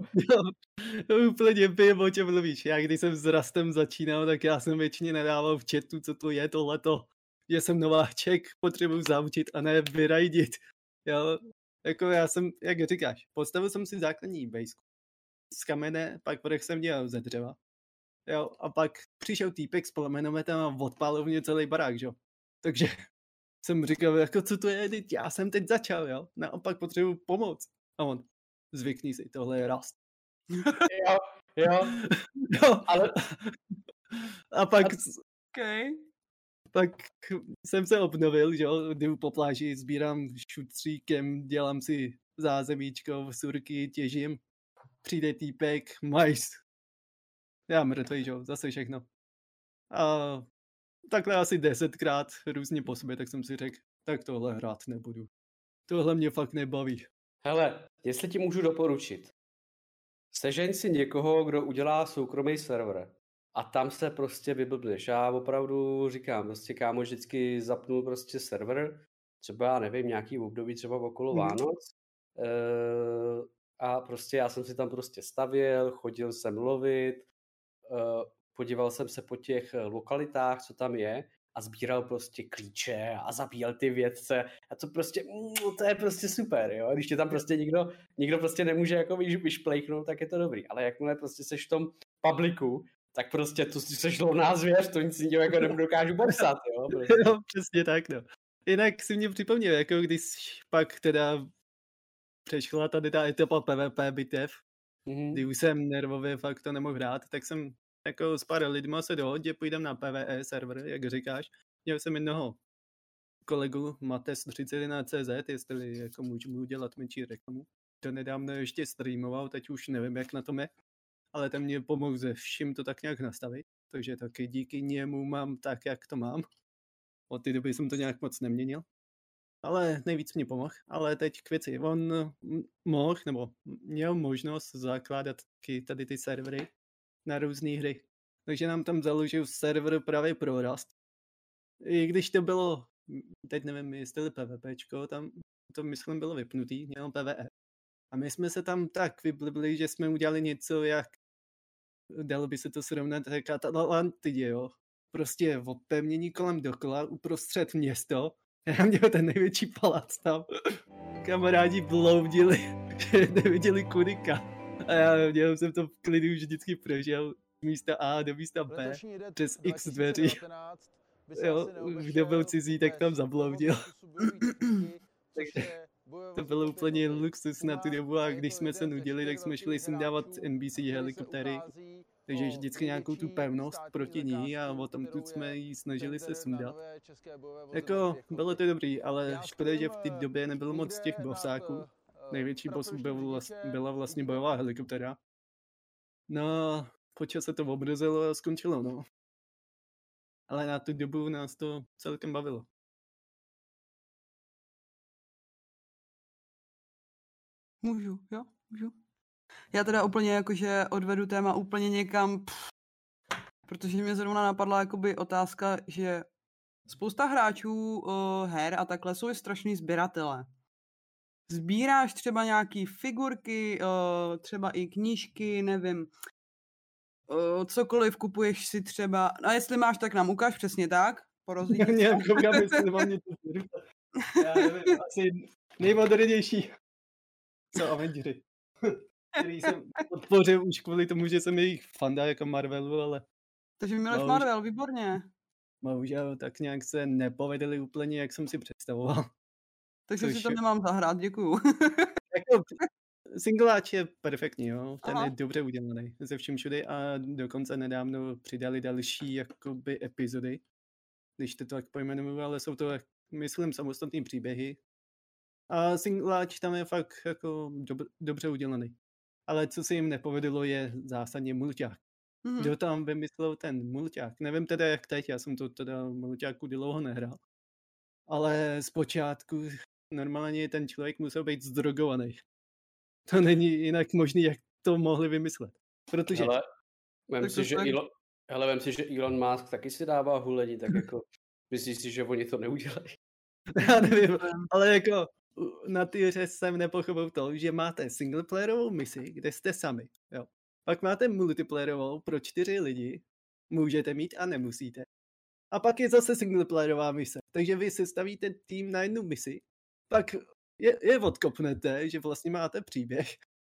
Jo, úplně vím, o čem mluvíš. Já když jsem s Rastem začínal, tak já jsem většině nedával v chatu, co to je tohleto. Že jsem nováček, potřebuji zaučit a ne vyrajdit. Jo, jako já jsem, jak říkáš, postavil jsem si základní bejsku z kamene, pak vrch jsem dělal ze dřeva. Jo, a pak přišel týpek s plamenometem a odpálil mě celý barák, jo. Takže jsem říkal, jako co to je, teď já jsem teď začal, jo. Naopak potřebuji pomoc. A on, zvykni si, tohle je rast. jo, jo. jo. Ale... A pak... Okay. Pak jsem se obnovil, že jo, jdu po pláži, sbírám šutříkem, dělám si zázemíčko, surky, těžím. Přijde týpek, majs. Já mrtvý, že jo, zase všechno. A takhle asi desetkrát různě po sobě, tak jsem si řekl, tak tohle hrát nebudu. Tohle mě fakt nebaví. Hele, jestli ti můžu doporučit, sežeň si někoho, kdo udělá soukromý server a tam se prostě vyblbneš. Já opravdu říkám, prostě kámo vždycky zapnul prostě server, třeba já nevím, nějaký období třeba okolo hmm. Vánoc e, a prostě já jsem si tam prostě stavěl, chodil jsem lovit, e, podíval jsem se po těch lokalitách, co tam je a sbíral prostě klíče a zabíjel ty vědce a to prostě, mm, to je prostě super, jo, když tě tam prostě nikdo, nikdo prostě nemůže jako vyšplejknout, tak je to dobrý, ale jakmile prostě seš v tom publiku, tak prostě to seš lovná zvěř, to nic jiného jako nedokážu popsat, jo. Prostě. no, přesně tak, no. Jinak si mě připomněl, jako když pak teda přešla tady ta etapa PvP bitev, mm-hmm. kdy už jsem nervově fakt to nemohl hrát, tak jsem jako s pár lidma se dohodl, že půjdem na PvE server, jak říkáš. Měl jsem jednoho kolegu Mates 31 CZ, jestli jako můžu udělat menší reklamu. To nedávno ještě streamoval, teď už nevím, jak na tom je, ale ten mě pomohl ze vším to tak nějak nastavit, takže taky díky němu mám tak, jak to mám. Od té doby jsem to nějak moc neměnil, ale nejvíc mě pomohl. Ale teď k věci. On mohl, nebo měl možnost zakládat tady ty servery na různé hry. Takže nám tam založil server právě pro Rust. I když to bylo, teď nevím, jestli PvPčko, tam to myslím bylo vypnutý, měl PvE. A my jsme se tam tak vyblbli, že jsme udělali něco, jak dalo by se to srovnat jako Atlantidě, jo. Prostě opevnění kolem dokola, uprostřed město Já měl ten největší palác tam. Kamarádi bloudili, neviděli kudy kam. A já měl jsem to v klidu už vždycky prožil z místa A do místa B přes x dveří. Jo, kdo byl cizí, tak tam zabloudil. Takže to bylo úplně luxus na tu dobu a když jsme se nudili, tak jsme šli sem dávat NBC helikoptéry. Takže vždycky nějakou tu pevnost proti ní a o tom tu jsme jí snažili se sundat. Jako, bylo to dobrý, ale škoda, že v té době nebylo moc těch bosáků. Největší boss byl vlast, byla vlastně bojová helikoptera. No, počas se to obrazilo a skončilo, no. Ale na tu dobu nás to celkem bavilo. Můžu, jo, můžu. Já teda úplně jakože odvedu téma úplně někam, pff, protože mě zrovna napadla jakoby otázka, že spousta hráčů uh, her a takhle jsou strašný sběratele. Sbíráš třeba nějaký figurky, uh, třeba i knížky, nevím, uh, cokoliv kupuješ si třeba, a jestli máš, tak nám ukáž přesně tak, Já nevím, koukám, jestli nemám něco Já nevím, asi nejmodernější co Avengers který jsem podpořil už kvůli tomu, že jsem jejich fanda jako Marvelu, ale... Takže miluješ Marvel, výborně. Bohužel tak nějak se nepovedli úplně, jak jsem si představoval. Takže Což... si to nemám zahrát, děkuju. jako, singláč je perfektní, jo. Ten Aha. je dobře udělaný ze vším všude a dokonce nedávno přidali další jakoby epizody, když to tak pojmenuju, ale jsou to, myslím, samostatné příběhy. A singláč tam je fakt jako dob- dobře udělaný ale co se jim nepovedlo je zásadně mulťák. Mm-hmm. Kdo tam vymyslel ten mulťák? Nevím teda jak teď, já jsem to teda mulťáku dlouho nehrál. Ale zpočátku normálně ten člověk musel být zdrogovaný. To není jinak možný, jak to mohli vymyslet. Protože... Hele, vem si, že Elon, hele, vem si, že Elon Musk taky si dává hulení, tak jako myslíš si, že oni to neudělají? Já nevím, ale jako na té hře jsem nepochopil to, že máte singleplayerovou misi, kde jste sami. Jo. Pak máte multiplayerovou pro čtyři lidi, můžete mít a nemusíte. A pak je zase singleplayerová mise. Takže vy se stavíte tým na jednu misi, pak je, je odkopnete, že vlastně máte příběh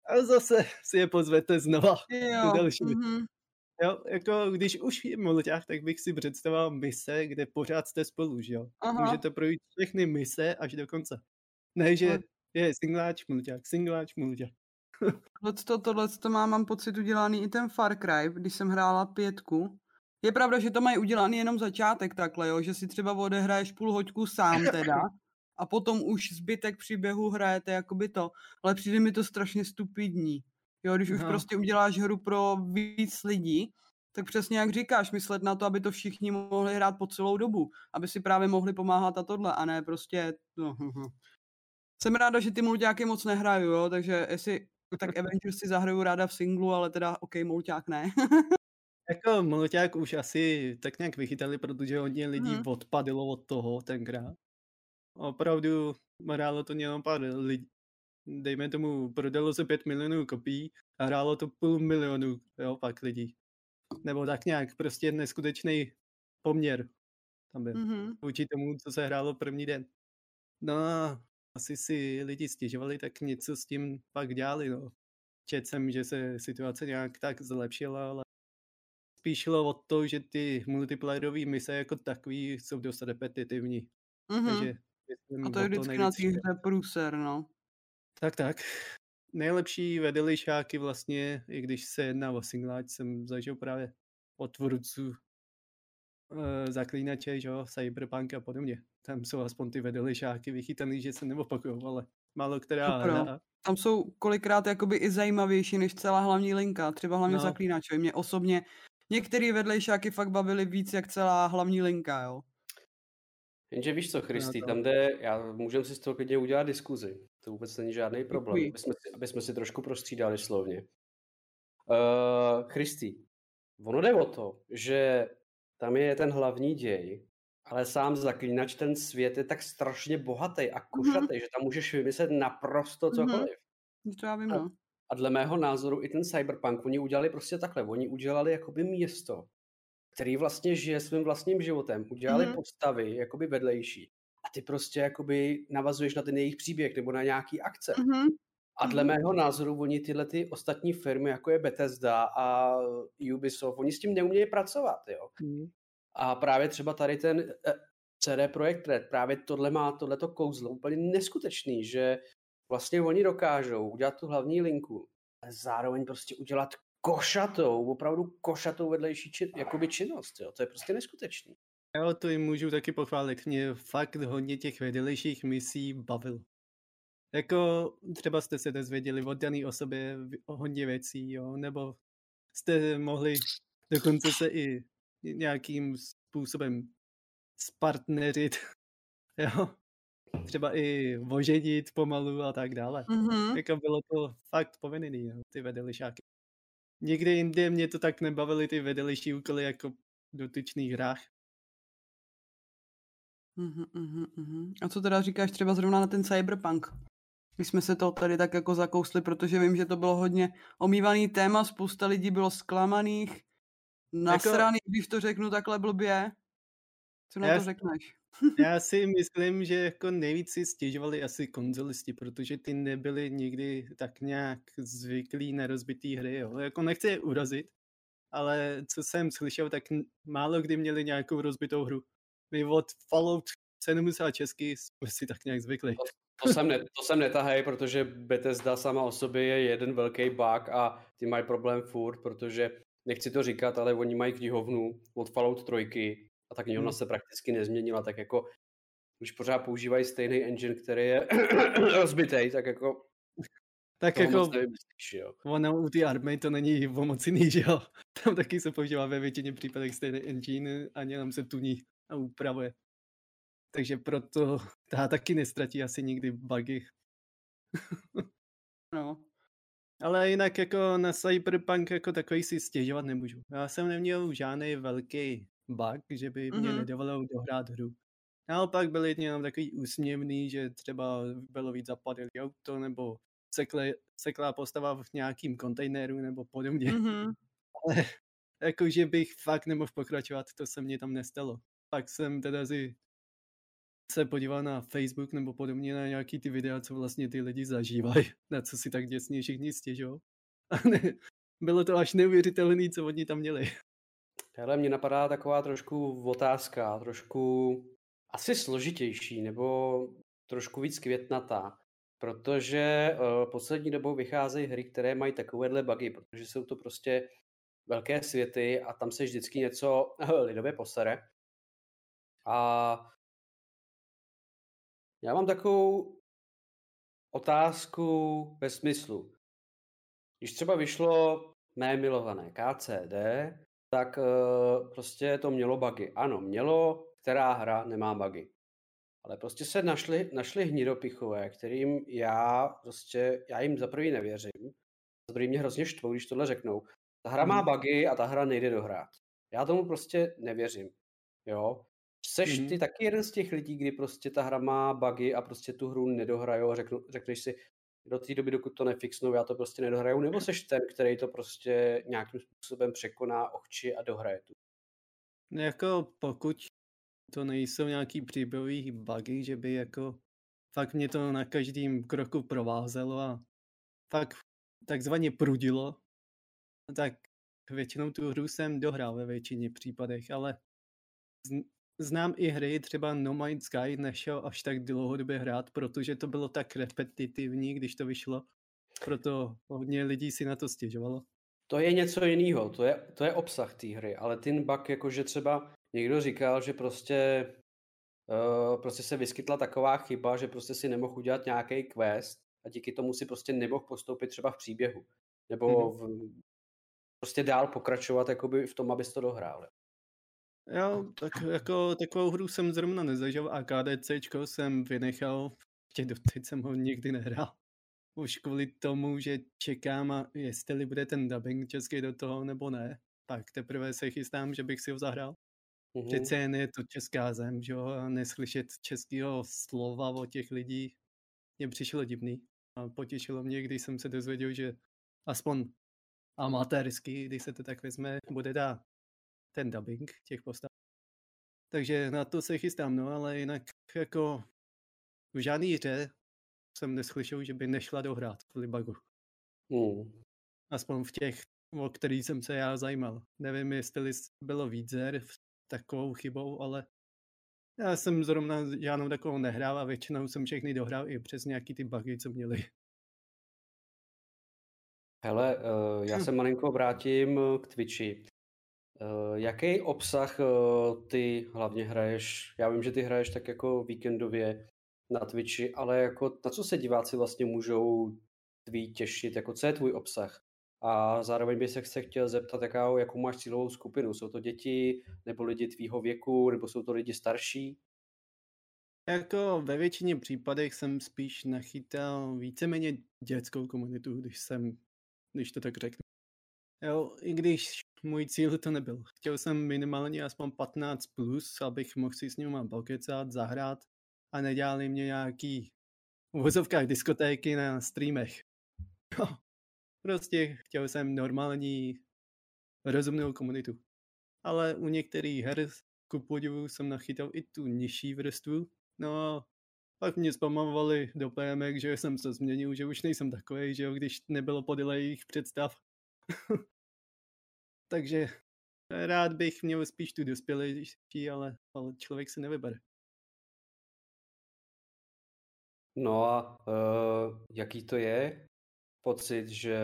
a zase si je pozvete znova jo, další. Mm-hmm. Jo, jako když už je mulťák, tak bych si představoval mise, kde pořád jste spolu, že jo? Aha. Můžete projít všechny mise až do konce. Ne, že je singláč, mulťák, singláč, mulťák. tohle, tohle to má, mám pocit udělaný i ten Far Cry, když jsem hrála pětku. Je pravda, že to mají udělaný jenom začátek takhle, jo? že si třeba odehraješ půl hoďku sám teda a potom už zbytek příběhu hrajete jakoby to, ale přijde mi to strašně stupidní. Jo, když už no. prostě uděláš hru pro víc lidí, tak přesně jak říkáš, myslet na to, aby to všichni mohli hrát po celou dobu, aby si právě mohli pomáhat a tohle, a ne prostě, no, hm, hm jsem ráda, že ty mulťáky moc nehraju, jo, takže jestli tak Avengers si zahraju ráda v singlu, ale teda OK, mulťák ne. jako mulťák už asi tak nějak vychytali, protože hodně lidí hmm. odpadlo od toho tenkrát. Opravdu hrálo to jenom pár lidí. Dejme tomu, prodalo se 5 milionů kopií a hrálo to půl milionu, jo, pak lidí. Nebo tak nějak, prostě neskutečný poměr tam byl. Mm-hmm. Vůči tomu, co se hrálo první den. No asi si lidi stěžovali, tak něco s tím pak dělali. No. Četl jsem, že se situace nějak tak zlepšila, ale spíš šlo o to, že ty multiplayerové mise jako takový jsou dost repetitivní. Mm-hmm. Takže a to je vždycky na té hře průser, no. Tak, tak. Nejlepší vedelišáky vlastně, i když se jedná o singláč, jsem zažil právě od tvůrců e, zaklínače, že jo, Cyberpunk a podobně. Tam jsou aspoň ty vedelišáky vychytaný, že se neopakují, ale málo která hra. Tam jsou kolikrát jakoby i zajímavější než celá hlavní linka, třeba hlavně no. zaklínače. Mě osobně některé vedlejšáky fakt bavily víc jak celá hlavní linka, jo. Jenže víš co, Christy, tam jde, já můžeme si z toho klidně udělat diskuzi. To vůbec není žádný problém, aby jsme, si, aby jsme si trošku prostřídali slovně. Uh, Christy, ono jde o to, že tam je ten hlavní děj, ale sám zaklínač, ten svět je tak strašně bohatý a mhm. košatý, mm-hmm. že tam můžeš vymyslet naprosto mhm. cokoliv. Mm-hmm. To já vím, no. A dle mého názoru i ten cyberpunk, oni udělali prostě takhle, oni udělali jakoby město, který vlastně žije svým vlastním životem, udělali mm-hmm. postavy jakoby vedlejší a ty prostě jakoby navazuješ na ten jejich příběh nebo na nějaký akce. Mhm. A dle Mhm. mého názoru oni tyhle ty ostatní firmy, jako je Bethesda a Ubisoft, oni s tím neumějí pracovat, jo. Mhm. A právě třeba tady ten eh, CD Projekt Red, právě tohle má tohleto kouzlo úplně neskutečný, že vlastně oni dokážou udělat tu hlavní linku, ale zároveň prostě udělat košatou, opravdu košatou vedlejší čin, jakoby činnost, jo. To je prostě neskutečný. Jo, to jim můžu taky pochválit. Mě fakt hodně těch vedlejších misí bavil. Jako třeba jste se dozvěděli od dané osobě hodně věcí, jo, nebo jste mohli dokonce se i nějakým způsobem spartneřit, jo, třeba i oženit pomalu a tak dále. Mhm. Jako bylo to fakt povedený, jo, ty vedlejšáky. Nikdy jinde mě to tak nebavily ty vedlejší úkoly jako v dotyčných hrách. Mhm, mhm, mhm. A co teda říkáš třeba zrovna na ten cyberpunk? My jsme se to tady tak jako zakousli, protože vím, že to bylo hodně omývaný téma, spousta lidí bylo zklamaných, nasraných, když to řeknu takhle blbě. Co na Já to řekneš? Já si myslím, že jako nejvíc si stěžovali asi konzolisti, protože ty nebyli nikdy tak nějak zvyklí na rozbitý hry. Jo. Jako nechci je urazit, ale co jsem slyšel, tak málo kdy měli nějakou rozbitou hru. My od Fallout 76 jsme si tak nějak zvykli. To sem, ne, to sem netahej, protože Bethesda sama o sobě je jeden velký bug a ty mají problém furt, protože nechci to říkat, ale oni mají knihovnu od Fallout 3 a ta knihovna Hmm. se prakticky nezměnila, tak jako když pořád používají stejný engine, který je rozbitej, tak jako Tak jako moc nevymyslíš, jo. ono u té army to není o moc jiný, že jo. Tam taky se používá ve většině případech stejný engine a jenom se tuní a upravuje. Takže proto ta taky nestratí asi nikdy bugy. No. Ale jinak jako na Cyberpunk jako takový si stěžovat nemůžu. Já jsem neměl žádný velký bug, že by mě Mhm. nedovolil dohrát hru. Naopak byly jenom takový úsměvný, že třeba bylo víc zapadlý auto, nebo sekle, seklá postava v nějakým kontejneru, nebo podobně. Mhm. Ale jako, že bych fakt nemohl pokračovat, to se mně tam nestalo. Pak jsem teda si se podíval na Facebook nebo podobně na nějaký ty videa, co vlastně ty lidi zažívají, na co si tak děsně všichni stěžou. Bylo to až neuvěřitelné, co oni tam měli. Hele, mě napadá taková trošku otázka, trošku asi složitější, nebo trošku víc květnatá, protože uh, poslední dobou vycházejí hry, které mají takovéhle bugy, protože jsou to prostě velké světy a tam se vždycky něco lidově posere. A já mám takovou otázku ve smyslu. Když třeba vyšlo mé milované KCD, tak uh, prostě to mělo bugy. Ano, mělo, která hra nemá bugy. Ale prostě se našli, našli hnidopichové, kterým já prostě, já jim za prvý nevěřím. Za prvý mě hrozně štvou, když tohle řeknou. Ta hra má Mhm. bugy a ta hra nejde dohrát. Já tomu prostě nevěřím. Jo? Seš Mhm. ty taky jeden z těch lidí, kdy prostě ta hra má bugy a prostě tu hru nedohrajou a řeknu, řekneš si, do té doby, dokud to nefixnou, já to prostě nedohraju, nebo seš ten, který to prostě nějakým způsobem překoná ochči a dohraje tu. Jako pokud to nejsou nějaký příběhový bugy, že by jako fakt mě to na každém kroku provázelo a fakt takzvaně prudilo, tak většinou tu hru jsem dohrál ve většině případech, ale znám i hry, třeba No Man's Sky nešel až tak dlouhodobě hrát, protože to bylo tak repetitivní, když to vyšlo. Proto hodně lidí si na to stěžovalo. To je něco jiného, to je, to je obsah té hry, ale ten bug, jakože třeba někdo říkal, že prostě, uh, prostě se vyskytla taková chyba, že prostě si nemohl udělat nějaký quest a díky tomu si prostě nemohl postoupit třeba v příběhu. Nebo v, prostě dál pokračovat jakoby v tom, abys to dohrál. Jo, tak jako takovou hru jsem zrovna nezažil a KDCčko jsem vynechal, ještě doteď jsem ho nikdy nehrál. Už kvůli tomu, že čekám, a jestli bude ten dubbing český do toho nebo ne. Tak teprve se chystám, že bych si ho zahrál. Mhm. Přece jen je to česká zem, že jo, a neslyšet českého slova od těch lidí mě přišlo divný. A potěšilo mě, když jsem se dozvěděl, že aspoň amatérsky, když se to tak vezme, bude dát ten dubbing těch postav. Takže na to se chystám, no, ale jinak jako v žádný hře jsem neslyšel, že by nešla dohrát v Libagu. Hmm. Aspoň v těch, o který jsem se já zajímal. Nevím, jestli bylo víc her s takovou chybou, ale já jsem zrovna žádnou takovou nehrál a většinou jsem všechny dohrál i přes nějaký ty bugy, co měli. Hele, uh, já se malinko vrátím eh, k Twitchi. Uh, jaký obsah uh, ty hlavně hraješ? Já vím, že ty hraješ tak jako víkendově na Twitchi, ale jako na co se diváci vlastně můžou tví těšit? Jako co je tvůj obsah? A zároveň bych se chtěl zeptat, jaká, jakou máš cílovou skupinu. Jsou to děti, nebo lidi tvýho věku, nebo jsou to lidi starší? Jako ve většině případech jsem spíš nachytal víceméně dětskou komunitu, když jsem, když to tak řeknu. Jo, i když můj cíl to nebyl. Chtěl jsem minimálně aspoň 15 plus, abych mohl si s nimi pokecat, zahrát a nedělali mě nějaký v vozovkách diskotéky na streamech. No, prostě chtěl jsem normální rozumnou komunitu. Ale u některých her ku podivu jsem nachytal i tu nižší vrstvu. No a pak mě spamovali do PMek, že jsem se změnil, že už nejsem takový, že jo, když nebylo podle jejich představ. Takže rád bych měl spíš tu dospělejší, ale, ale člověk se nevybere. No a uh, jaký to je pocit, že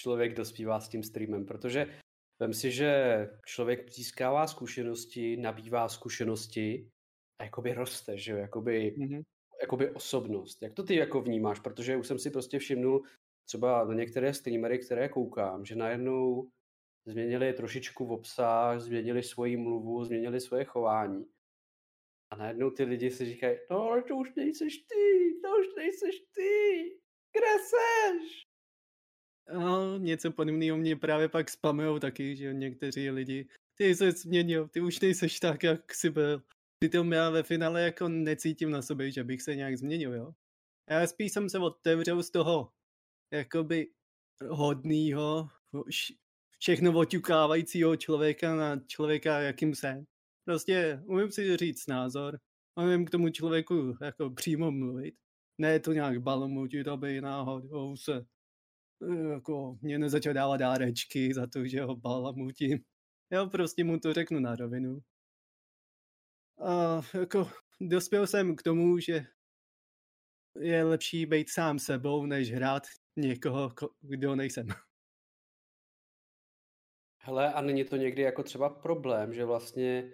člověk dospívá s tím streamem? Protože vem si, že člověk získává zkušenosti, nabývá zkušenosti a jakoby roste, že jo, jakoby, mm-hmm. jakoby osobnost. Jak to ty jako vnímáš? Protože už jsem si prostě všimnul třeba na některé streamery, které koukám, že najednou změnili trošičku v obsah, změnili svoji mluvu, změnili svoje chování. A najednou ty lidi si říkají, no ale to už nejseš ty, to už nejseš ty, kde seš? No, něco podobného mě právě pak spamujou taky, že někteří lidi, ty se změnil, ty už nejseš tak, jak jsi byl. Přitom já ve finále jako necítím na sobě, že bych se nějak změnil, jo. Já spíš jsem se otevřel z toho jakoby hodnýho, všechno oťukávajícího člověka na člověka, jakým jsem. Prostě umím si říct názor, umím k tomu člověku jako přímo mluvit. Ne to nějak balomutit, aby náhodou se jako mě nezačal dávat dárečky za to, že ho balamutím. Já prostě mu to řeknu na rovinu. A jako dospěl jsem k tomu, že je lepší být sám sebou, než hrát někoho, kdo nejsem. Hele, a není to někdy jako třeba problém, že vlastně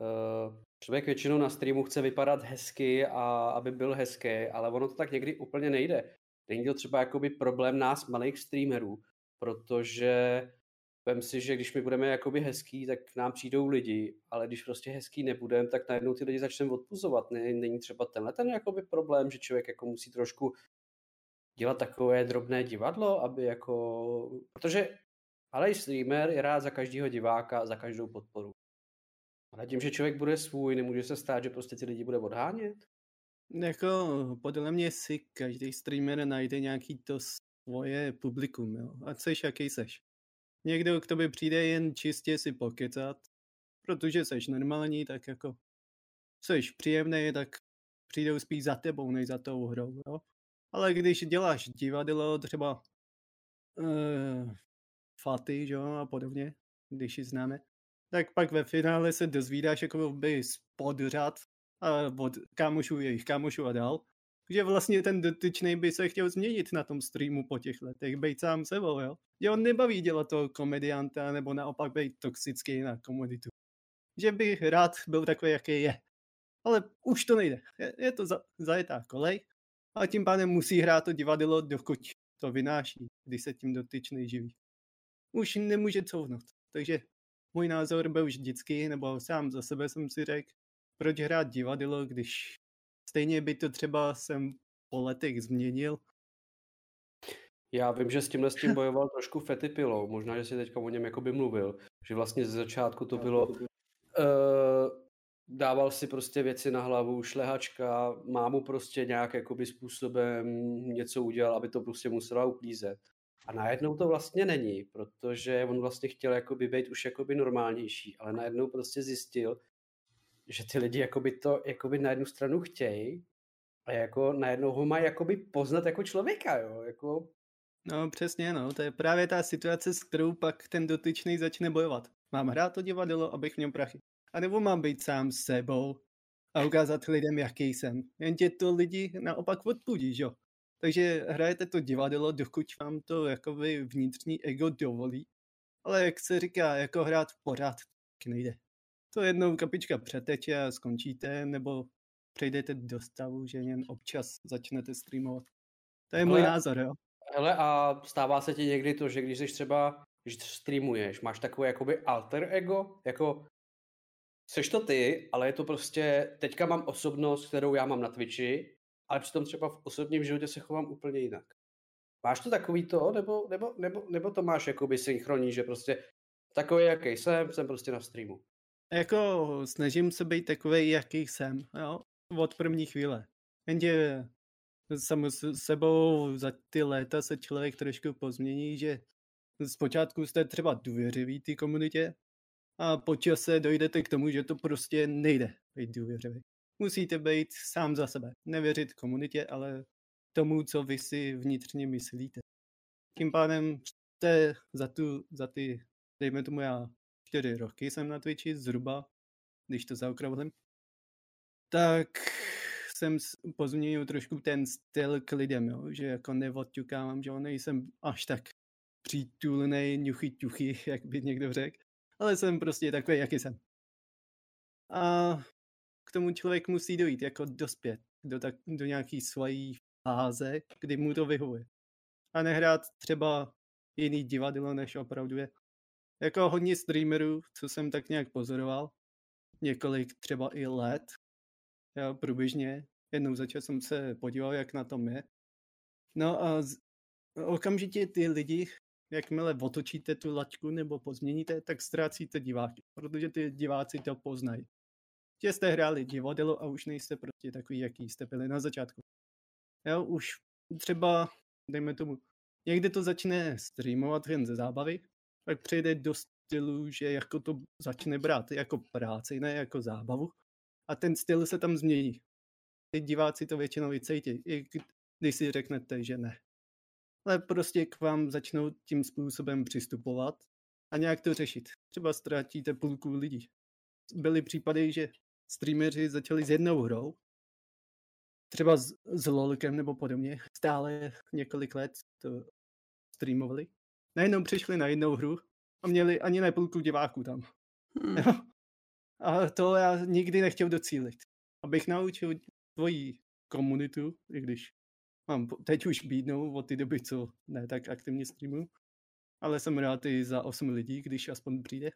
uh, člověk většinou na streamu chce vypadat hezky a aby byl hezký, ale ono to tak někdy úplně nejde. Není to třeba jakoby problém nás, malých streamerů, protože vem si, že když my budeme jakoby hezký, tak k nám přijdou lidi, ale když prostě hezký nebudeme, tak najednou ty lidi začneme odpuzovat. Není třeba tenhle ten jakoby problém, že člověk jako musí trošku dělat takové drobné divadlo, aby jako... Protože ale streamer je rád za každého diváka, za každou podporu. Ale tím, že člověk bude svůj, nemůže se stát, že prostě ty lidi bude odhánět? Jako, podle mě si každý streamer najde nějaký to svoje publikum, jo. Ať seš, jaký seš. Někdo k tobě přijde jen čistě si pokecat, protože seš normální, tak jako seš příjemný, tak přijdou spíš za tebou, než za tou hrou, jo. Ale když děláš divadlo, třeba uh, Faty, že jo, a podobně, když ji známe, tak pak ve finále se dozvídáš jako by spodřad a od kámošů jejich kámošů a dál, že vlastně ten dotyčný by se chtěl změnit na tom streamu po těch letech, být sám sebou, jo. Že on nebaví dělat toho komedianta, nebo naopak být toxický na komoditu. Že by rád byl takový, jaký je. Ale už to nejde. Je, je to za, zajetá kolej a tím pádem musí hrát to divadlo, dokud to vynáší, když se tím dotyčný živí. Už nemůže couvnout. Takže můj názor byl vždycky, nebo sám za sebe jsem si řekl, proč hrát divadlo, když stejně by to třeba jsem po letech změnil. Já vím, že s tímhle s tím bojoval trošku Fetipilou, možná, že si teďka o něm jakoby mluvil, že vlastně ze začátku to bylo, uh, dával si prostě věci na hlavu, šlehačka, mámu prostě nějak jakoby způsobem něco udělal, aby to prostě musela uklízet. A najednou to vlastně není, protože on vlastně chtěl jakoby být už jakoby normálnější, ale najednou prostě zjistil, že ty lidi jakoby to jakoby na jednu stranu chtějí a jako najednou ho mají jakoby poznat jako člověka, jo, jako... No přesně, no, to je právě ta situace, s kterou pak ten dotyčný začne bojovat. Mám hrát to divadlo, abych měl prachy. A nebo mám být sám s sebou a ukázat lidem, jaký jsem. Jenže to lidi naopak odpudí, jo. Takže hrajete to divadlo, dokud vám to jakoby vnitřní ego dovolí. Ale jak se říká, jako hrát v pořád, tak nejde. To jednou kapička přeteče a skončíte, nebo přejdete do stavu, že jen občas začnete streamovat. To je můj Ale- názor, jo. Hele, a stává se ti někdy to, že když jsi třeba, když streamuješ, máš takové jakoby alter ego, jako seš to ty, ale je to prostě, teďka mám osobnost, kterou já mám na Twitchi, ale přitom třeba v osobním životě se chovám úplně jinak. Máš to takový to, nebo, nebo, nebo, nebo to máš jakoby synchronní, že prostě takový, jaký jsem, jsem prostě na streamu. Jako snažím se být takový, jaký jsem, jo, od první chvíle. Jenže sam s sebou za ty léta se člověk trošku pozmění, že zpočátku jste třeba důvěřivý té komunitě a po čase dojdete k tomu, že to prostě nejde být důvěřivý. Musíte být sám za sebe. Nevěřit komunitě, ale tomu, co vy si vnitřně myslíte. Tím pádem jste za, tu, za ty, dejme tomu já, čtyři roky jsem na Twitchi zhruba, když to zaokrouhlím, tak jsem pozměnil trošku ten styl k lidem, jo? že jako neodťukávám, že nejsem až tak přítulný, ňuchy ťuchy, jak by někdo řekl, ale jsem prostě takový, jaký jsem. A k tomu člověk musí dojít, jako dospět do, tak, do nějaký svojí fáze, kdy mu to vyhovuje. A nehrát třeba jiný divadlo, než opravdu je. Jako hodně streamerů, co jsem tak nějak pozoroval, několik třeba i let, jo, průběžně, jednou za čas jsem se podíval, jak na tom je. No a z, okamžitě ty lidi, jakmile otočíte tu laťku nebo pozměníte, tak ztrácíte diváky, protože ty diváci to poznají. Že jste hráli divadlo a už nejste prostě takový, jaký jste byli na začátku. Jo, už třeba, dejme tomu, někde to začne streamovat jen ze zábavy, pak přejde do stylu, že jako to začne brát jako práci, ne jako zábavu. A ten styl se tam změní. Ty diváci to většinou vycítí, i když si řeknete, že ne. Ale prostě k vám začnou tím způsobem přistupovat a nějak to řešit. Třeba ztratíte půlku lidí. Byly případy, že streameři začali s jednou hrou, třeba s, s LOLkem nebo podobně, stále několik let to streamovali. Najednou přišli na jednou hru a měli ani ne půlku diváků tam. Hm. Jo. A to já nikdy nechtěl docílit. Abych naučil tvoji komunitu, i když mám teď už bídnou od té doby, co ne tak aktivně streamuju, ale jsem rád i za 8 lidí, když aspoň přijde.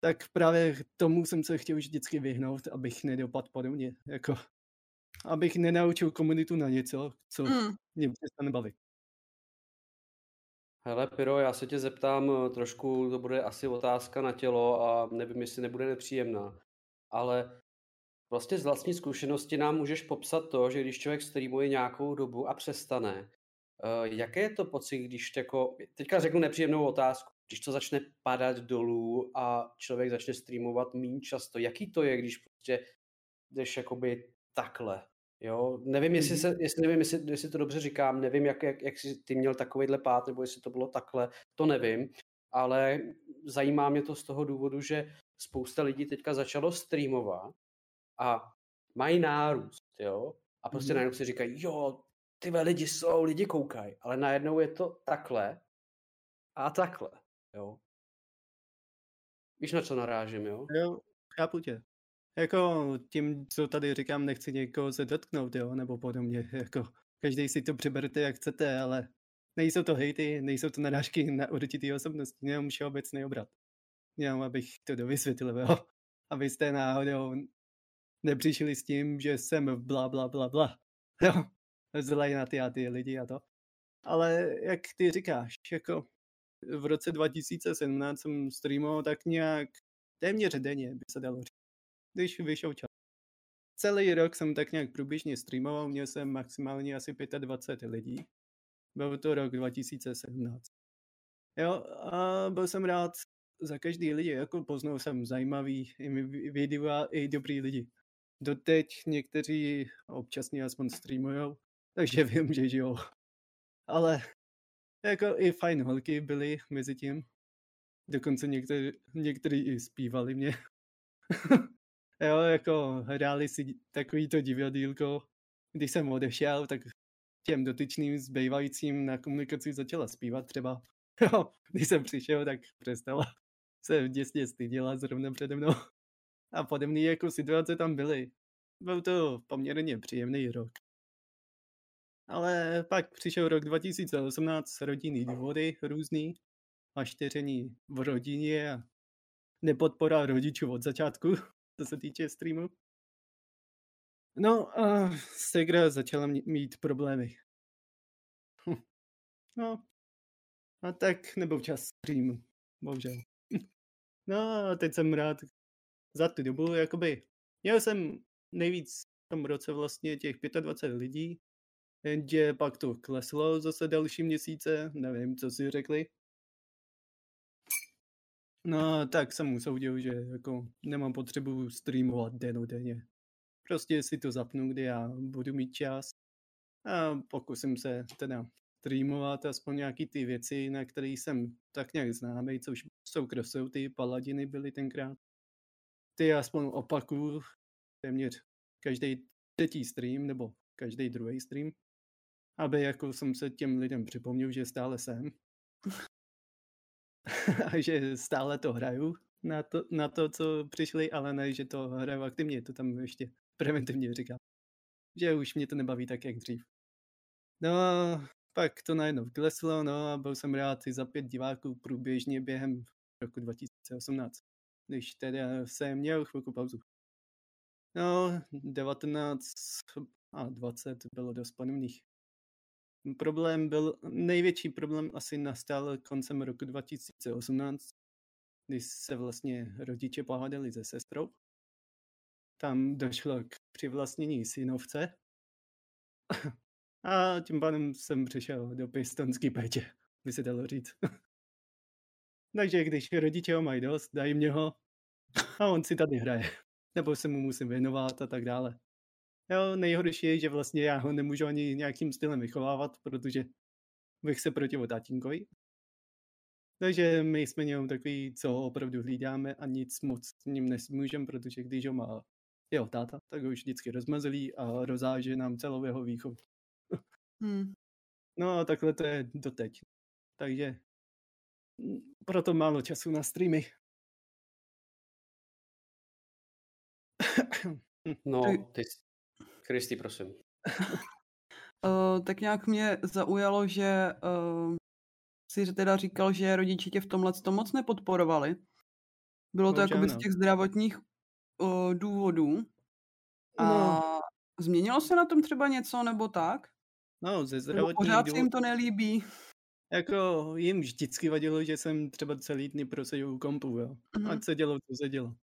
Tak právě k tomu jsem se chtěl vždycky vyhnout, abych nedopadl podobně. Jako, abych nenaučil komunitu na něco, co Hm. mě přestane bavit. Hele, Piro, já se tě zeptám eh, trošku, to bude asi otázka na tělo a nevím, jestli nebude nepříjemná, ale vlastně z vlastní zkušenosti nám můžeš popsat to, že když člověk streamuje nějakou dobu a přestane, eh, jaké je to pocit, když jako, teďka řeknu nepříjemnou otázku, když to začne padat dolů a člověk začne streamovat méně často, jaký to je, když prostě jdeš jakoby takhle, jo, nevím, jestli, se, jestli, nevím jestli, jestli to dobře říkám, nevím, jak, jak, jak jsi ty měl takovýhle pád, nebo jestli to bylo takhle, to nevím, ale zajímá mě to z toho důvodu, že spousta lidí teďka začalo streamovat a mají nárůst, jo, a prostě Mhm. najednou si říkají, jo, tyhle lidi jsou, lidi koukají, ale najednou je to takhle a takhle, jo. Víš, na co narážím, jo? Jo, chápu tě. Jako tím, co tady říkám, nechci někoho se dotknout, jo, nebo podobně, jako každý si to přiberte, jak chcete, ale nejsou to hejty, nejsou to narážky na určitý osobnosti, jenom všeobecný obrat. Jenom abych to dovysvětlil, jo. Abyste náhodou nepřišli s tím, že jsem bla bla bla bla. Jo, zlej na ty a ty lidi a to. Ale jak ty říkáš, jako v roce 2017 jsem streamoval tak nějak téměř denně, by se dalo říct, když vyšel čas. Celý rok jsem tak nějak průběžně streamoval, měl jsem maximálně asi 25 lidí. Byl to rok 2017. Jo, a byl jsem rád za každý lidi, jako poznal jsem zajímavý i i dobrý lidi. Doteď někteří občas mě aspoň streamujou, takže vím, že jo. Ale jako i fajn holky byly mezi tím. Dokonce některý, některý i zpívali mě. jo, jako hráli si takovýto divadýlko. Když jsem odešel, tak těm dotyčným zbývajícím na komunikaci začala zpívat třeba. Jo, když jsem přišel, tak přestala se děsně styděla zrovna přede mnou. A podobné jako situace tam byly. Byl to poměrně příjemný rok. Ale pak přišel rok 2018, rodinný důvody různý, maštěření v rodině a nepodpora rodičů od začátku, co se týče streamu. No a Segra začala mít problémy. Hm. No, a tak nebyl čas streamu, bohužel. No a teď jsem rád za tu dobu, jakoby, měl jsem nejvíc v tom roce vlastně těch 25 lidí, jenže pak to kleslo zase další měsíce, nevím, co si řekli. No, tak jsem usoudil, že jako nemám potřebu streamovat denodenně. Prostě si to zapnu, kdy já budu mít čas a pokusím se teda streamovat aspoň nějaký ty věci, na které jsem tak nějak známý, což jsou crossout, paladiny byly tenkrát. Ty aspoň opakuju téměř každý třetí stream nebo každý druhý stream, aby jako jsem se těm lidem připomněl, že stále jsem. a že stále to hraju na to, na to, co přišli, ale ne, že to hraju aktivně, to tam ještě preventivně říkám. Že už mě to nebaví tak, jak dřív. No a pak to najednou kleslo, no a byl jsem rád i za pět diváků průběžně během roku 2018, když teda jsem měl chvilku pauzu. No, 19 a 20 bylo dost podobných. Problém byl, největší problém asi nastal koncem roku 2018, když se vlastně rodiče pohádali se sestrou. Tam došlo k přivlastnění synovce. A tím pádem jsem přišel do pěstonský péče, by se dalo říct. Takže když rodiče ho mají dost, dají mě ho a on si tady hraje. Nebo se mu musím věnovat a tak dále. Jo, nejhorší je, že vlastně já ho nemůžu ani nějakým stylem vychovávat, protože bych se protivil tatínkovi. Takže my jsme jenom takový, co ho opravdu hlídáme a nic moc s ním nesmůžem, protože když ho má jeho táta, tak ho už vždycky rozmazlí a rozáže nám celou jeho výchovu. Hm. No a takhle to je doteď. Takže proto málo času na streamy. No, Ty-. Kristi, prosím. Uh, tak nějak mě zaujalo, že uh, si teda říkal, že rodiče tě v tomhle to moc nepodporovali. Bylo to Bohužel jakoby z no. těch zdravotních uh, důvodů. A No. změnilo se na tom třeba něco nebo tak? No, ze zdravotních pořád se jim důvodů, to nelíbí? Jako jim vždycky vadilo, že jsem třeba celý dny proseděl u kompu, jo. Mhm. Ať se dělo, co se dělo.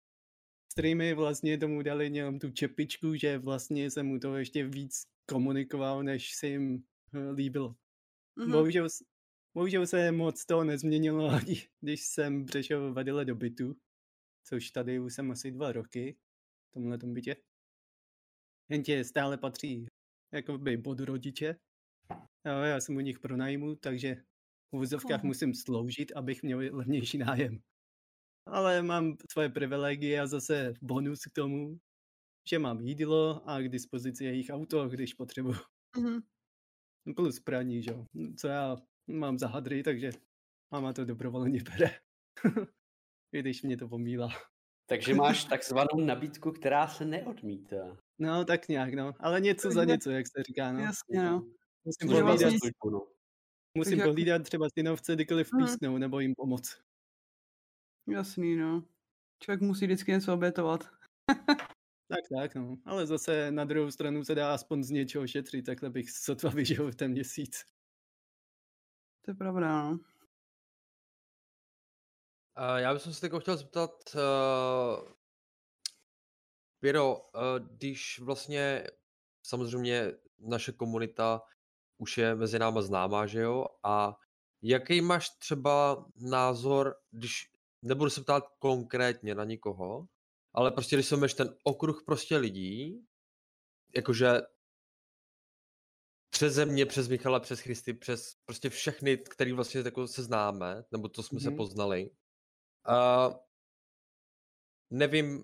Streamy vlastně tomu dali jenom tu čepičku, že vlastně jsem mu to ještě víc komunikoval, než se jim eh, líbilo. Mhm. Bohužel, bohužel se moc toho nezměnilo, ani když jsem přešel vadile do bytu, což tady už jsem asi dva roky v tomhle tom bytě. Jenže stále patří jakoby pod rodiče. Já jsem u nich pronajmu, takže v vozovkách Aha. musím sloužit, abych měl levnější nájem. Ale mám svoje privilegie a zase bonus k tomu, že mám jídlo a k dispozici jejich auto, když potřebuji. Mhm. Plus praní, že jo. Co já mám za hadry, takže máma to dobrovolně bere. I když mě to pomílá. Takže máš takzvanou nabídku, která se neodmítá. No, tak nějak, no. Ale něco za něco, jak se říká, no. Jasně, no. Musím pohlídat, vlastně- no. Musím jako- pohlídat třeba synovce, kdykoliv Mhm. písnou, nebo jim pomoct. Jasný, no. Člověk musí vždycky něco obětovat. Tak, tak, no. Ale zase na druhou stranu se dá aspoň z něčeho šetřit, takhle bych sotva vyžil v ten měsíc. To je pravda, no. Uh, já bych se teď chtěl zeptat, uh, Piro, uh, když vlastně samozřejmě naše komunita už je mezi náma známá, že jo? A jaký máš třeba názor, když nebudu se ptát konkrétně na nikoho, ale prostě když se ten okruh prostě lidí, jakože přes mě, přes Michala, přes Christy, přes prostě všechny, který vlastně jako se známe, nebo to jsme mm-hmm. se poznali. A nevím,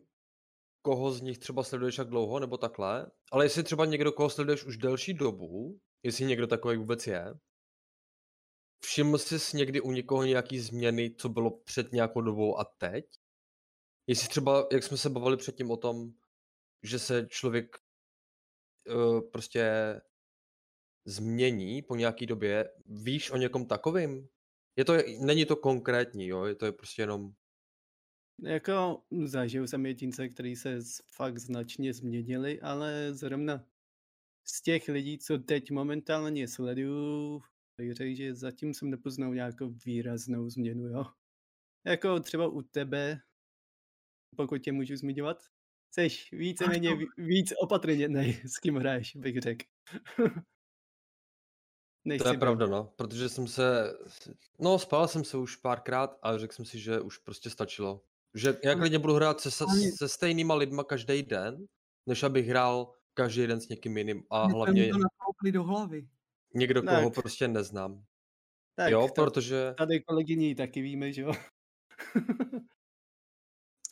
koho z nich třeba sleduješ jak dlouho, nebo takhle, ale jestli třeba někdo, koho sleduješ už delší dobu, jestli někdo takový vůbec je, všiml jsi někdy u někoho nějaký změny, co bylo před nějakou dobou a teď? Jestli třeba, jak jsme se bavili předtím o tom, že se člověk uh, prostě změní po nějaký době, víš o někom takovým? Je to, není to konkrétní, jo, je to je prostě jenom... Jako zažil jsem jedince, který se fakt značně změnili, ale zrovna z těch lidí, co teď momentálně sleduju, bych řekl, že zatím jsem nepoznal nějakou výraznou změnu, jo. Jako třeba u tebe, pokud tě můžu zmiňovat, seš víceméně víc opatrně, ne, s kým hraješ, bych řekl. Nechci to je pravda, no, protože jsem se, no spal jsem se už párkrát, ale řekl jsem si, že už prostě stačilo. Že já klidně budu hrát se, se stejnýma lidma každý den, než abych hrál každý den s někým jiným a Mě hlavně to do hlavy. někdo, tak. koho prostě neznám. Tak, jo, to, protože... Tady kolegyní taky víme, že jo.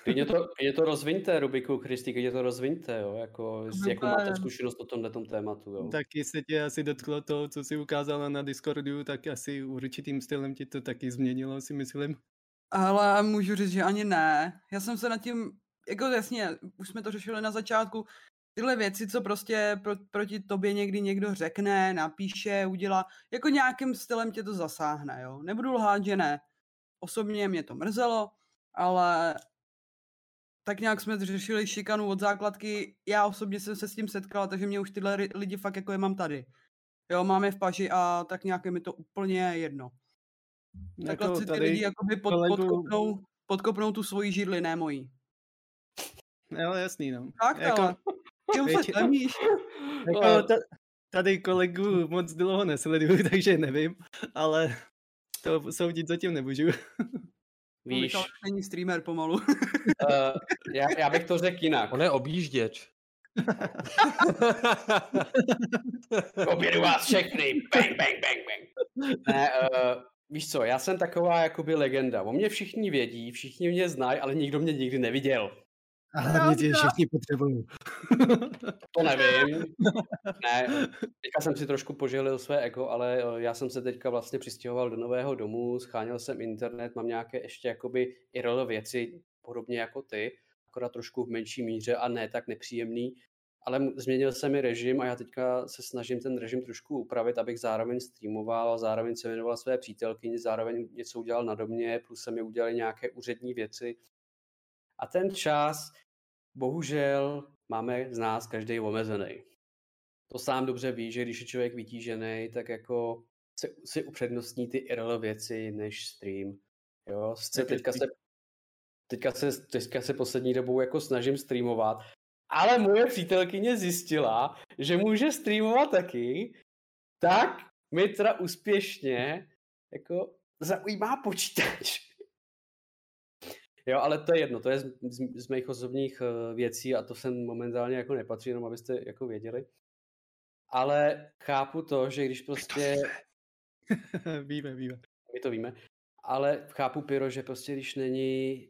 Klidně to, klidně to rozviňte, Rubiku, Christy, klidně to rozviňte, jo, jako, z, jakou máte zkušenost o tomhle tématu, jo. Taky se tě asi dotklo to, co si ukázala na Discordu, tak asi určitým stylem ti to taky změnilo, si myslím. Ale můžu říct, že ani ne. Já jsem se nad tím, jako jasně, už jsme to řešili na začátku, tyhle věci, co prostě pro, proti tobě někdy někdo řekne, napíše, udělá, jako nějakým stylem tě to zasáhne, jo. Nebudu lhát, že ne. Osobně mě to mrzelo, ale tak nějak jsme řešili šikanu od základky. Já osobně jsem se s tím setkala, takže mě už tyhle lidi fakt jako je mám tady. Jo, máme v paži a tak nějak je mi to úplně jedno. Takhle jako si ty lidi jakoby pod, kolegu... podkopnou, podkopnou tu svoji židli, ne mojí. Jo, jasný, no. Tak, jako... ale. Čím se jako, tady kolegu moc dlouho nesleduju, takže nevím, ale to soudit zatím nemůžu. Víš. Michal není streamer pomalu. uh, já, já bych to řekl jinak. On je objížděč. Obědu vás všechny. Bang, bang, bang, bang. Ne, uh, víš co, já jsem taková jakoby legenda. O mě všichni vědí, všichni mě znají, ale nikdo mě nikdy neviděl. A hlavně tě všichni potřebují. to nevím. Ne, teďka jsem si trošku poželil své ego, ale eh, já jsem se teďka vlastně přistěhoval do nového domu, scháněl jsem internet, mám nějaké ještě jakoby IRL věci, podobně jako ty, akorát trošku v menší míře a ne tak nepříjemný, ale změnil se mi režim a já teďka se snažím ten režim trošku upravit, abych zároveň streamoval, zároveň se věnoval své přítelkyni, zároveň něco udělal na domě, plus jsem mi udělali nějaké úřední věci. A ten čas bohužel máme z nás každý omezený. To sám dobře ví, že když je člověk vytížený, tak jako si, si upřednostní ty IRL věci než stream. Jo, sice teďka se, teďka se, teďka se poslední dobou jako snažím streamovat, ale moje přítelkyně zjistila, že může streamovat taky, tak mi teda úspěšně jako zaujímá počítač. Jo, ale to je jedno, to je z, z, z mých osobních uh, věcí a to sem momentálně jako nepatří, jenom abyste jako věděli. Ale chápu to, že když prostě... víme, víme. My to víme. Ale chápu, Piro, že prostě když není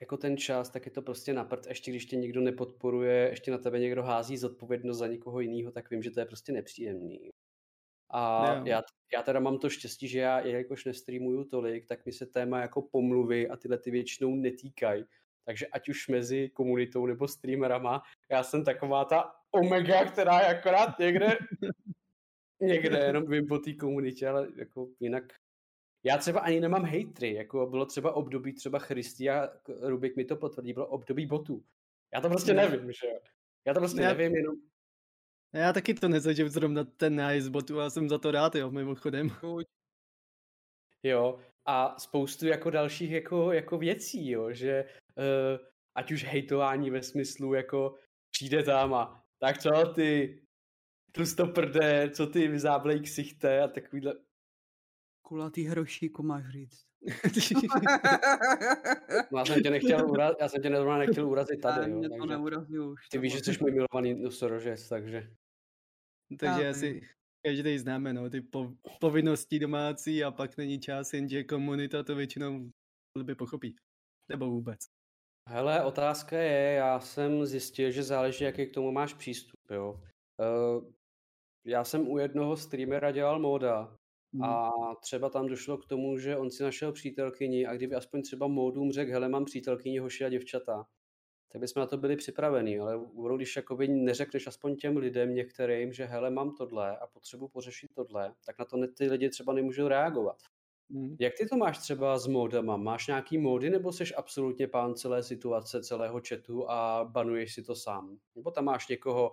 jako ten čas, tak je to prostě na prd. Ještě když tě někdo nepodporuje, ještě na tebe někdo hází zodpovědnost za někoho jiného, tak vím, že to je prostě nepříjemný. A já, já teda mám to štěstí, že já, jelikož nestreamuju tolik, tak mi se téma jako pomluvy a tyhle ty většinou netýkají. Takže ať už mezi komunitou nebo streamerama, já jsem taková ta omega, která je akorát někde, někde jenom vím po té komunitě, ale jako jinak já třeba ani nemám hejtry, jako bylo třeba období třeba Christy a Rubik mi to potvrdí, bylo období botů. Já to prostě nevím, že jo. Já to prostě já, nevím, jenom já taky to nezažil zrovna ten nice botu a jsem za to rád, jo, mimochodem. Jo, a spoustu jako dalších jako, jako věcí, jo, že uh, ať už hejtování ve smyslu jako přijde tam a tak co ty, tlustoprdé, co ty záblej ksichte a takovýhle. Kulatý hrošíku máš říct. No, já jsem tě nechtěl, urazit, já jsem tě nezrovna nechtěl urazit tady, jo, mě to takže neurazí už. ty víš, že jsi můj milovaný nosorožec, takže Takže asi vím. každý známe, no, ty po, povinnosti domácí a pak není čas, jenže komunita to většinou blbě pochopí. Nebo vůbec. Hele, otázka je, já jsem zjistil, že záleží, jaký k tomu máš přístup, jo. Uh, já jsem u jednoho streamera dělal móda Mm. a třeba tam došlo k tomu, že on si našel přítelkyni a kdyby aspoň třeba módům řekl, hele, mám přítelkyni, hoši a děvčata, tak bychom na to byli připravení, ale když jakoby neřekneš aspoň těm lidem některým, že hele, mám tohle a potřebuji pořešit tohle, tak na to ty lidi třeba nemůžou reagovat. Mm. Jak ty to máš třeba s módama? Máš nějaký módy nebo jsi absolutně pán celé situace, celého chatu a banuješ si to sám? Nebo tam máš někoho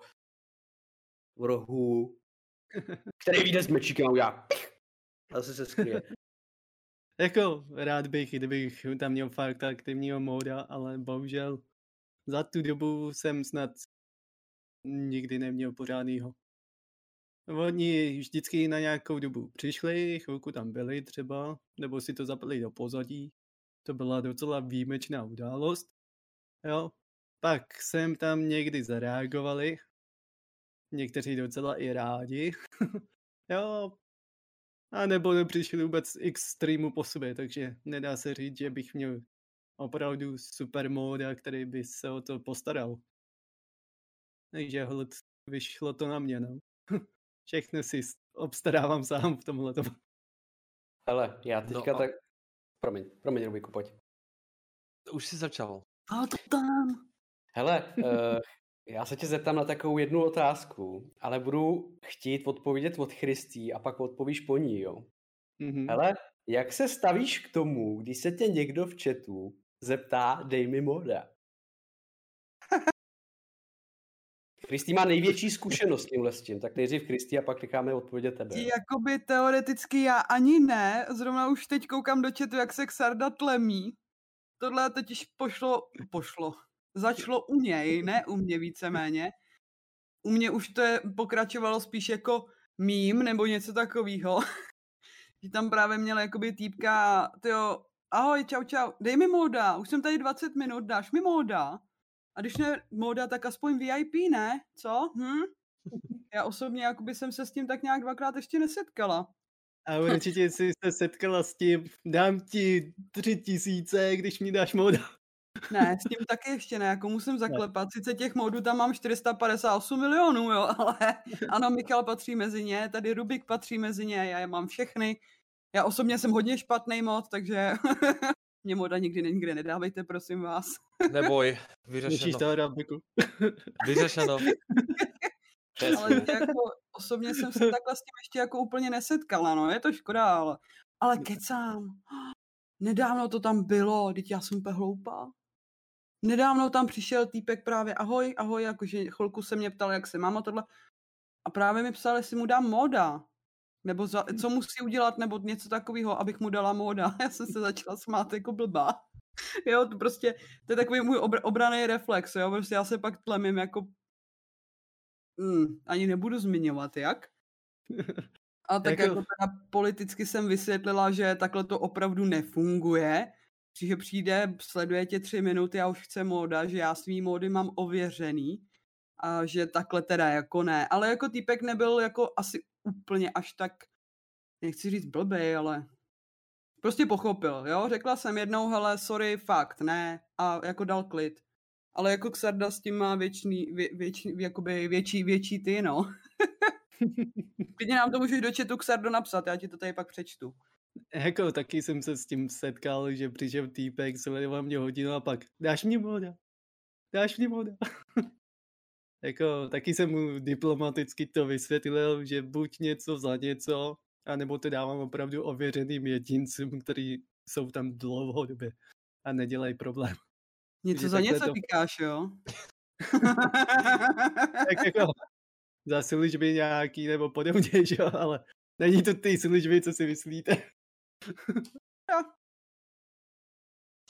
v rohu, který vyjde s mečíkem a pich, a zase se skryje. Jako rád bych, kdybych tam měl fakt aktivního móda, ale bohužel za tu dobu jsem snad nikdy neměl pořádnýho. Oni vždycky na nějakou dobu přišli, chvilku tam byli třeba, nebo si to zapili do pozadí. To byla docela výjimečná událost. Jo. Pak jsem tam někdy zareagovali. Někteří docela i rádi. jo. A nebo nepřišli vůbec x streamů po sobě, takže nedá se říct, že bych měl opravdu super móda, který by se o to postaral. Takže hled, vyšlo to na mě, no. Všechno si obstarávám sám v tomhle. Hele, já No teďka a- tak... Promiň, promiň, Rubiku, pojď. Už jsi začal. A to tam. Hele, uh, já se tě zeptám na takovou jednu otázku, ale budu chtít odpovědět od Christí a pak odpovíš po ní, jo? Mhm. Hele, jak se stavíš k tomu, když se tě někdo v chatu zeptá, dej mi moda? Kristý má největší zkušenost s tímhle s tím, tak nejdřív Kristý a pak necháme odpovědět tebe. Jakoby teoreticky já ani ne, zrovna už teď koukám do chatu, jak se Xarda tlemí. Tohle totiž pošlo, pošlo, začalo u něj, ne u mě víceméně. U mě už to je, pokračovalo spíš jako mím nebo něco takového. že tam právě měl jakoby týpka, tyjo, ahoj, čau, čau, dej mi móda, už jsem tady 20 minut, dáš mi móda. A když ne móda, tak aspoň VIP, ne? Co? Hm? Já osobně jakoby jsem se s tím tak nějak dvakrát ještě nesetkala. A určitě jsi se setkala s tím, dám ti tři tisíce, když mi dáš móda. Ne, s tím taky ještě ne, jako musím zaklepat. Sice těch modů tam mám 458 milionů, jo, ale ano, Michal patří mezi ně, tady Rubik patří mezi ně, já je mám všechny. Já osobně jsem hodně špatný mod, takže mě moda nikdy nikde nedávejte, prosím vás. Neboj, vyřešeno. Vyřešeno. ale jako osobně jsem se takhle s tím ještě jako úplně nesetkala, no, je to škoda, ale, ale kecám. Nedávno to tam bylo, teď já jsem úplně hloupá. Nedávno tam přišel týpek právě, ahoj, ahoj, jakože chvilku se mě ptal, jak se mám a tohle. A právě mi psal, jestli mu dám moda. Nebo za, co musí udělat, nebo něco takového, abych mu dala moda. Já jsem se začala smát jako blbá. Jo, to prostě, to je takový můj obr- obraný reflex, jo, prostě já se pak tlemím jako, hmm, ani nebudu zmiňovat, jak. A tak Jako- jako teda politicky jsem vysvětlila, že takhle to opravdu nefunguje, že přijde, sleduje tě tři minuty a už chce móda, že já svý módy mám ověřený a že takhle teda jako ne. Ale jako týpek nebyl jako asi úplně až tak, nechci říct blbej, ale prostě pochopil, jo. Řekla jsem jednou, hele, sorry, fakt, ne. A jako dal klid. Ale jako Xarda s tím má věčný, vě, věčný, jakoby větší, větší ty, no. Klidně nám to můžeš do chatu Xardo napsat, já ti to tady pak přečtu. Jako taky jsem se s tím setkal, že přišel týpek, sledoval mě hodinu a pak dáš mi móda. Dáš mi móda. Jako taky jsem mu diplomaticky to vysvětlil, že buď něco za něco, anebo to dávám opravdu ověřeným jedincům, kteří jsou tam dlouhodobě a nedělají problém. Něco Takže za něco to- říkáš, jo? tak jako za služby nějaký nebo podobně, že jo, ale není to ty služby, co si myslíte.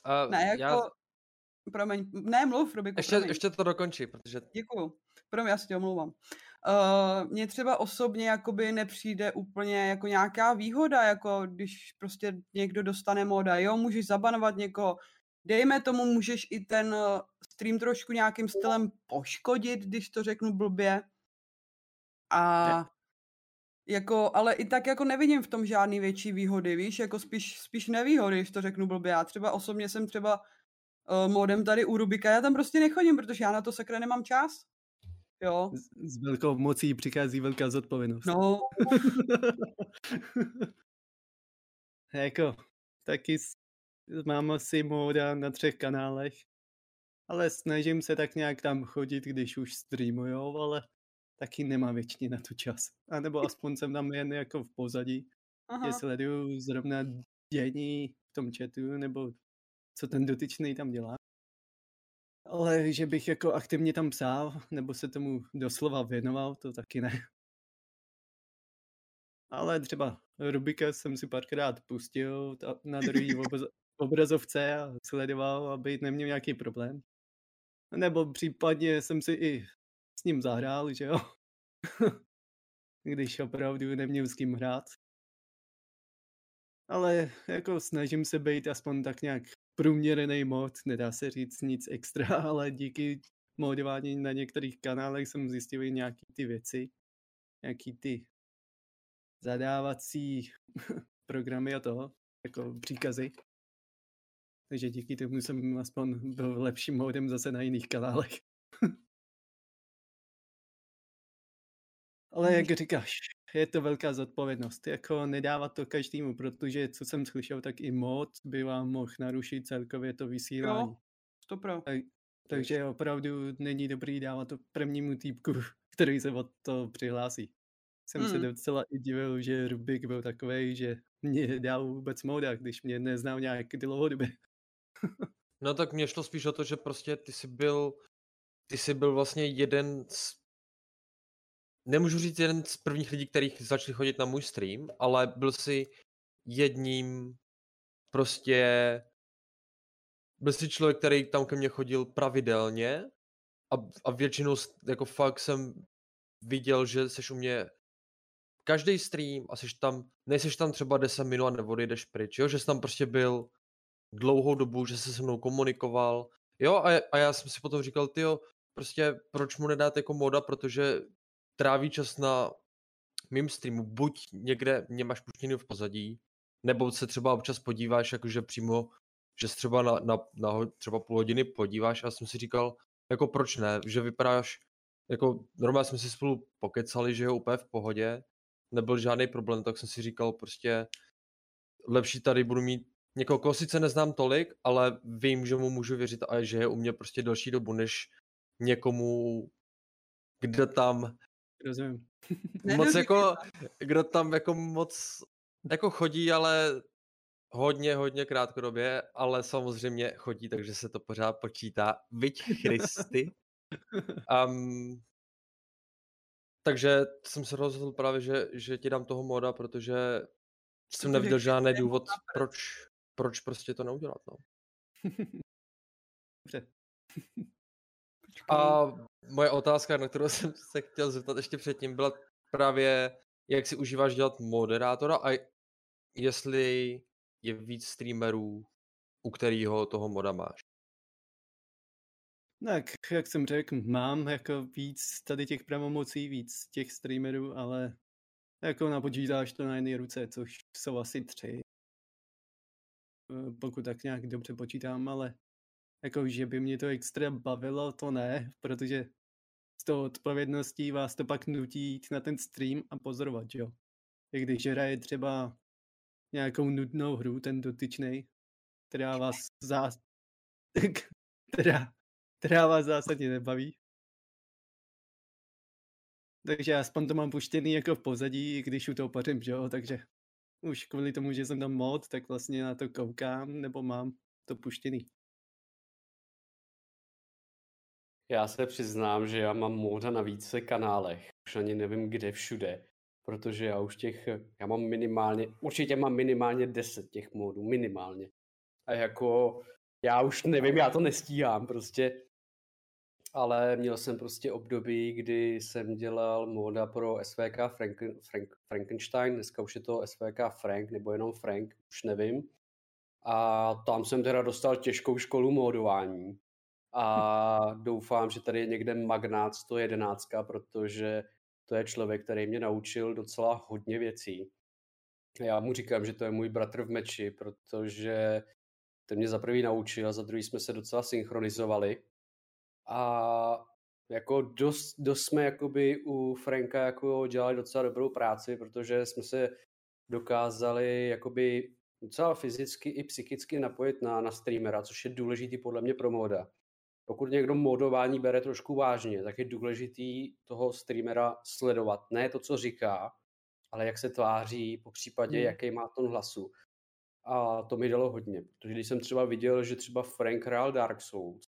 Uh, ne, jako... já, Promiň, ne, mluv, Rubiku, ještě, promiň. ještě to dokončí, protože Děkuju. Promiň, já si tě omlouvám. Uh, mně třeba osobně jakoby nepřijde úplně jako nějaká výhoda, jako když prostě někdo dostane moda, jo, můžeš zabanovat někoho, dejme tomu, můžeš i ten eh, stream trošku nějakým stylem poškodit, když to řeknu blbě. A ne. jako, ale i tak jako nevidím v tom žádný větší výhody, víš, jako spíš, spíš nevýhody, když to řeknu blbě. Já třeba osobně jsem třeba uh, modem tady u Rubika, já tam prostě nechodím, protože já na to sakra nemám čas. Jo. S, velkou mocí přichází velká zodpovědnost. No. jako, taky mám asi móda na třech kanálech, ale snažím se tak nějak tam chodit, když už streamujou, ale taky nemám většině na to čas. A nebo aspoň jsem tam jen jako v pozadí, Aha. že sleduju zrovna dění v tom chatu, nebo co ten dotyčný tam dělá. Ale že bych jako aktivně tam psal, nebo se tomu doslova věnoval, to taky ne. Ale třeba Rubika jsem si párkrát pustil na druhý obrazovce a sledoval, aby neměl nějaký problém. Nebo případně jsem si i s ním zahrál, že jo? Když opravdu neměl s kým hrát. Ale jako snažím se být aspoň tak nějak průměrný mod, nedá se říct nic extra, ale díky modování na některých kanálech jsem zjistil i nějaký ty věci, nějaký ty zadávací programy a toho, jako příkazy. Takže díky tomu jsem aspoň byl lepším modem zase na jiných kanálech. Ale jak říkáš, je to velká zodpovědnost. Jako nedávat to každému, protože co jsem slyšel, tak i mod by vám mohl narušit celkově to vysílání. Jo, to pro. Tak, takže opravdu není dobrý dávat to prvnímu týpku, který se od to přihlásí. Jsem hmm. se docela i divil, že Rubik byl takový, že mě dal vůbec moda, když mě neznal nějak dlouhodobě. no tak mě šlo spíš o to, že prostě ty jsi byl, ty jsi byl vlastně jeden z nemůžu říct jeden z prvních lidí, kteří začali chodit na můj stream, ale byl si jedním prostě byl jsi člověk, který tam ke mně chodil pravidelně a, a většinou jako fakt jsem viděl, že jsi u mě každý stream a jsi tam, nejseš tam třeba 10 minut a nebo jdeš pryč, jo? že jsi tam prostě byl dlouhou dobu, že jsi se mnou komunikoval, jo, a, a já jsem si potom říkal, ty prostě proč mu nedáte jako moda, protože tráví čas na mým streamu, buď někde mě máš puštěný v pozadí, nebo se třeba občas podíváš, jakože přímo, že se třeba na, na, na třeba půl hodiny podíváš a jsem si říkal, jako proč ne, že vypadáš, jako normálně jsme si spolu pokecali, že je úplně v pohodě, nebyl žádný problém, tak jsem si říkal prostě lepší tady budu mít někoho, koho sice neznám tolik, ale vím, že mu můžu věřit a že je u mě prostě delší dobu, než někomu, kde tam Rozumím. moc jako, kdo tam jako moc jako chodí, ale hodně, hodně krátkodobě, ale samozřejmě chodí, takže se to pořád počítá. Vyť Christy. Um, takže jsem se rozhodl právě, že, že ti dám toho moda, protože jsem neviděl žádný důvod, proč, proč prostě to neudělat. No. Dobře. A moje otázka, na kterou jsem se chtěl zeptat ještě předtím, byla právě, jak si užíváš dělat moderátora a jestli je víc streamerů, u kterého toho moda máš. Tak, jak jsem řekl, mám jako víc tady těch pravomocí, víc těch streamerů, ale jako napočítáš to na jedné ruce, což jsou asi tři. Eh, pokud tak nějak dobře počítám, ale jako, že by mě to extra bavilo, to ne, protože z toho odpovědností vás to pak nutí jít na ten stream a pozorovat, jo. I když hraje třeba nějakou nudnou hru, ten dotyčný, která vás zás... která, která vás zásadně nebaví. Takže aspoň to mám puštěný jako v pozadí, když u toho pařím, že jo, takže už kvůli tomu, že jsem tam mod, tak vlastně na to koukám, nebo mám to puštěný. Já se přiznám, že já mám móda na více kanálech. Už ani nevím, kde všude. Protože já už těch, já mám minimálně, určitě mám minimálně 10 těch módů, minimálně. A jako, já už nevím, já to nestíhám prostě. ale měl jsem prostě období, kdy jsem dělal moda pro SVK Franken, Frank, Frankenstein, dneska už je to SVK Frank, nebo jenom Frank, už nevím. A tam jsem teda dostal těžkou školu módování. A doufám, že tady je někde Magnát 111, protože to je člověk, který mě naučil docela hodně věcí. Já mu říkám, že to je můj bratr v meči, protože ten mě za prvý naučil a za druhý jsme se docela synchronizovali. A jako dost, dost jsme jakoby u Franka jako dělali docela dobrou práci, protože jsme se dokázali jakoby docela fyzicky i psychicky napojit na, na streamera, což je důležitý podle mě pro moda. Pokud někdo modování bere trošku vážně, tak je důležitý toho streamera sledovat. Ne to, co říká, ale jak se tváří, po případě, hmm. jaký má ton hlasu. A to mi dalo hodně, protože když jsem třeba viděl, že třeba Frank hrál Dark Souls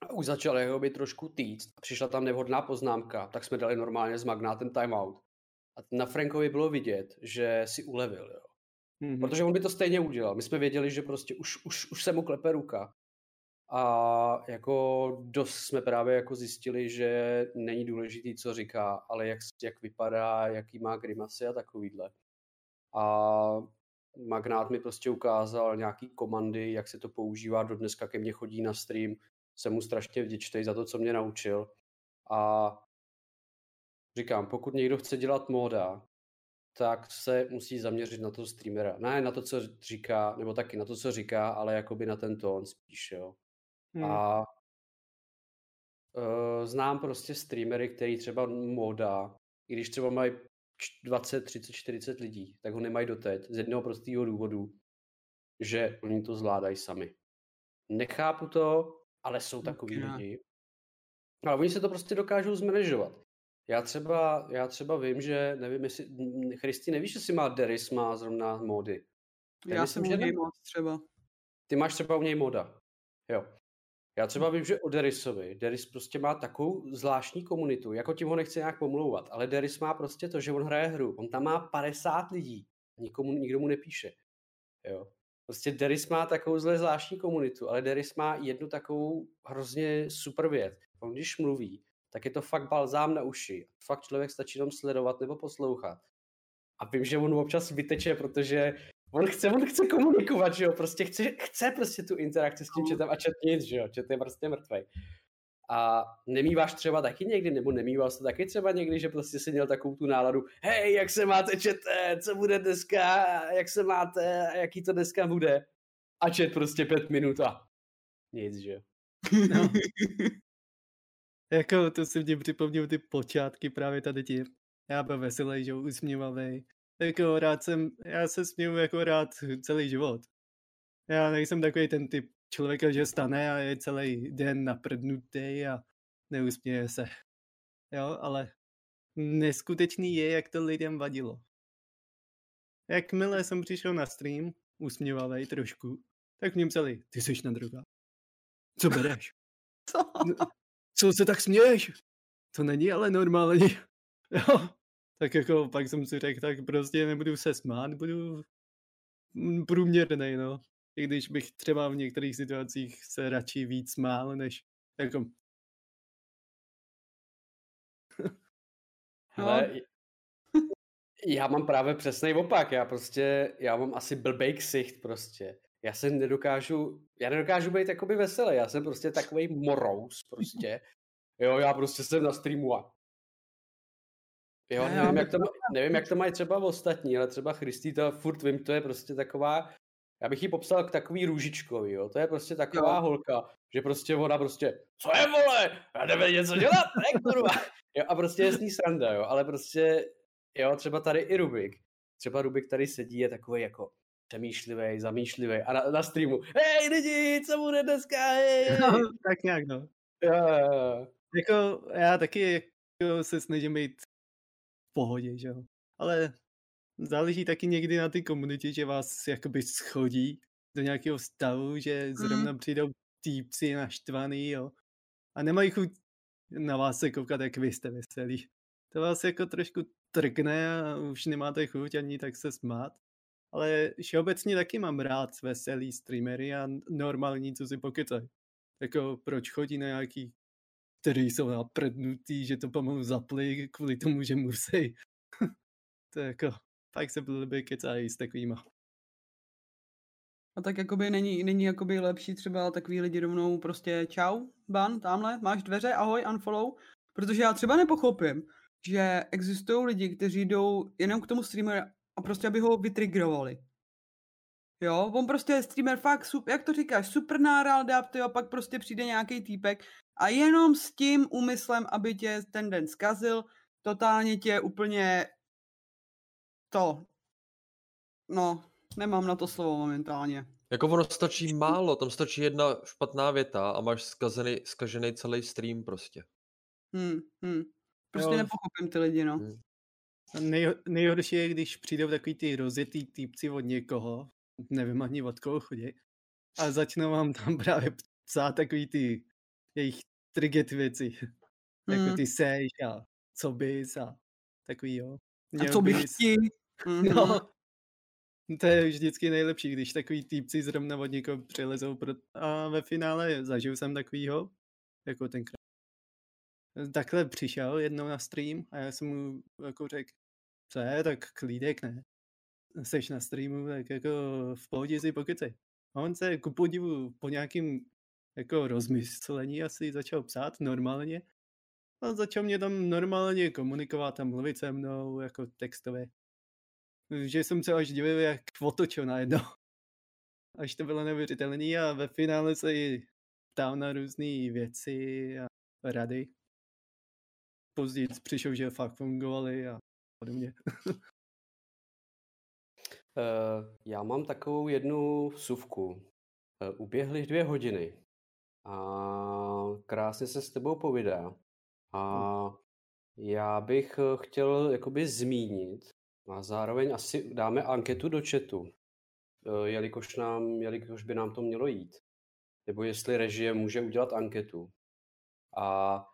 a už začal jeho být trošku týct a přišla tam nevhodná poznámka, tak jsme dali normálně s magnátem timeout. A na Frankovi bylo vidět, že si ulevil, jo. Mm-hmm. Protože on by to stejně udělal. My jsme věděli, že prostě už, už, už se mu klepe ruka. A jako dost jsme právě jako zjistili, že není důležitý, co říká, ale jak, jak vypadá, jaký má grimasy a takovýhle. A Magnát mi prostě ukázal nějaký komandy, jak se to používá, do dneska ke mně chodí na stream, jsem mu strašně vděčný za to, co mě naučil. A říkám, pokud někdo chce dělat móda, tak se musí zaměřit na toho streamera. Ne na to, co říká, nebo taky na to, co říká, ale jakoby na ten tón spíš, jo. Hmm. A uh, znám prostě streamery, který třeba móda, i když třeba mají 20, 30, 40 lidí, tak ho nemají doteď z jednoho prostého důvodu, že oni to zvládají sami. Nechápu to, ale jsou takový okay. lidi. Ale oni se to prostě dokážou zmanežovat. Já třeba, já třeba vím, že nevím, jestli, Christy, nevíš, jestli má Deris má zrovna módy. Já, já jsem u něj moc třeba. Ty máš třeba u něj moda. Jo. Já třeba vím, že o Derisovi, Deris prostě má takovou zvláštní komunitu, jako tím ho nechci nějak pomlouvat, ale Deris má prostě to, že on hraje hru, on tam má 50 lidí, nikomu, nikdo mu nepíše. Jo. Prostě Deris má takovou zle zvláštní komunitu, ale Deris má jednu takovou hrozně super věc. On když mluví, tak je to fakt balzám na uši. Fakt člověk stačí jenom sledovat nebo poslouchat. A vím, že on občas vyteče, protože on chce, on chce komunikovat, že jo, prostě chce, chce prostě tu interakci s tím četem a čet nic, že jo, čet je prostě mrtvej. A nemýváš třeba taky někdy, nebo nemýval jsi taky třeba někdy, že prostě si měl takovou tu náladu, hej, jak se máte čete, co bude dneska, jak se máte, jaký to dneska bude. A čet prostě pět minut a nic, že jo. No. jako to si mě připomněl ty počátky právě tady tím. Já byl veselý, že usmívavý. Jako rád jsem, já se směju jako rád celý život. Já nejsem takový ten typ člověka, že stane a je celý den naprdnutý a neusměje se. Jo, ale neskutečný je, jak to lidem vadilo. Jakmile jsem přišel na stream, usměvavej trošku, tak v něm psali, ty jsi na droga. Co bereš? Co? No, co se tak směješ? To není ale normální. Jo. Tak jako pak jsem si řekl, tak prostě nebudu se smát, budu průměrný, no. I když bych třeba v některých situacích se radši víc smál, než jako... Ale já mám právě přesný opak, já prostě, já mám asi blbej ksicht prostě. Já se nedokážu, já nedokážu být jakoby veselý, já jsem prostě takový morous prostě. Jo, já prostě jsem na streamu a Jo, já nevím, jak to, nevím, jak to mají třeba ostatní, ale třeba Christita, furt vím, to je prostě taková, já bych ji popsal k takový růžičkovi, jo, to je prostě taková jo. holka, že prostě ona prostě, co je vole, já nevím něco dělat, ne, kurva. Jo, a prostě je s ní sranda, jo, ale prostě, jo, třeba tady i Rubik, třeba Rubik tady sedí, je takový jako přemýšlivý, zamýšlivý a na, na streamu, hej lidi, co bude dneska, hej. No, tak nějak, no. Jo, jo, jo. Jako, já taky jako se snažím být pohodě, že jo. Ale záleží taky někdy na ty komunitě, že vás jakoby schodí do nějakého stavu, že zrovna mm. přijdou týpci naštvaný, jo. A nemají chuť na vás se koukat, jak vy jste veselí. To vás jako trošku trkne a už nemáte chuť ani tak se smát. Ale všeobecně taky mám rád veselý streamery a normální, co si pokytají. Jako proč chodí na nějaký který jsou naprdnutý, že to pomalu zapli kvůli tomu, že musí. to je jako, fakt se blbě kecají s takovýma. A tak jakoby není, není jakoby lepší třeba takový lidi rovnou prostě čau, ban, tamhle, máš dveře, ahoj, unfollow. Protože já třeba nepochopím, že existují lidi, kteří jdou jenom k tomu streameru a prostě aby ho vytrigrovali. Jo, on prostě je streamer fakt, super, jak to říkáš, super nárada, a pak prostě přijde nějaký týpek a jenom s tím úmyslem, aby tě ten den zkazil, totálně tě úplně to, no, nemám na to slovo momentálně. Jako ono stačí málo, tam stačí jedna špatná věta a máš zkazený, zkažený celý stream prostě. Hmm, hmm. Prostě jo. nepochopím ty lidi, no. Hmm. Nej, nejhorší je, když přijdou takový ty rozjetý týpci od někoho, nevím ani od koho chodí, a začnou vám tam právě psát takový ty jejich triget věci. Hmm. Jako ty seš a co bys a takový jo. Měl a co bych chtěl. Mm-hmm. No, to je vždycky nejlepší, když takový týpci zrovna od někoho přilezou pro... a ve finále zažil jsem takovýho, jako tenkrát. Takhle přišel jednou na stream a já jsem mu jako řekl, co je, tak klídek ne. Seš na streamu, tak jako v pohodě si pokecej. A on se ku podivu po nějakým jako rozmyslení asi začal psát normálně. A začal mě tam normálně komunikovat a mluvit se mnou jako textově že jsem se až divil, jak otočil najednou. Až to bylo neuvěřitelné a ve finále se i ptal na různé věci a rady. Později přišel, že fakt fungovaly a podobně. uh, já mám takovou jednu suvku. Uh, uběhly dvě hodiny a krásně se s tebou povídá. A hm. já bych eh, chtěl jakoby zmínit, a zároveň asi dáme anketu do chatu, eh, jelikož, nám, jelikož by nám to mělo jít. Nebo jestli režie může udělat anketu. A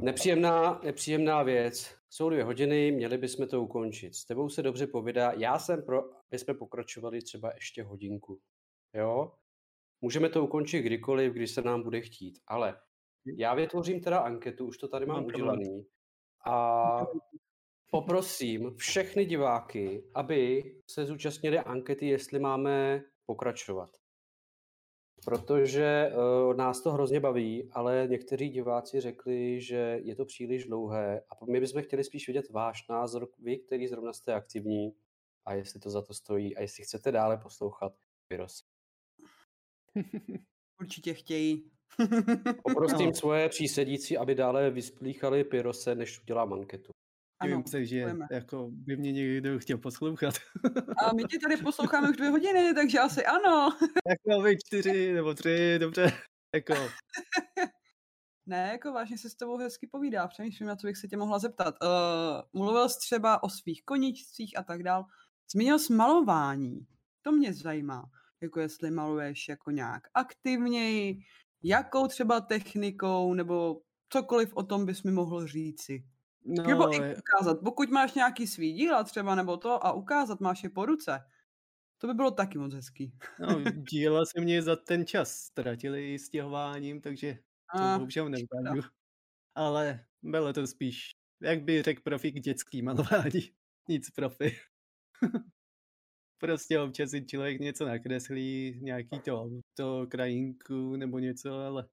nepříjemná, nepříjemná věc. Jsou dvě hodiny, měli bychom to ukončit. S tebou se dobře povídá. Já jsem pro, aby jsme pokračovali třeba ještě hodinku. Jo? Můžeme to ukončit kdykoliv, když se nám bude chtít. Ale já vytvořím teda anketu, už to tady mám udělaný. A poprosím všechny diváky, aby se zúčastnili ankety, jestli máme pokračovat. Protože uh, nás to hrozně baví, ale někteří diváci řekli, že je to příliš dlouhé a my bychom chtěli spíš vidět váš názor, vy, který zrovna jste aktivní a jestli to za to stojí a jestli chcete dále poslouchat Pyros. Určitě chtějí. Poprosím no. svoje přísedící, aby dále vysplíchali Pyrose, než udělám anketu. Ano, se, že jako by mě někdo chtěl poslouchat. A my ti tady posloucháme už dvě hodiny, takže asi ano. Jako vy čtyři nebo tři, dobře. Jako. Ne, jako vážně se s tebou hezky povídá. Přemýšlím, na co bych se tě mohla zeptat. Uh, mluvil jsi třeba o svých koničcích a tak dál. Zmínil jsi malování. To mě zajímá. Jako jestli maluješ jako nějak aktivněji, jakou třeba technikou, nebo cokoliv o tom bys mi mohl říci. No, nebo i ukázat. Pokud máš nějaký svý díla třeba nebo to a ukázat, máš je po ruce, to by bylo taky moc hezký. No, díla se mě za ten čas ztratili stěhováním, takže to a, bohužel neukážu. Ale bylo to spíš, jak by řekl profík, dětský malování. Nic profi. prostě občas si člověk něco nakreslí, nějaký to auto, krajinku nebo něco, ale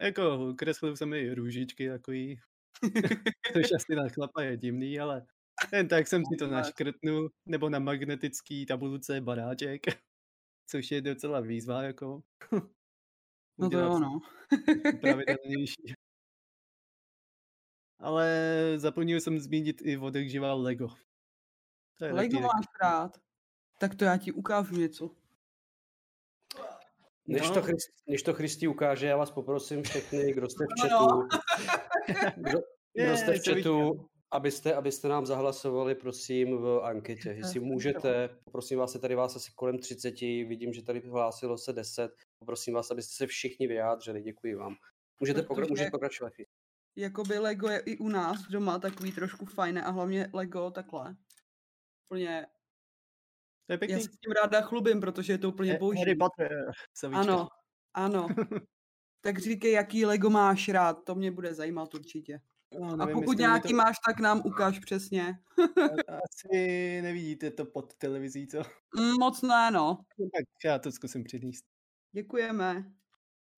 jako kreslil jsem i růžičky takový Což asi na chlapa je divný, ale jen tak jsem si to naškrtnul, nebo na magnetický tabulce baráček, což je docela výzva, jako. No to jo, no. pravidelnější. Ale zapomněl jsem zmínit i živá Lego. To je Lego máš rád? Tak to já ti ukážu něco. Než, no. to Christ, než to Christi ukáže, já vás poprosím všechny, kdo jste v no, chatu, no. kdo, kdo jste v chatu, abyste, abyste nám zahlasovali, prosím, v anketě. Jestli můžete, poprosím vás, je tady vás asi kolem 30, vidím, že tady hlásilo se 10, poprosím vás, abyste se všichni vyjádřili, děkuji vám. Můžete, pokra- můžete pokračovat. Jakoby Lego je i u nás doma takový trošku fajné a hlavně Lego takhle. Úplně to je pěkný. Já se s tím ráda chlubím, protože je to úplně boží. Harry Potter. Ano, ano. Tak říkej, jaký Lego máš rád, to mě bude zajímat určitě. No, A nevím, pokud jestli mi nějaký to... máš, tak nám ukáž přesně. Asi nevidíte to pod televizí, co? Mm, Moc ne, no. No, Tak já to zkusím přinést. Děkujeme.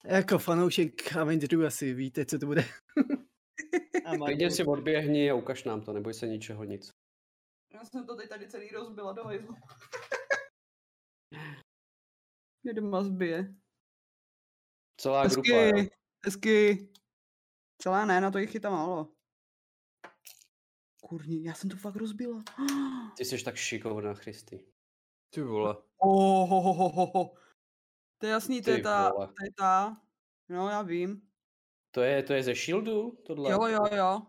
Jako fanoušek Avengerů asi víte, co to bude. A Klidně si odběhni a ukaž nám to, neboj se ničeho nic. Já jsem to teď tady celý rozbila do hajzlu. Mě doma zbije. Celá grupa, jo. Hezky, hezky. Celá ne, na to jich je tam málo. Kurní, já jsem to fakt rozbila. Ty jsi tak šikovná, Christy. Ty vole. Oh, ho, ho, ho. To je jasný, to je ta, vole. to je ta. No, já vím. To je, to je ze Shieldu, tohle? Jo, jo, jo.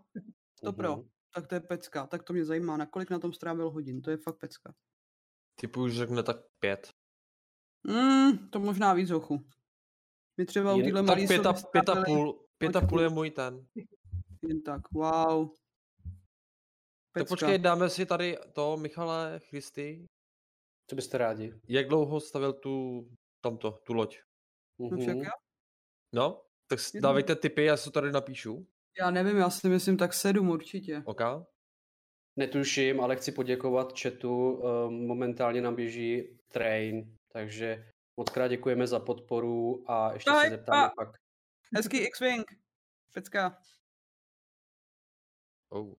To pro. Mhm. Tak to je pecka. Tak to mě zajímá, na kolik na tom strávil hodin. To je fakt pecka. Typu už řekne tak pět. Mm, to možná víc hochu. My třeba u téhle Tak malý pět a, sobě pět a půl, pět a půl je můj ten. Jen tak, wow. Tak počkej, dáme si tady to, Michale, Christy. Co byste rádi? Jak dlouho stavil tu, tamto, tu loď? No však Mhm. já, No, tak dávejte tipy, já si to tady napíšu. Já nevím, já si myslím tak sedm určitě. OK? Netuším, ale chci poděkovat chatu. ehm, Momentálně nám běží train, takže moc krát děkujeme za podporu a ještě Aj, se zeptáme a- pak. Hezký X-Wing. Pecka. Oh.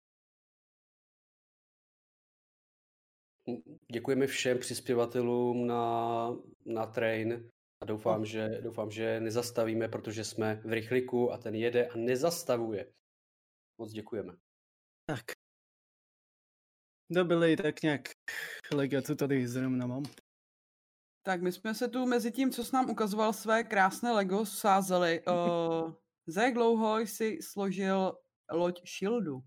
Děkujeme všem přispěvatelům na, na train a doufám, že, doufám, že nezastavíme, protože jsme v rychliku a ten jede a nezastavuje. Moc děkujeme. Tak. Dobili tak nějak lega, co tady zrovna mám. Tak my jsme se tu mezi tím, co jsi nám ukazoval své krásné Lego, sázeli. Uh, za jak dlouho jsi složil loď Shieldu?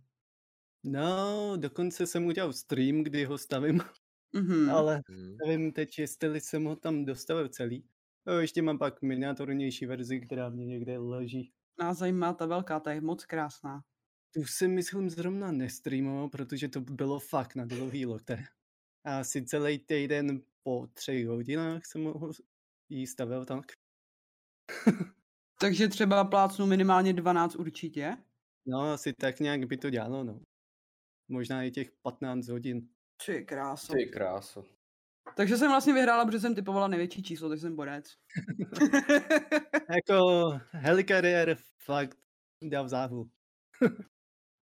No, dokonce jsem udělal stream, kdy ho stavím, Mhm. ale Hmm. nevím teď, jestli jsem ho tam dostavil celý. No, ještě mám pak miniaturnější verzi, která mě někde leží. Nás zajímá ta velká, ta je moc krásná. Tu si myslím zrovna nestreamoval, protože to bylo fakt na dlouhý lote. A asi celý týden po třech hodinách jsem ho jí stavil tak. Takže třeba plácnu minimálně 12 určitě. No, asi tak nějak by to dělalo, no. Možná i těch 15 hodin. Ty kráso. Ty kráso. Takže jsem vlastně vyhrála, protože jsem typovala největší číslo, takže jsem borec. Jako Helicarrier fakt dal záhu.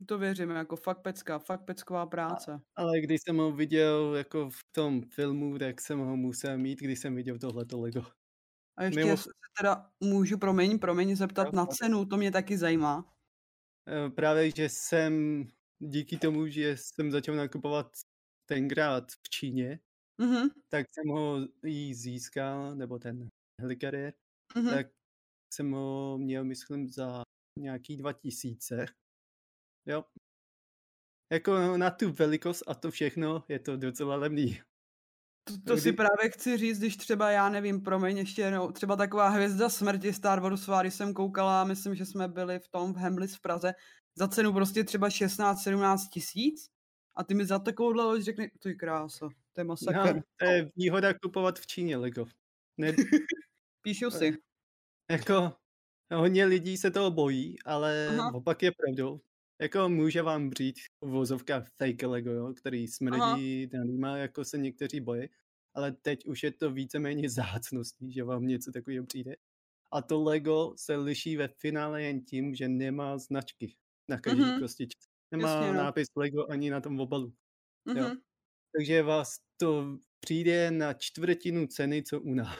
to věřím, jako fakt pecka, fakt pecková práce. Ale když jsem ho viděl jako v tom filmu, tak jsem ho musel mít, když jsem viděl tohleto Lego. A ještě Mimo- se teda můžu, promiň, promiň, zeptat Jo, na cenu, to mě taky zajímá. Eh, Právě, že jsem díky tomu, že jsem začal nakupovat tenkrát v Číně, Mhm, tak jsem ho jí získal, nebo ten Helicarrier, mhm. tak jsem ho měl, myslím, za nějaký 2000. Jo. Jako na tu velikost a to všechno je to docela levný. To, to si právě chci říct, když třeba, já nevím, promiň, ještě jednou, třeba taková hvězda smrti Star Warsová, když jsem koukala, myslím, že jsme byli v tom v Hemlis v Praze, za cenu prostě třeba 16-17 tisíc a ty mi za takovouhle loď řekne, to je krása, to je masakr. No, to je výhoda kupovat v Číně Lego. Ne, Píšu si. jako hodně lidí se toho bojí, ale Aha. opak je pravdou. Jako může vám přijít v vozovkách fake Lego, jo, který smrdí danýma, jako se někteří bojí, ale teď už je to víceméně zácností, že vám něco takového přijde. A to Lego se liší ve finále jen tím, že nemá značky na každý Mhm. prostě. Nemá Jasně, no. nápis Lego ani na tom obalu. jo. Takže vás to přijde na čtvrtinu ceny, co u nás.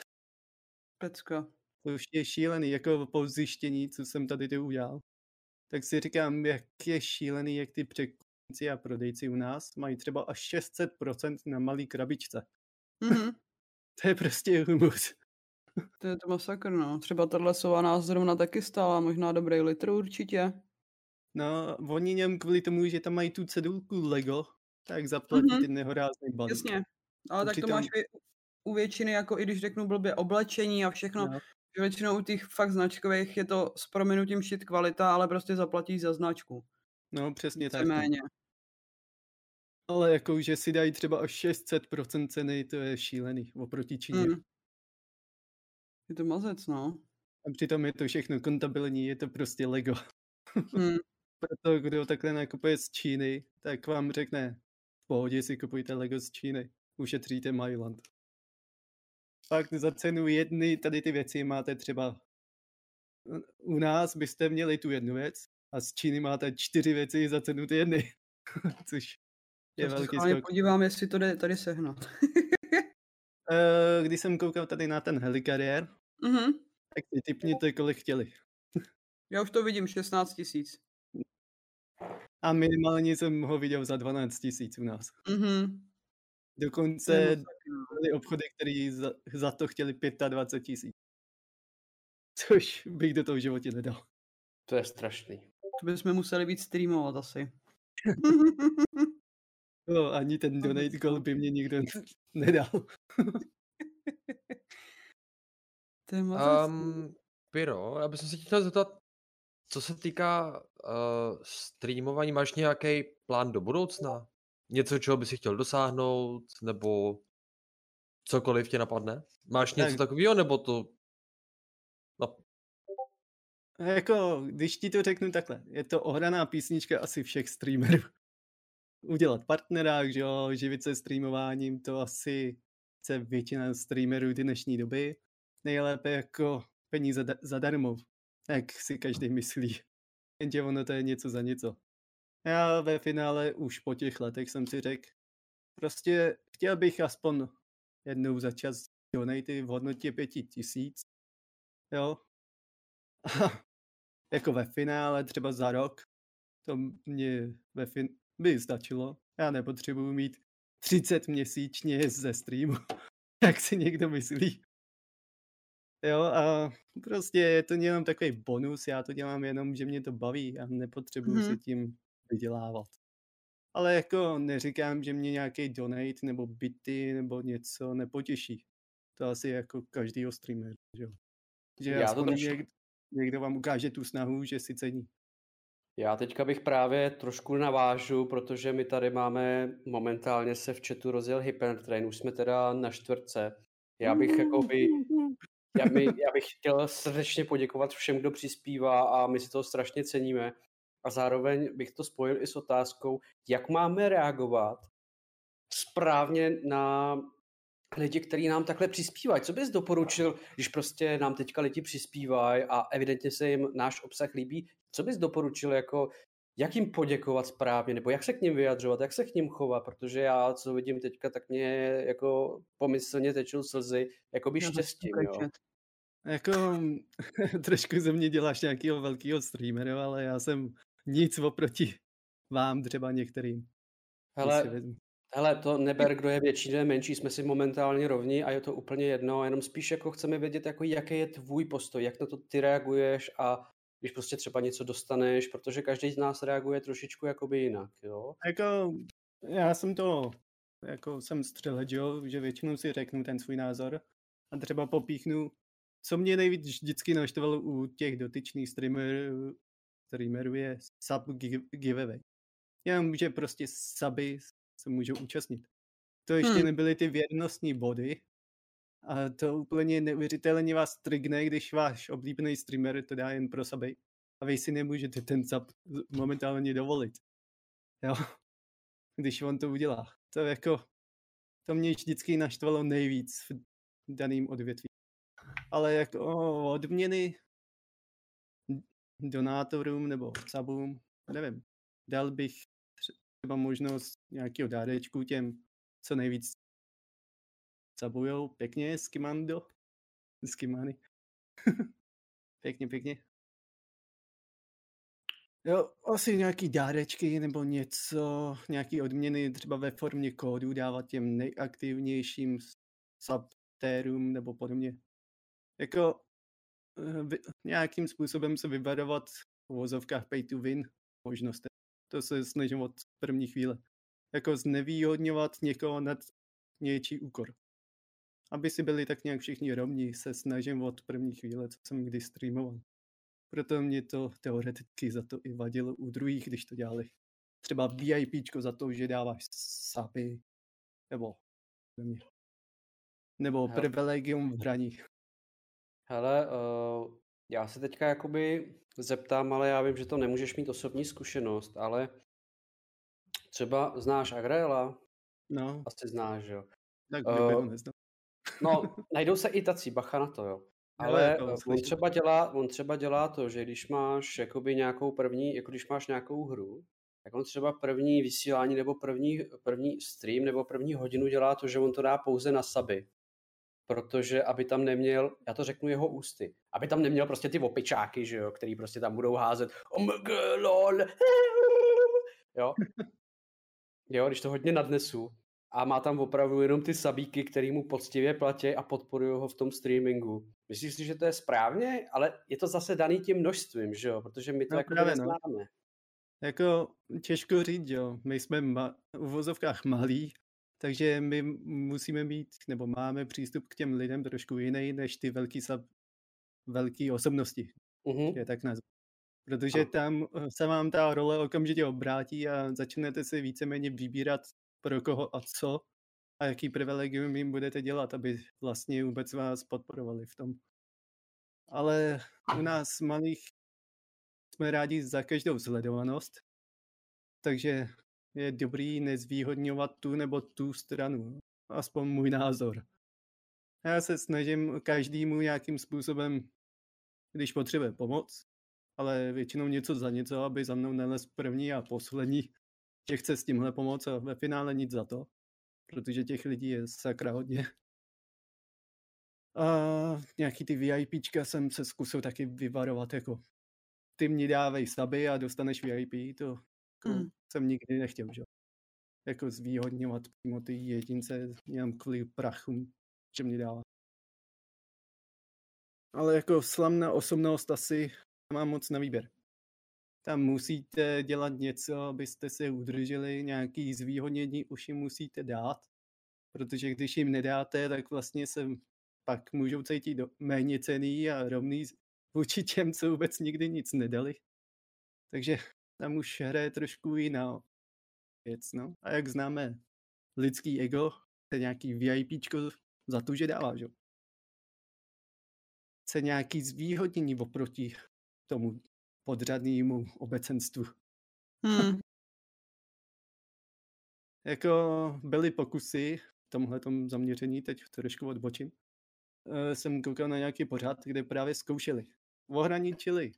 Pecka. To už je šílený, jako po zjištění, co jsem tady to udělal. Tak si říkám, jak je šílený, jak ty překupníci a prodejci u nás mají třeba až 600% na malý krabičce. Mhm. To je prostě humus. To je to masakr, no. Třeba tahle sova nás zrovna taky stála, možná dobrý litr určitě. No, oni něm kvůli tomu, že tam mají tu cedulku Lego, tak zaplatí Mhm. ty nehorázný balík. Jasně. Ale A tak to máš i u většiny, jako i když řeknu blbě oblečení a všechno, No. většinou u těch fakt značkových je to s prominutím shit kvalita, ale prostě zaplatíš za značku. No, přesně tak. Víceméně. Ale jako, že si dají třeba až 600% ceny, to je šílený oproti Číně. Mm. Je to mazec, no. A přitom je to všechno kontabilní, je to prostě Lego. Hmm. Proto kdo takhle nakupuje z Číny, tak vám řekne, pohodě si kupujte Lego z Číny, ušetříte Mailand. Pak za cenu jedny tady ty věci máte třeba u nás byste měli tu jednu věc a z Číny máte čtyři věci za cenu ty jedny. Což je Já se velký skok. podívám, jestli to jde tady sehnat. Eh, Když jsem koukal tady na ten helikariér, Mhm. tak si typněte, kolik chtěli. Já už to vidím, 16 tisíc. A minimálně jsem ho viděl za 12 tisíc u nás. Mhm. Dokonce no. byly obchody, které za, za to chtěli 25 tisíc. Což bych do toho v životě nedal. To je strašný. To bychom museli víc streamovat asi. No, ani ten donate goal by mě nikdo nedal. Um, Piro, já bych se tě chtěl zeptat, co se týká uh, streamování, máš nějaký plán do budoucna? Něco, čeho bys si chtěl dosáhnout, nebo cokoliv tě napadne? Máš něco Tak. takového, nebo to... No, Jako, když ti to řeknu takhle, je to ohraná písnička asi všech streamerů. Udělat partnera, že jo, živit se streamováním, to asi chce většina streamerů dnešní doby. Nejlépe jako peníze da- zadarmo, jak si každý myslí. Jenže ono to je něco za něco. Já ve finále už po těch letech jsem si řekl, prostě chtěl bych aspoň jednou za čas donaty v hodnotě pěti tisíc, jo. jako ve finále třeba za rok, to mě ve fin- by stačilo. Já nepotřebuji mít 30 měsíčně ze streamu, jak si někdo myslí. Jo, a prostě je to jenom takový bonus, já to dělám jenom, že mě to baví a nepotřebuji mm-hmm. se tím vydělávat. Ale jako neříkám, že mě nějaký donate nebo byty nebo něco nepotěší. To asi jako každýho streamer, že jo. Že Já to trošku- někdo, někdo vám ukáže tu snahu, že si cení. Já teďka bych právě trošku navážu, protože my tady máme, momentálně se v chatu rozjel Hypertrain, už jsme teda na čtvrtce. Já bych jakoby, já, by, já bych chtěl srdečně poděkovat všem, kdo přispívá a my si to strašně ceníme. A zároveň bych to spojil i s otázkou, jak máme reagovat správně na lidi, kteří nám takhle přispívají. Co bys doporučil, když prostě nám teďka lidi přispívají a evidentně se jim náš obsah líbí, co bys doporučil jako, jak jim poděkovat správně, nebo jak se k ním vyjadřovat, jak se k ním chovat, protože já, co vidím teďka, tak mě jako pomyslně tečou slzy, jako by Já štěstím, taky jo. Jako trošku ze mě děláš nějakého velkého streamera, ale já jsem nic oproti vám třeba některým. Hele, hele, to neber, kdo je větší, kdo je menší, jsme si momentálně rovní a je to úplně jedno, jenom spíš jako chceme vědět, jako jaký je tvůj postoj, jak na to ty reaguješ a když prostě třeba něco dostaneš, protože každý z nás reaguje trošičku jakoby jinak, jo. Jako, já jsem to, jako jsem střelec, jo, že většinou si řeknu ten svůj názor a třeba popíchnu, co mě nejvíc vždycky naštvalo u těch dotyčných streamerů, streamerů je sub give- giveaway. Jenom, že prostě suby se můžou účastnit. To ještě Hmm. nebyly ty věrnostní body, a to úplně neuvěřitelně vás trigne, když váš oblíbený streamer to dá jen pro suby a vy si nemůžete ten sub z- momentálně dovolit. Jo, když on to udělá. To jako, to mě vždycky naštvalo nejvíc v daném odvětví. Ale jako odměny donátorům nebo subům, nevím, dal bych třeba možnost nějakého dárečku těm, co nejvíc sabujou pěkně s Kimando. S Kimany. pěkně, pěkně. Jo, asi nějaký dárečky nebo něco, nějaký odměny třeba ve formě kódu dávat těm nejaktivnějším subtérům nebo podobně. Jako eh, vy, nějakým způsobem se vyvarovat v vozovkách pay to win možnost. To se snažím od první chvíle. Jako znevýhodňovat někoho nad něčí úkor. Aby si byli tak nějak všichni rovní, se snažím od první chvíle, co jsem kdy streamoval. Proto mě to teoreticky za to i vadilo u druhých, když to dělali. Třeba VIPčko za to, že dáváš sapy, nebo nebo Hele. privilegium v hraní. Hele, uh, Já se teďka jakoby zeptám, ale já vím, že to nemůžeš mít osobní zkušenost, ale třeba znáš Agrela? No, Asi znáš, jo. tak uh. No, najdou se i tací, bacha na to, jo. Ale jako eh, on třeba, dělá, on třeba dělá to, že když máš jakoby nějakou první, jako když máš nějakou hru, tak on třeba první vysílání nebo první, první stream nebo první hodinu dělá to, že on to dá pouze na saby. Protože aby tam neměl, já to řeknu jeho ústy, aby tam neměl prostě ty opičáky, že jo, který prostě tam budou házet omg, lol, jo. Jo, když to hodně nadnesu, a má tam opravdu jenom ty sabíky, který mu poctivě platí a podporují ho v tom streamingu. Myslíš si, že to je správně? Ale je to zase daný tím množstvím, že jo? Protože my to No jako právě, no. neznáme. Jako těžko říct, jo. My jsme ma- v vozovkách malí, takže my musíme mít, nebo máme přístup k těm lidem trošku jiný, než ty velký, sab- velký osobnosti, Mhm. je tak nazvat. Protože tam eh, se vám ta role okamžitě obrátí a začnete si víceméně vybírat pro koho a co a jaký privilegium jim budete dělat, aby vlastně vůbec vás podporovali v tom. Ale u nás malých jsme rádi za každou sledovanost, takže je dobrý nezvýhodňovat tu nebo tu stranu. Aspoň můj názor. Já se snažím každému nějakým způsobem, když potřebuje pomoc, ale většinou něco za něco, aby za mnou nelez první a poslední, že chce s tímhle pomoct a ve finále nic za to, protože těch lidí je sakra hodně. A nějaký ty VIPčka jsem se zkusil taky vyvarovat, jako ty mě dávej staby a dostaneš VIP, to jako Mm. jsem nikdy nechtěl, že? Jako zvýhodňovat přímo ty jedince jenom kvůli prachům, že mě dává. Ale jako slavná osobnost asi nemám moc na výběr. Tam musíte dělat něco, abyste se udrželi, nějaký zvýhodnění už jim musíte dát, protože když jim nedáte, tak vlastně se pak můžou cítit méně cený a rovný vůči těm, co vůbec nikdy nic nedali. Takže tam už hraje trošku jiná věc, no. A jak známe lidský ego, je nějaký VIPčko za to, že dává, že? Chce nějaký zvýhodnění oproti tomu podřadnému obecenstvu. Hmm. Jako byly pokusy v tomhletom zaměření, teď trošku odbočím, eh, jsem koukal na nějaký pořad, kde právě zkoušeli. Ohraničili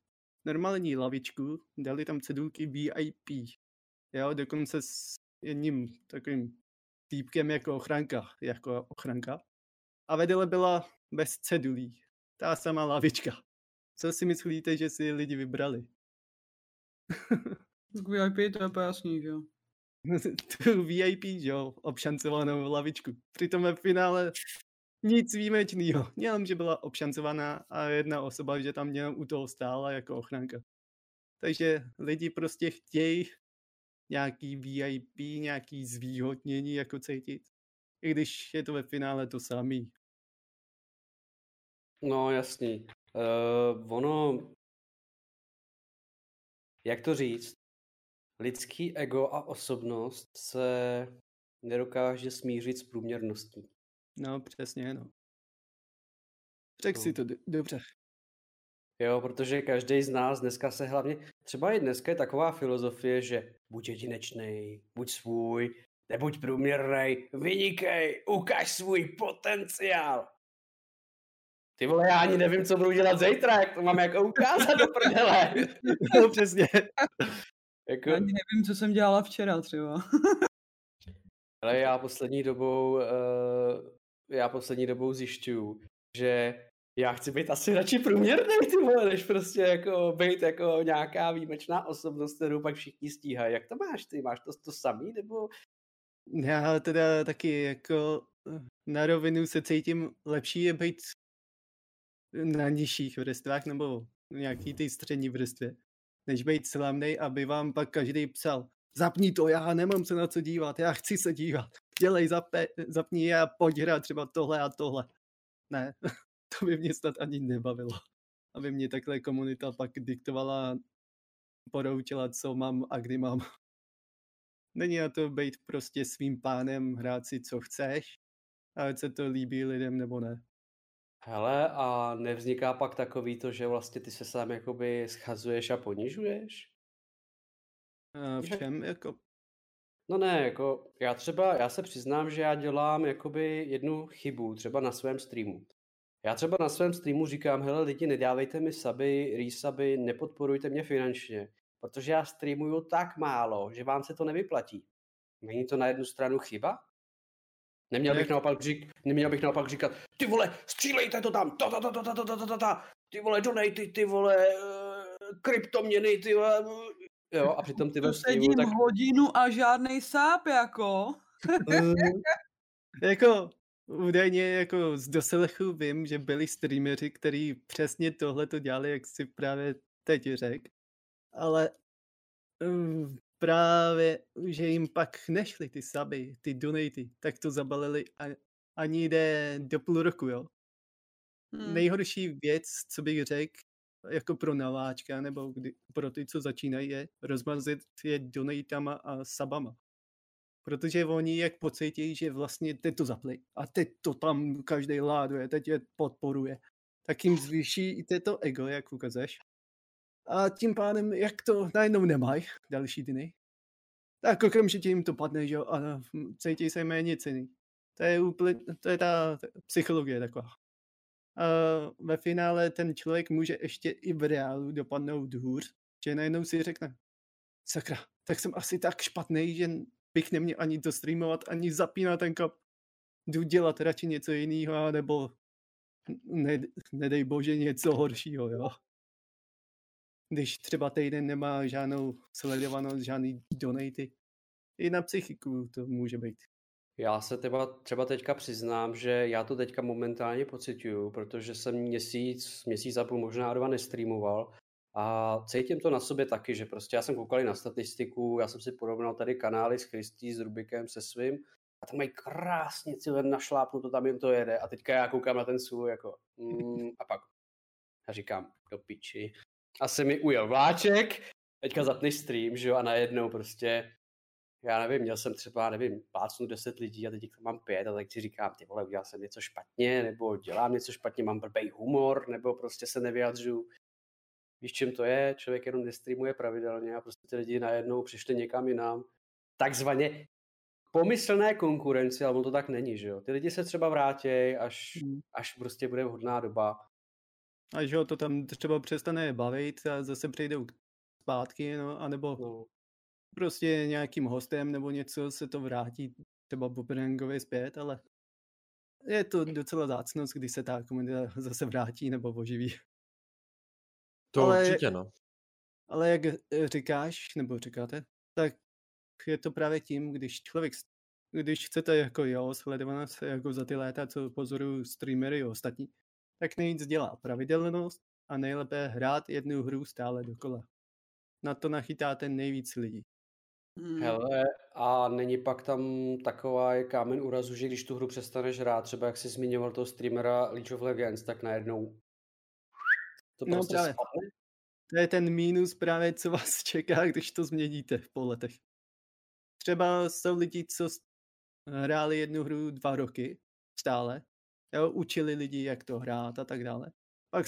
normální lavičku, dali tam cedulky VIP. Jo, dokonce s jedním takovým týpkem jako ochranka, jako ochranka. A vedle byla bez cedulí. Ta sama lavička. Co si myslíte, že si lidi vybrali? Tak VIP to je jasný, že jo. tu VIP, že jo, obšancovanou lavičku. Přitom ve finále nic výjimečného. Jenom, že byla obšancovaná a jedna osoba, že tam jenom u toho stála jako ochranka. Takže lidi prostě chtějí nějaký VIP, nějaký zvýhodnění jako cítit. I když je to ve finále to samý. No, jasný. Uh, ono, jak to říct, lidský ego a osobnost se nedokáže smířit s průměrností. No, přesně, no. Řekl No. si to d- dobře. Jo, protože každý z nás dneska se hlavně, třeba i dneska je taková filozofie, že buď jedinečný, buď svůj, nebuď průměrný, vynikej, ukaž svůj potenciál. Ty vole, já ani nevím, co budu dělat zítra, jak to mám jako ukázat do prdele. no, přesně. Jako, Já ani nevím, co jsem dělala včera třeba. ale já poslední dobou, uh, já poslední dobou zjišťuju, že já chci být asi radši průměrný, ty vole, než prostě jako být jako nějaká výjimečná osobnost, kterou pak všichni stíhají. Jak to máš ty? Máš to, to samý, nebo Já teda taky jako na rovinu se cítím lepší je být na nižších vrstvách nebo nějaký ty střední vrstvě, než být slavný, aby vám pak každý psal zapni to, já nemám se na co dívat, já chci se dívat, dělej, zape, zapni a pojď hrát třeba tohle a tohle. Ne, to by mě snad ani nebavilo, aby mě takhle komunita pak diktovala, poroučila, co mám a kdy mám. Není na to být prostě svým pánem, hrát si, co chceš, a ať se to líbí lidem nebo ne. Hele, a nevzniká pak takový to, že vlastně ty se sám jakoby schazuješ a ponižuješ? A v čem, jako, No ne, jako já třeba, já se přiznám, že já dělám jakoby jednu chybu, třeba na svém streamu. Já třeba na svém streamu říkám, hele lidi, nedávejte mi suby, resuby, nepodporujte mě finančně, protože já streamuju tak málo, že vám se to nevyplatí. Není to na jednu stranu chyba? Neměl bych naopak, řík, neměl bych naopak říkat, ty vole, střílejte to tam, ta, ta, ta, ta, ta, ta, ta, ta, ta, ta, ty vole, donaty, ty vole, eh, kryptoměny, ty vole, eh, jo, a přitom ty To ve streamu, sedím tak hodinu a žádnej sáp, jako. jako, údajně jako z doslechu vím, že byli streameři, kteří přesně tohle to dělali, jak si právě teď řekl, ale mm, právě, že jim pak nešly ty suby, ty donaty, tak to zabalili a ani jde do půl roku, jo. Hm. Nejhorší věc, co bych řekl, jako pro nováčka, nebo kdy, pro ty, co začínají, je rozmazit je donatama a sabama. Protože oni jak pocítí, že vlastně teď to zapli a teď to tam každý láduje, teď je podporuje, tak jim zvýší i to ego, jak ukazeš. A tím pádem, jak to najednou nemají další dny, tak okamžitě jim to padne, že jo, a cítí se méně cený. To je úplně, to je ta ta psychologie taková. A ve finále ten člověk může ještě i v reálu dopadnout hůř, že najednou si řekne, sakra, tak jsem asi tak špatný, že bych neměl ani to streamovat, ani zapínat ten kap. Jdu dělat radši něco jiného, nebo ne, nedej bože něco horšího, jo. Když třeba týden nemá žádnou sledovanost, žádný donaty. I na psychiku to může být. Já se třeba, třeba teďka přiznám, že já to teďka momentálně pocituju, protože jsem měsíc, měsíc a půl, možná dva nestreamoval a cítím to na sobě taky, že prostě já jsem koukal i na statistiku, já jsem si porovnal tady kanály s Christy, s Rubikem, se svým a tam mají krásně celé našlápnuto, tam jim to jede a teďka já koukám na ten svůj jako mm, a pak a říkám do piči. A se mi ujel vláček, teďka zapneš stream, že jo, a najednou prostě já nevím, měl jsem třeba, nevím, plácnu 10 lidí a teď mám pět a tak si říkám, ty vole, udělal jsem něco špatně, nebo dělám něco špatně, mám blbej humor, nebo prostě se nevyjadřu. Víš, čím to je? Člověk jenom nestreamuje pravidelně a prostě ty lidi najednou přišli někam jinam. Takzvaně pomyslné konkurenci, ale on to tak není, že jo? Ty lidi se třeba vrátí, až, Mm. až prostě bude vhodná doba. A že jo, to tam třeba přestane bavit a zase přijdou zpátky, no, anebo No. prostě nějakým hostem nebo něco se to vrátí třeba boomerangově zpět, ale je to docela zácnost, když se ta komunita zase vrátí nebo oživí. To Ale- určitě, no. Ale jak eh, říkáš, nebo říkáte, tak je to právě tím, když člověk, když chcete jako jo, sledovanost jako za ty léta, co pozoruju streamery a ostatní, tak nejvíc dělá pravidelnost a nejlépe hrát jednu hru stále dokola. Na to nachytáte nejvíc lidí. Hm. Hele, a není pak tam taková je kámen úrazu, že když tu hru přestaneš hrát, třeba jak jsi zmiňoval toho streamera League of Legends, tak najednou to No prostě právě. spadne? To je ten mínus právě, co vás čeká, když to změníte po letech. Třeba jsou lidi, co hráli jednu hru dva roky stále, jo, učili lidi, jak to hrát a tak dále. Pak,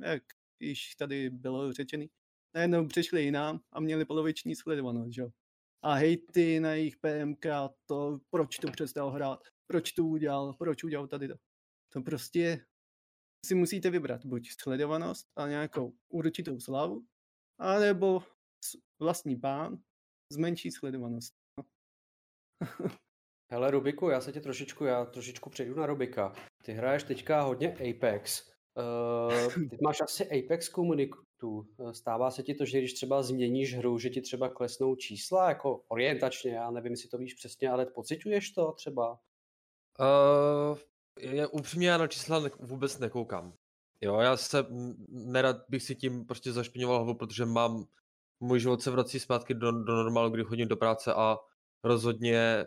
jak již tady bylo řečený, najednou přišli jinam a měli poloviční sledovanost, jo. A hejty na jejich PMK, to, proč to přestal hrát, proč to udělal, proč udělal tady to. To prostě si musíte vybrat buď sledovanost a nějakou určitou slavu, anebo vlastní pán s menší sledovanost. No. Hele Rubiku, já se tě trošičku, já trošičku přejdu na Rubika. Ty hraješ teďka hodně Apex. Uh, ty máš asi Apex komunitu. Eh, Stává se ti to, že když třeba změníš hru, že ti třeba klesnou čísla, jako orientačně, já nevím, jestli to víš přesně, ale pociťuješ to třeba? Uh, já upřímně já na čísla ne- vůbec nekoukám. Jo, já se nerad bych si tím prostě zašpiňoval hlavu, protože mám, můj život se vrací zpátky do, do normálu, kdy chodím do práce a rozhodně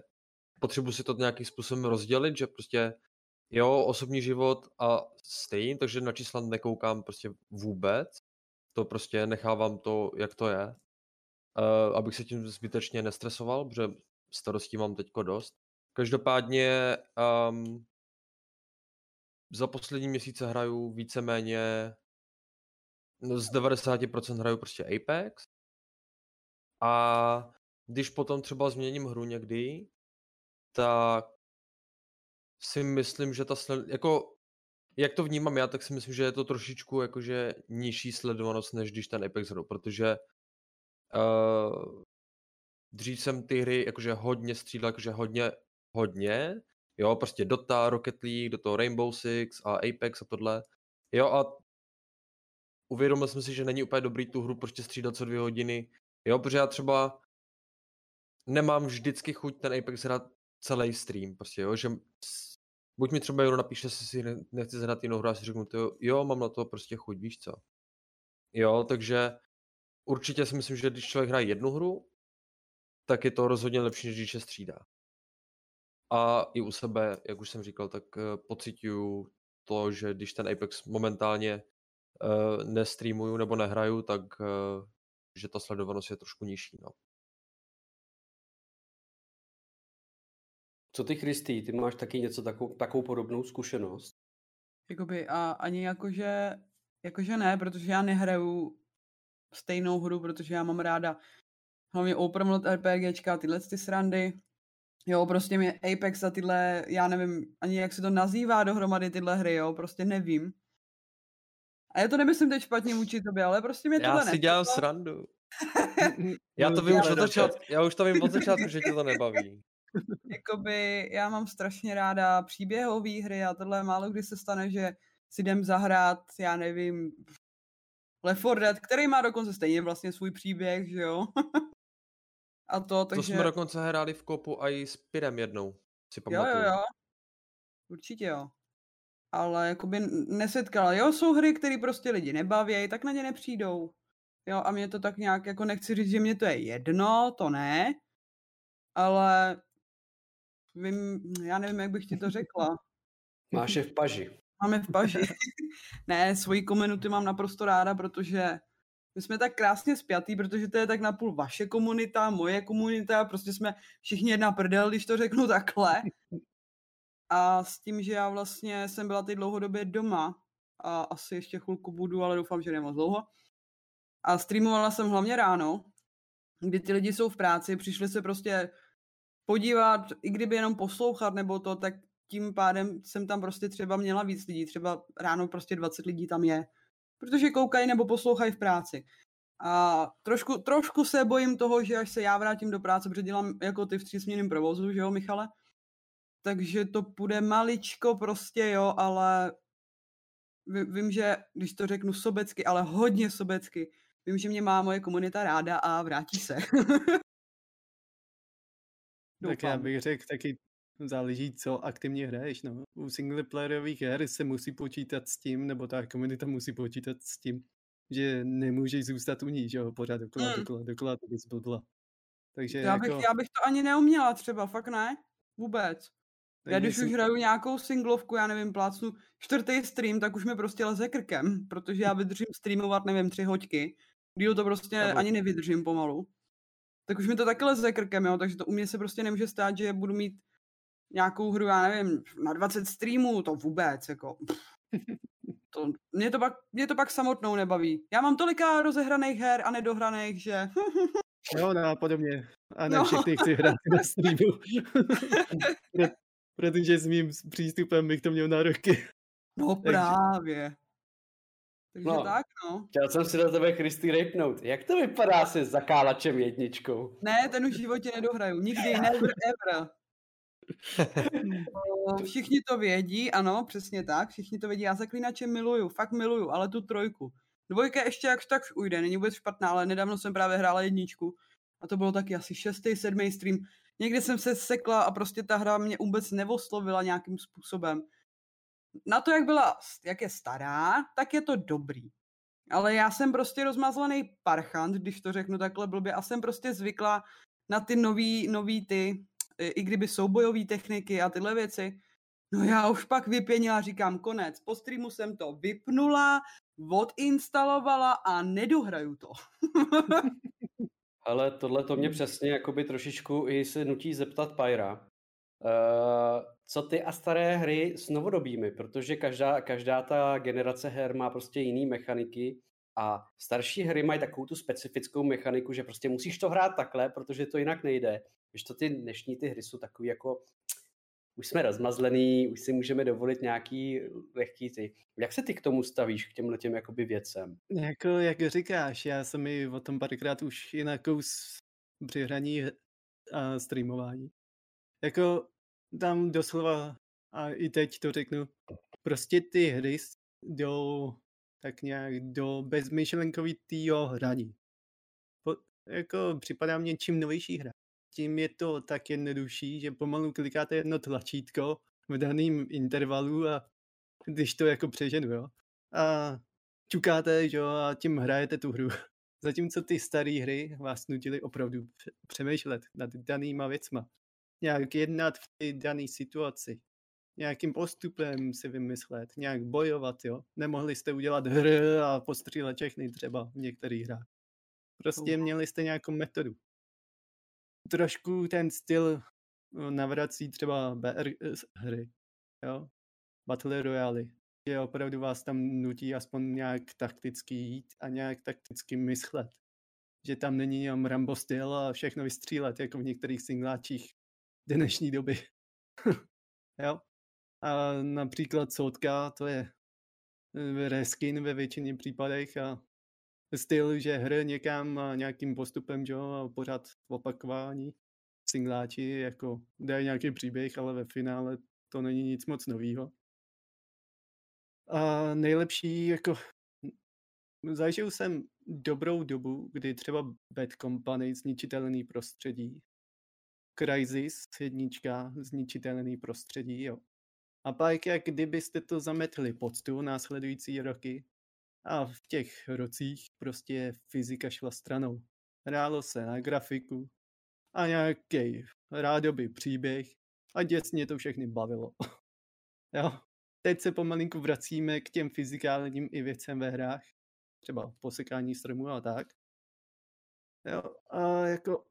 potřebuji si to nějakým způsobem rozdělit, že prostě jo, osobní život a stejný, takže na čísla nekoukám prostě vůbec. To prostě nechávám to, jak to je. Uh, abych se tím zbytečně nestresoval, protože starostí mám teďko dost. Každopádně um, za poslední měsíce hraju víceméně no z 90% hraju prostě Apex. A když potom třeba změním hru někdy, tak si myslím, že ta sled... jako jak to vnímám já, tak si myslím, že je to trošičku jakože nižší sledovanost, než když ten Apex hrou, protože uh, dřív jsem ty hry jakože hodně střídal, jakože hodně, hodně, jo, prostě Dota, Rocket League, do toho Rainbow Six a Apex a tohle, jo, a uvědomil jsem si, že není úplně dobrý tu hru prostě střídat co dvě hodiny, jo, protože já třeba nemám vždycky chuť ten Apex hrát celý stream, prostě jo, že buď mi třeba jenom napíše, že si nechci zahrát jinou hru a si řeknu, to, jo, mám na to prostě chuť, víš co. Jo, takže určitě si myslím, že když člověk hraje jednu hru, tak je to rozhodně lepší, než když je střídá. A i u sebe, jak už jsem říkal, tak uh, pocituju to, že když ten Apex momentálně uh, nestreamuju nebo nehraju, tak uh, že ta sledovanost je trošku nižší. No. Co ty, Kristý, ty máš taky něco takovou, takovou podobnou zkušenost? Jakoby a ani jakože, jakože ne, protože já nehraju stejnou hru, protože já mám ráda hlavně open world RPGčka, tyhle ty srandy. Jo, prostě mě Apex a tyhle, já nevím ani jak se to nazývá dohromady tyhle hry, jo, prostě nevím. A já to nemyslím teď špatně vůči tobě, ale prostě mě Já si dělám srandu. já to vím už od začátku, já už to vím od začátku, že tě to nebaví. Jakoby já mám strašně ráda příběhové hry a tohle málo kdy se stane, že si jdem zahrát, já nevím, Left 4 Dead, který má dokonce stejně vlastně svůj příběh, že jo? a to, takže... To jsme dokonce hráli v kopu a i s Pirem jednou, si pamatuju. Jo, jo, jo. Určitě jo. Ale jakoby nesetkala. Jo, jsou hry, které prostě lidi nebaví, tak na ně nepřijdou. Jo, a mě to tak nějak, jako nechci říct, že mě to je jedno, to ne, ale vím, já nevím, jak bych ti to řekla. Máš je v paži. Máme v paži. ne, svoji komunitu mám naprosto ráda, protože my jsme tak krásně spjatý, protože to je tak napůl vaše komunita, moje komunita, prostě jsme všichni jedna prdel, když to řeknu takhle. A s tím, že já vlastně jsem byla teď dlouhodobě doma a asi ještě chvilku budu, ale doufám, že nemoc dlouho. A streamovala jsem hlavně ráno, kdy ty lidi jsou v práci, přišli se prostě podívat, i kdyby jenom poslouchat nebo to, tak tím pádem jsem tam prostě třeba měla víc lidí, třeba ráno prostě 20 lidí tam je, protože koukají nebo poslouchají v práci. A trošku, trošku se bojím toho, že až se já vrátím do práce, protože dělám jako ty v třísměném provozu, že jo, Michale? Takže to půjde maličko prostě, jo, ale vím, že, když to řeknu sobecky, ale hodně sobecky, vím, že mě má moje komunita ráda a vrátí se. tak já bych řekl taky záleží, co aktivně hraješ. No. U singleplayerových her se musí počítat s tím, nebo ta komunita musí počítat s tím, že nemůžeš zůstat u ní, že jo, pořád dokola, mm. dokola, dokola, to bys blbla. Takže já, bych, jako... já bych to ani neuměla třeba, fakt ne, vůbec. Tak já když jsem... už hraju nějakou singlovku, já nevím, plácnu čtvrtý stream, tak už mi prostě leze krkem, protože já vydržím streamovat, nevím, tři hoďky. Díl to prostě Nebo... ani nevydržím pomalu. Tak už mi to taky leze krkem, jo, takže to u mě se prostě nemůže stát, že budu mít nějakou hru, já nevím, na 20 streamů, to vůbec, jako... To, mě, to pak, mě to pak samotnou nebaví. Já mám tolika rozehraných her a nedohraných, že... Jo, no, podobně. A ne no. všechny chci hrát na streamu. Protože s mým přístupem bych to měl na roky. No právě. Takže no, tak, no. Chtěl jsem si do tebe, Christy, rejpnout. Jak to vypadá se zakálačem jedničkou? Ne, ten už v životě nedohraju. Nikdy, never ever. Všichni to vědí, ano, přesně tak, všichni to vědí. Já zaklínače miluju, fakt miluju, ale tu trojku. Dvojka ještě jakž tak ujde, není vůbec špatná, ale nedávno jsem právě hrála jedničku. A to bylo taky asi šestý, sedmý stream. Někdy jsem se sekla a prostě ta hra mě vůbec nevoslovila nějakým způsobem. Na to, jak byla, jak je stará, tak je to dobrý. Ale já jsem prostě rozmazlený parchant, když to řeknu takhle blbě, a jsem prostě zvykla na ty nový, nový ty, i kdyby soubojové techniky a tyhle věci. No já už pak vypěnila, říkám konec. Po streamu jsem to vypnula, odinstalovala a nedohraju to. Ale tohle to mě přesně jakoby trošičku i se nutí zeptat Pyra, Uh, co ty a staré hry s novodobými, protože každá, každá ta generace her má prostě jiný mechaniky a starší hry mají takovou tu specifickou mechaniku, že prostě musíš to hrát takhle, protože to jinak nejde. Když to ty dnešní ty hry jsou takový jako už jsme rozmazlený, už si můžeme dovolit nějaký lehký ty. Jak se ty k tomu stavíš, k těmhle těm jakoby věcem? Jako, jak říkáš, já jsem mi o tom párkrát už jinak při hraní a streamování. Jako tam doslova, a i teď to řeknu, prostě ty hry jdou tak nějak do bezmyšlenkovitýho hraní. Po, jako připadá mě čím novější hra, tím je to tak jednodušší, že pomalu klikáte jedno tlačítko v daném intervalu a když to jako přeženu, jo. A čukáte, že jo, a tím hrajete tu hru. Zatímco ty staré hry vás nutily opravdu přemýšlet nad danýma věcma. Nějak jednat v té dané situaci. Nějakým postupem si vymyslet, nějak bojovat, jo. Nemohli jste udělat hry a postřílet všechny třeba v některých hrách. Prostě měli jste nějakou metodu trošku ten styl no, navrací třeba BR hry, jo, Battle Royale, že opravdu vás tam nutí aspoň nějak takticky jít a nějak takticky myslet. Že tam není jenom Rambo styl a všechno vystřílet, jako v některých singláčích dnešní doby. jo. A například Sotka, to je eh, reskin ve většině případech a styl, že hry někam a nějakým postupem, jo, a pořád opakování. Singláči jako dají nějaký příběh, ale ve finále to není nic moc novýho. A nejlepší, jako zažil jsem dobrou dobu, kdy třeba Bad Company, zničitelný prostředí, Crysis, jednička, zničitelný prostředí, jo. A pak, jak kdybyste to zametli pod stůl následující roky, a v těch rocích prostě fyzika šla stranou. Hrálo se na grafiku a nějaký rádoby příběh a děsně to všechny bavilo. jo. Teď se pomalinku vracíme k těm fyzikálním i věcem ve hrách, třeba posekání stromů a tak. Jo, a jako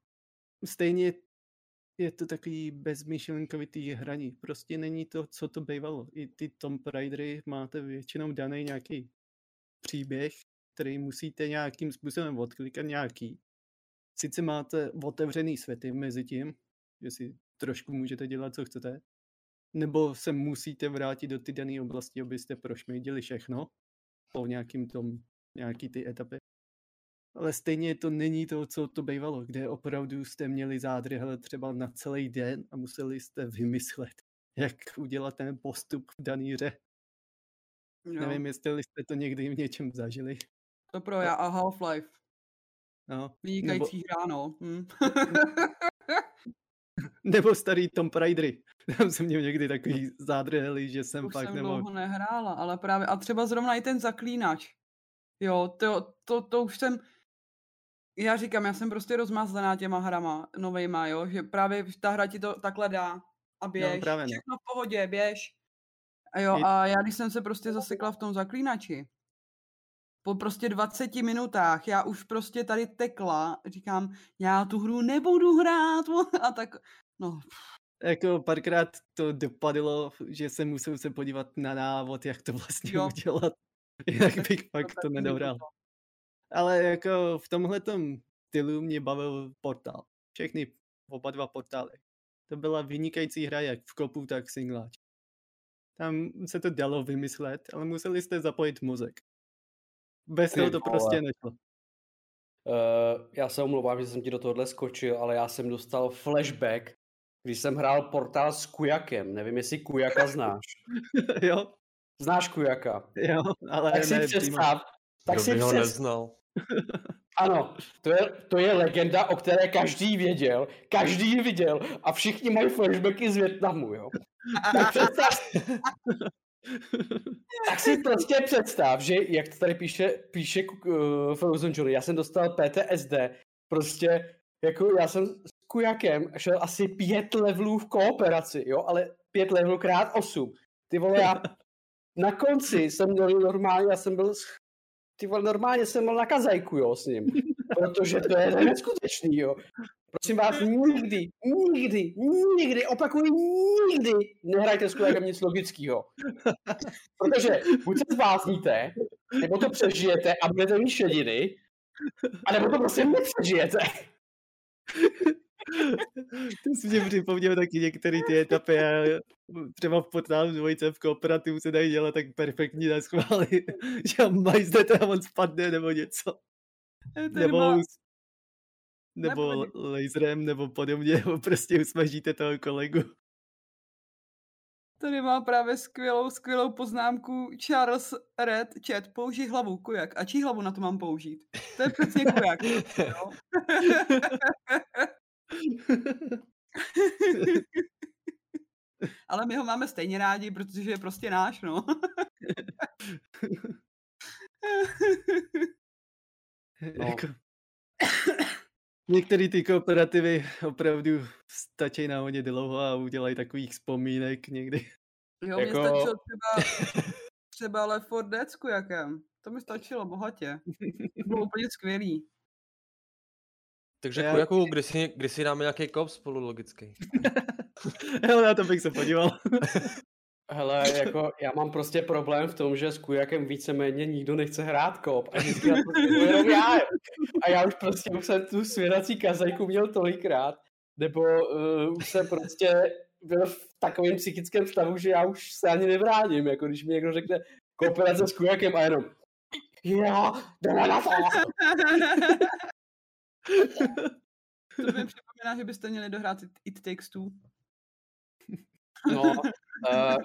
stejně je to takový bezmyšlenkovitý hraní. Prostě není to, co to bývalo. I ty Tomb Raidery máte většinou daný nějaký příběh, který musíte nějakým způsobem odklikat nějaký. Sice máte otevřený světy mezi tím, že si trošku můžete dělat, co chcete, nebo se musíte vrátit do ty dané oblasti, abyste prošmejdili všechno po nějakým tom, nějaký ty etapy. Ale stejně to není to, co to bývalo, kde opravdu jste měli zádrhele třeba na celý den a museli jste vymyslet, jak udělat ten postup v dané hře. Jo. Nevím, jestli jste to někdy v něčem zažili. To pro já a Half-Life. No. Vynikající nebo... hra, no. Hm. nebo starý Tom Raidery. Tam jsem měl někdy takový zádrhely, že jsem Už fakt jsem nemohl. dlouho nehrála, ale právě, a třeba zrovna i ten zaklínač. Jo, to, to, to už jsem, já říkám, já jsem prostě rozmazlená těma hrama novejma, jo, že právě ta hra ti to takhle dá a běž, no, právě všechno v pohodě, běž, a jo, a já když jsem se prostě zasekla v tom zaklínači, po prostě 20 minutách, já už prostě tady tekla, říkám, já tu hru nebudu hrát, a tak, no. Jako párkrát to dopadlo, že jsem musel se podívat na návod, jak to vlastně jo. udělat, jinak bych fakt to nedobral. Ale jako v tomhle stylu mě bavil portál. Všechny oba dva portály. To byla vynikající hra jak v kopu, tak singláč. Tam se to dalo vymyslet, ale museli jste zapojit mozek. Bez toho to prostě nešlo. Uh, já se omlouvám, že jsem ti do tohohle skočil, ale já jsem dostal flashback, když jsem hrál portál s Kujakem. Nevím, jestli Kujaka znáš. jo. Znáš Kujaka? Jo, ale tak si ne, představ. Tak Kdo si by ho představ, neznal. Ano, to je, to je legenda, o které každý věděl, každý ji viděl a všichni mají flashbacky z Větnamu, jo. Tak, představ, tak si prostě představ, že jak to tady píše, píše uh, Frozen Johnny, já jsem dostal PTSD, prostě jako já jsem s Kujakem šel asi pět levelů v kooperaci, jo, ale pět levelů krát osm. Ty vole, já na konci jsem měl normálně, já jsem byl ty vole, normálně jsem byl na kazajku, jo, s ním. Protože to je neskutečný, jo. Prosím vás, nikdy, nikdy, nikdy, opakuji, nikdy nehrajte s kujakem nic logického. Protože buď se zvázníte, nebo to přežijete a budete mít šediny, anebo to prostě nepřežijete. To si mě připomněl taky některé ty etapy a třeba v potám dvojce v kooperativu se dají dělat tak perfektní na schvály, že majdete a on spadne nebo něco. Nebo, má- nebo laserem nebo podobně, nebo prostě usmažíte toho kolegu. Tady má právě skvělou, skvělou poznámku Charles Red chat. Použij hlavu, kujak. A čí hlavu na to mám použít? To je přesně kujak. Ale my ho máme stejně rádi, protože je prostě náš, no. No. Jako... Některé ty kooperativy opravdu stačí na hodně dlouho a udělají takových vzpomínek někdy. Jo, mě Jako- stačilo třeba, třeba Left 4 Dead s kujakem. To mi stačilo bohatě. To bylo úplně skvělý. Takže Já- jako kdy si, kdy si dáme nějaký kop spolu logicky. Hele, na to bych se podíval. Hele, jako já mám prostě problém v tom, že s kujakem víceméně nikdo nechce hrát kop a vždycky na to jdu jenom já. A já už prostě už jsem tu svědací kazajku měl tolikrát, nebo uh, už jsem prostě byl v takovém psychickém stavu, že já už se ani nevráním, jako když mi někdo řekne kooperace s kujakem a jenom jo, jdeme na to. to mi připomíná, že byste měli dohrát It- Takes Two. No, uh,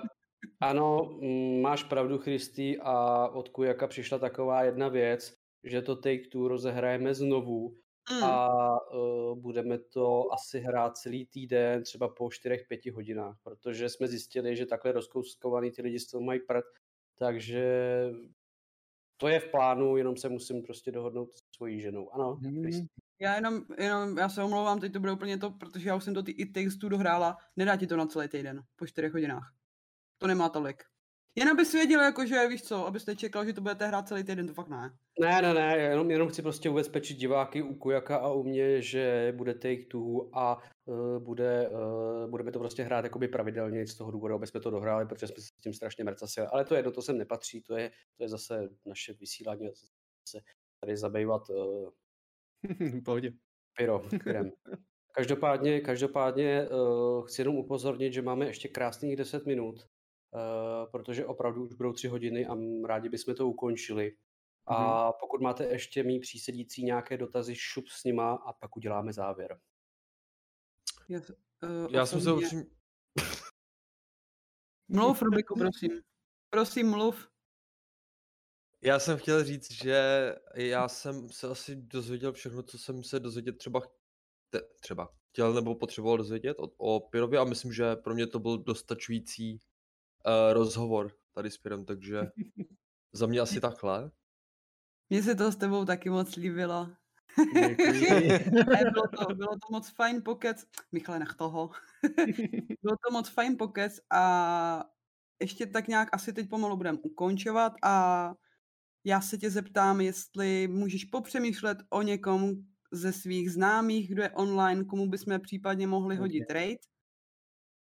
ano, mm, máš pravdu, Christy, a od Kujaka přišla taková jedna věc, že to Take Two rozehrajeme znovu Mm. a uh, budeme to asi hrát celý týden, třeba po 4-5 hodinách, protože jsme zjistili, že takhle rozkouskovaný ty lidi z toho mají prd, takže to je v plánu, jenom se musím prostě dohodnout s svojí ženou. Ano, Christy. Já jenom, jenom, já se omlouvám, teď to bude úplně to, protože já už jsem to ty It Takes Two dohrála, nedá ti to na celý týden, po čtyřech hodinách. To nemá tolik. Jen abys věděl, jakože, víš co, abyste čekal, že to budete hrát celý týden, to fakt ne. Ne, ne, ne, jenom, jenom chci prostě ubezpečit diváky u Kujaka a u mě, že bude Take Two a uh, bude, uh, budeme to prostě hrát jakoby pravidelně z toho důvodu, aby jsme to dohráli, protože jsme se s tím strašně mrcasili. Ale to je jedno, to sem nepatří, to je, to je zase naše vysílání, se tady zabývat uh, pohodě. pyro, pyrem. Každopádně, každopádně uh, chci jenom upozornit, že máme ještě krásných 10 minut, uh, protože opravdu už budou 3 hodiny a rádi bychom to ukončili. A pokud máte ještě mý přísedící nějaké dotazy, šup s nima a pak uděláme závěr. Já, uh, Já jsem se upřím... Mluv, Rubiku, prosím. Prosím, mluv. Já jsem chtěl říct, že já jsem se asi dozvěděl všechno, co jsem se dozvědět třeba, te, třeba chtěl nebo potřeboval dozvědět o, o Pirově a myslím, že pro mě to byl dostačující uh, rozhovor tady s Pirem, takže za mě asi takhle. Mně se to s tebou taky moc líbilo. Ne, bylo, to, bylo to moc fajn pokec. Michale, nech toho. bylo to moc fajn pokec a ještě tak nějak asi teď pomalu budeme ukončovat a já se tě zeptám, jestli můžeš popřemýšlet o někom ze svých známých, kdo je online, komu bychom případně mohli hodit raid.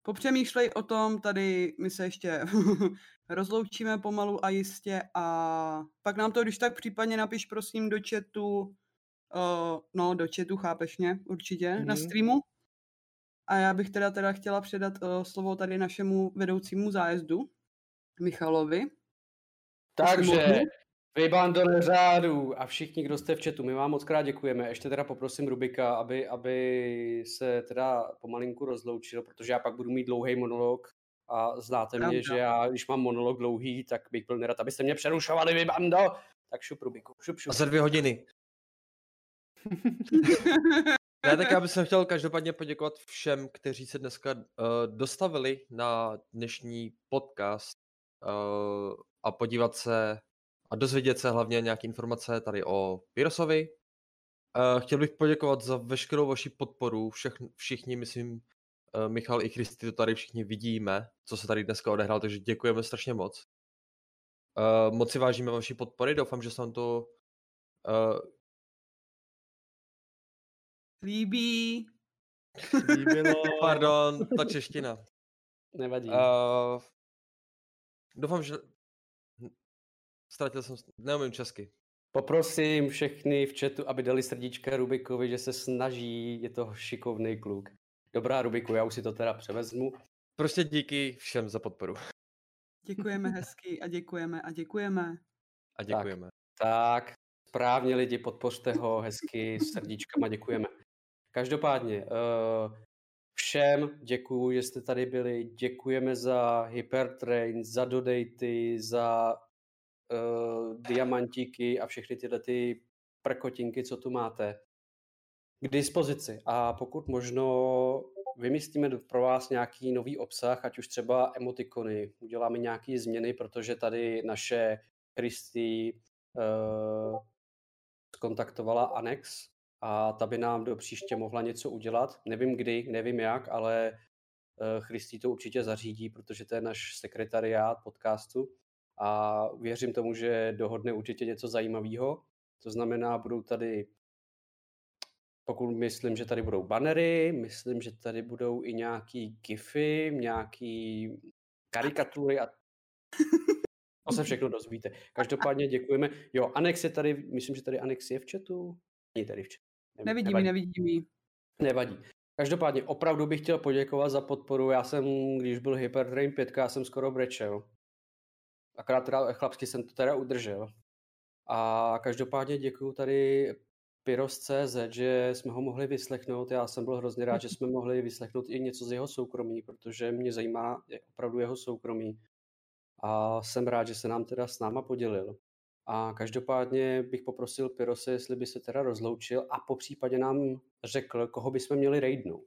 Popřemýšlej o tom, tady my se ještě rozloučíme pomalu a jistě a pak nám to když tak případně napiš prosím do chatu, uh, no do chatu, chápeš mě určitě, mm-hmm. na Mhm. streamu. A já bych teda teda chtěla předat uh, slovo tady našemu vedoucímu zájezdu, Michalovi. Takže, mohu? vy bandone řádů a všichni, kdo jste v chatu, my vám moc krát děkujeme. Ještě teda poprosím Rubika, aby, aby se teda pomalinku rozloučil, protože já pak budu mít dlouhý monolog a znáte mě, že já, když mám monolog dlouhý, tak bych byl nerad, abyste mě přerušovali, vy bando. Tak šup Rubiku, šup, šup. A za dvě hodiny. Ne, tak já bych chtěl každopádně poděkovat všem, kteří se dneska uh, dostavili na dnešní podcast uh, a podívat se a dozvědět se hlavně nějaké informace tady o Pyrosovi. Chtěl bych poděkovat za veškerou vaši podporu. Všech, všichni, myslím, uh, Michal i Christy to tady všichni vidíme, co se tady dneska odehrál, takže děkujeme strašně moc. Uh, moc si vážíme vaší podpory, doufám, že se vám to uh, Líbí. Líbilo. Pardon, ta čeština. Nevadí. Uh, doufám, že... Ztratil jsem... Neumím česky. Poprosím všechny v chatu, aby dali srdíčka Rubikovi, že se snaží, je to šikovný kluk. Dobrá Rubiku, já už si to teda převezmu. Prostě díky všem za podporu. Děkujeme hezky a děkujeme a děkujeme. A děkujeme. Tak, správně lidi, podpořte ho hezky srdíčkama, děkujeme. Každopádně, uh, všem děkuju, že jste tady byli, děkujeme za Hypertrain, za dodaty, za uh, diamantíky a všechny tyhle ty prkotinky, co tu máte k dispozici. A pokud možno vymyslíme pro vás nějaký nový obsah, ať už třeba emotikony, uděláme nějaké změny, protože tady naše Kristy uh, skontaktovala Anex a ta by nám do příště mohla něco udělat. Nevím kdy, nevím jak, ale uh, Christy to určitě zařídí, protože to je náš sekretariát podcastu a věřím tomu, že dohodne určitě něco zajímavého. To znamená, budou tady pokud myslím, že tady budou bannery, myslím, že tady budou i nějaký gify, nějaký karikatury a to se všechno dozvíte. Každopádně děkujeme. Jo, Anex je tady, myslím, že tady Anex je v chatu. Není tady v chatu. Nevidím ji, nevidím. Nevadí. Každopádně opravdu bych chtěl poděkovat za podporu. Já jsem, když byl Hypertrain 5, já jsem skoro brečel. Akorát teda chlapsky jsem to teda udržel. A každopádně děkuji tady Pyros.cz, že jsme ho mohli vyslechnout. Já jsem byl hrozně rád, že jsme mohli vyslechnout i něco z jeho soukromí, protože mě zajímá opravdu jeho soukromí. A jsem rád, že se nám teda s náma podělil. A každopádně bych poprosil Pyrose, jestli by se teda rozloučil a po případě nám řekl, koho bychom měli raidnout.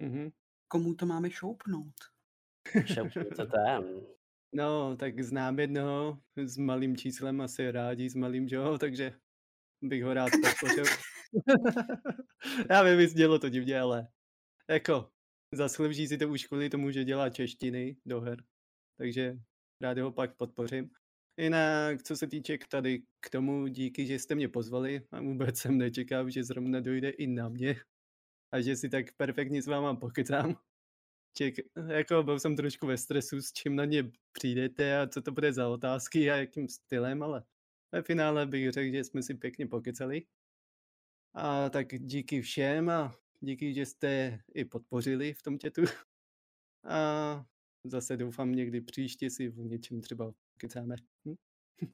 Mm-hmm. Komu to máme šoupnout? Šoupněte tam. No, tak znám jednoho s malým číslem, asi rádi s malým, že jo, takže bych ho rád podpořil. Já vím, dělo to divně, ale jako zaslouží si to už kvůli tomu, že dělá češtiny do her. Takže rád ho pak podpořím. Jinak, co se týče k tady k tomu, díky, že jste mě pozvali a vůbec jsem nečekal, že zrovna dojde i na mě a že si tak perfektně s váma pokecám. Ček, jako byl jsem trošku ve stresu, s čím na ně přijdete a co to bude za otázky a jakým stylem, ale ve finále bych řekl, že jsme si pěkně pokecali. A tak díky všem a díky, že jste i podpořili v tom chatu. A zase doufám někdy příště si v něčem třeba kecáme. Hm? Uh,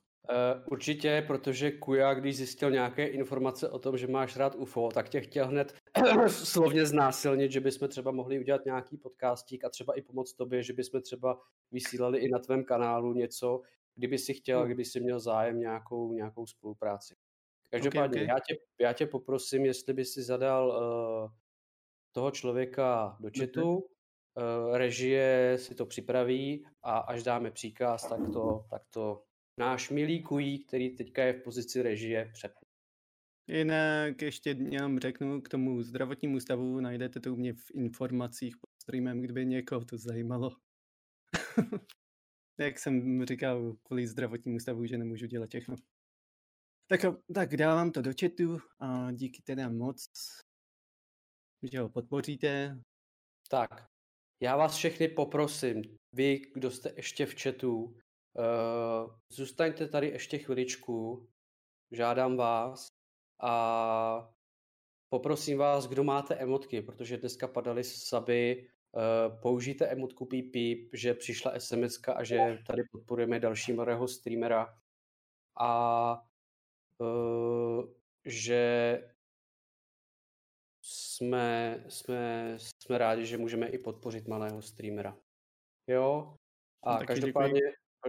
určitě, protože Kuja, když zjistil nějaké informace o tom, že máš rád UFO, tak tě chtěl hned slovně znásilnit, že bychom třeba mohli udělat nějaký podcastík a třeba i pomoct tobě, že bychom třeba vysílali i na tvém kanálu něco, kdyby si chtěl, kdyby si měl zájem nějakou, nějakou spolupráci. Každopádně, okay, okay. Já, tě, já tě poprosím, jestli by si zadal uh, toho člověka do chatu, uh, režie si to připraví a až dáme příkaz, tak to, tak to náš milý kují, který teďka je v pozici režie, přepne. Jinak ještě jenom řeknu k tomu zdravotnímu stavu, najdete to u mě v informacích pod streamem, kdyby někoho to zajímalo. jak jsem říkal, kvůli zdravotnímu stavu, že nemůžu dělat všechno. Tak, tak dávám to do chatu a díky teda moc, že ho podpoříte. Tak, já vás všechny poprosím, vy, kdo jste ještě v chatu, uh, zůstaňte tady ještě chviličku, žádám vás a poprosím vás, kdo máte emotky, protože dneska padaly saby Uh, použijte emotku píp, píp, že přišla SMS a že tady podporujeme další mladého streamera a uh, že jsme, jsme, jsme rádi, že můžeme i podpořit malého streamera. Jo? A no, každopádně,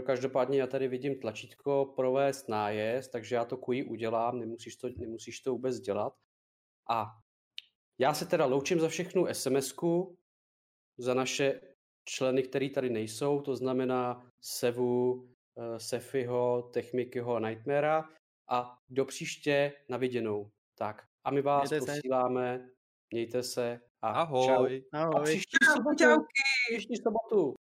každopádně já tady vidím tlačítko provést nájezd, takže já to kují udělám, nemusíš to, nemusíš to vůbec dělat. A já se teda loučím za všechnu SMS-ku, za naše členy, který tady nejsou, to znamená Sevu, eh, Sefiho, Techmikyho a Nightmarea a do příště na viděnou. Tak a my vás mějte posíláme, se. mějte se a Ahoj. Čau. Ahoj. A příští sobotu, příští sobotu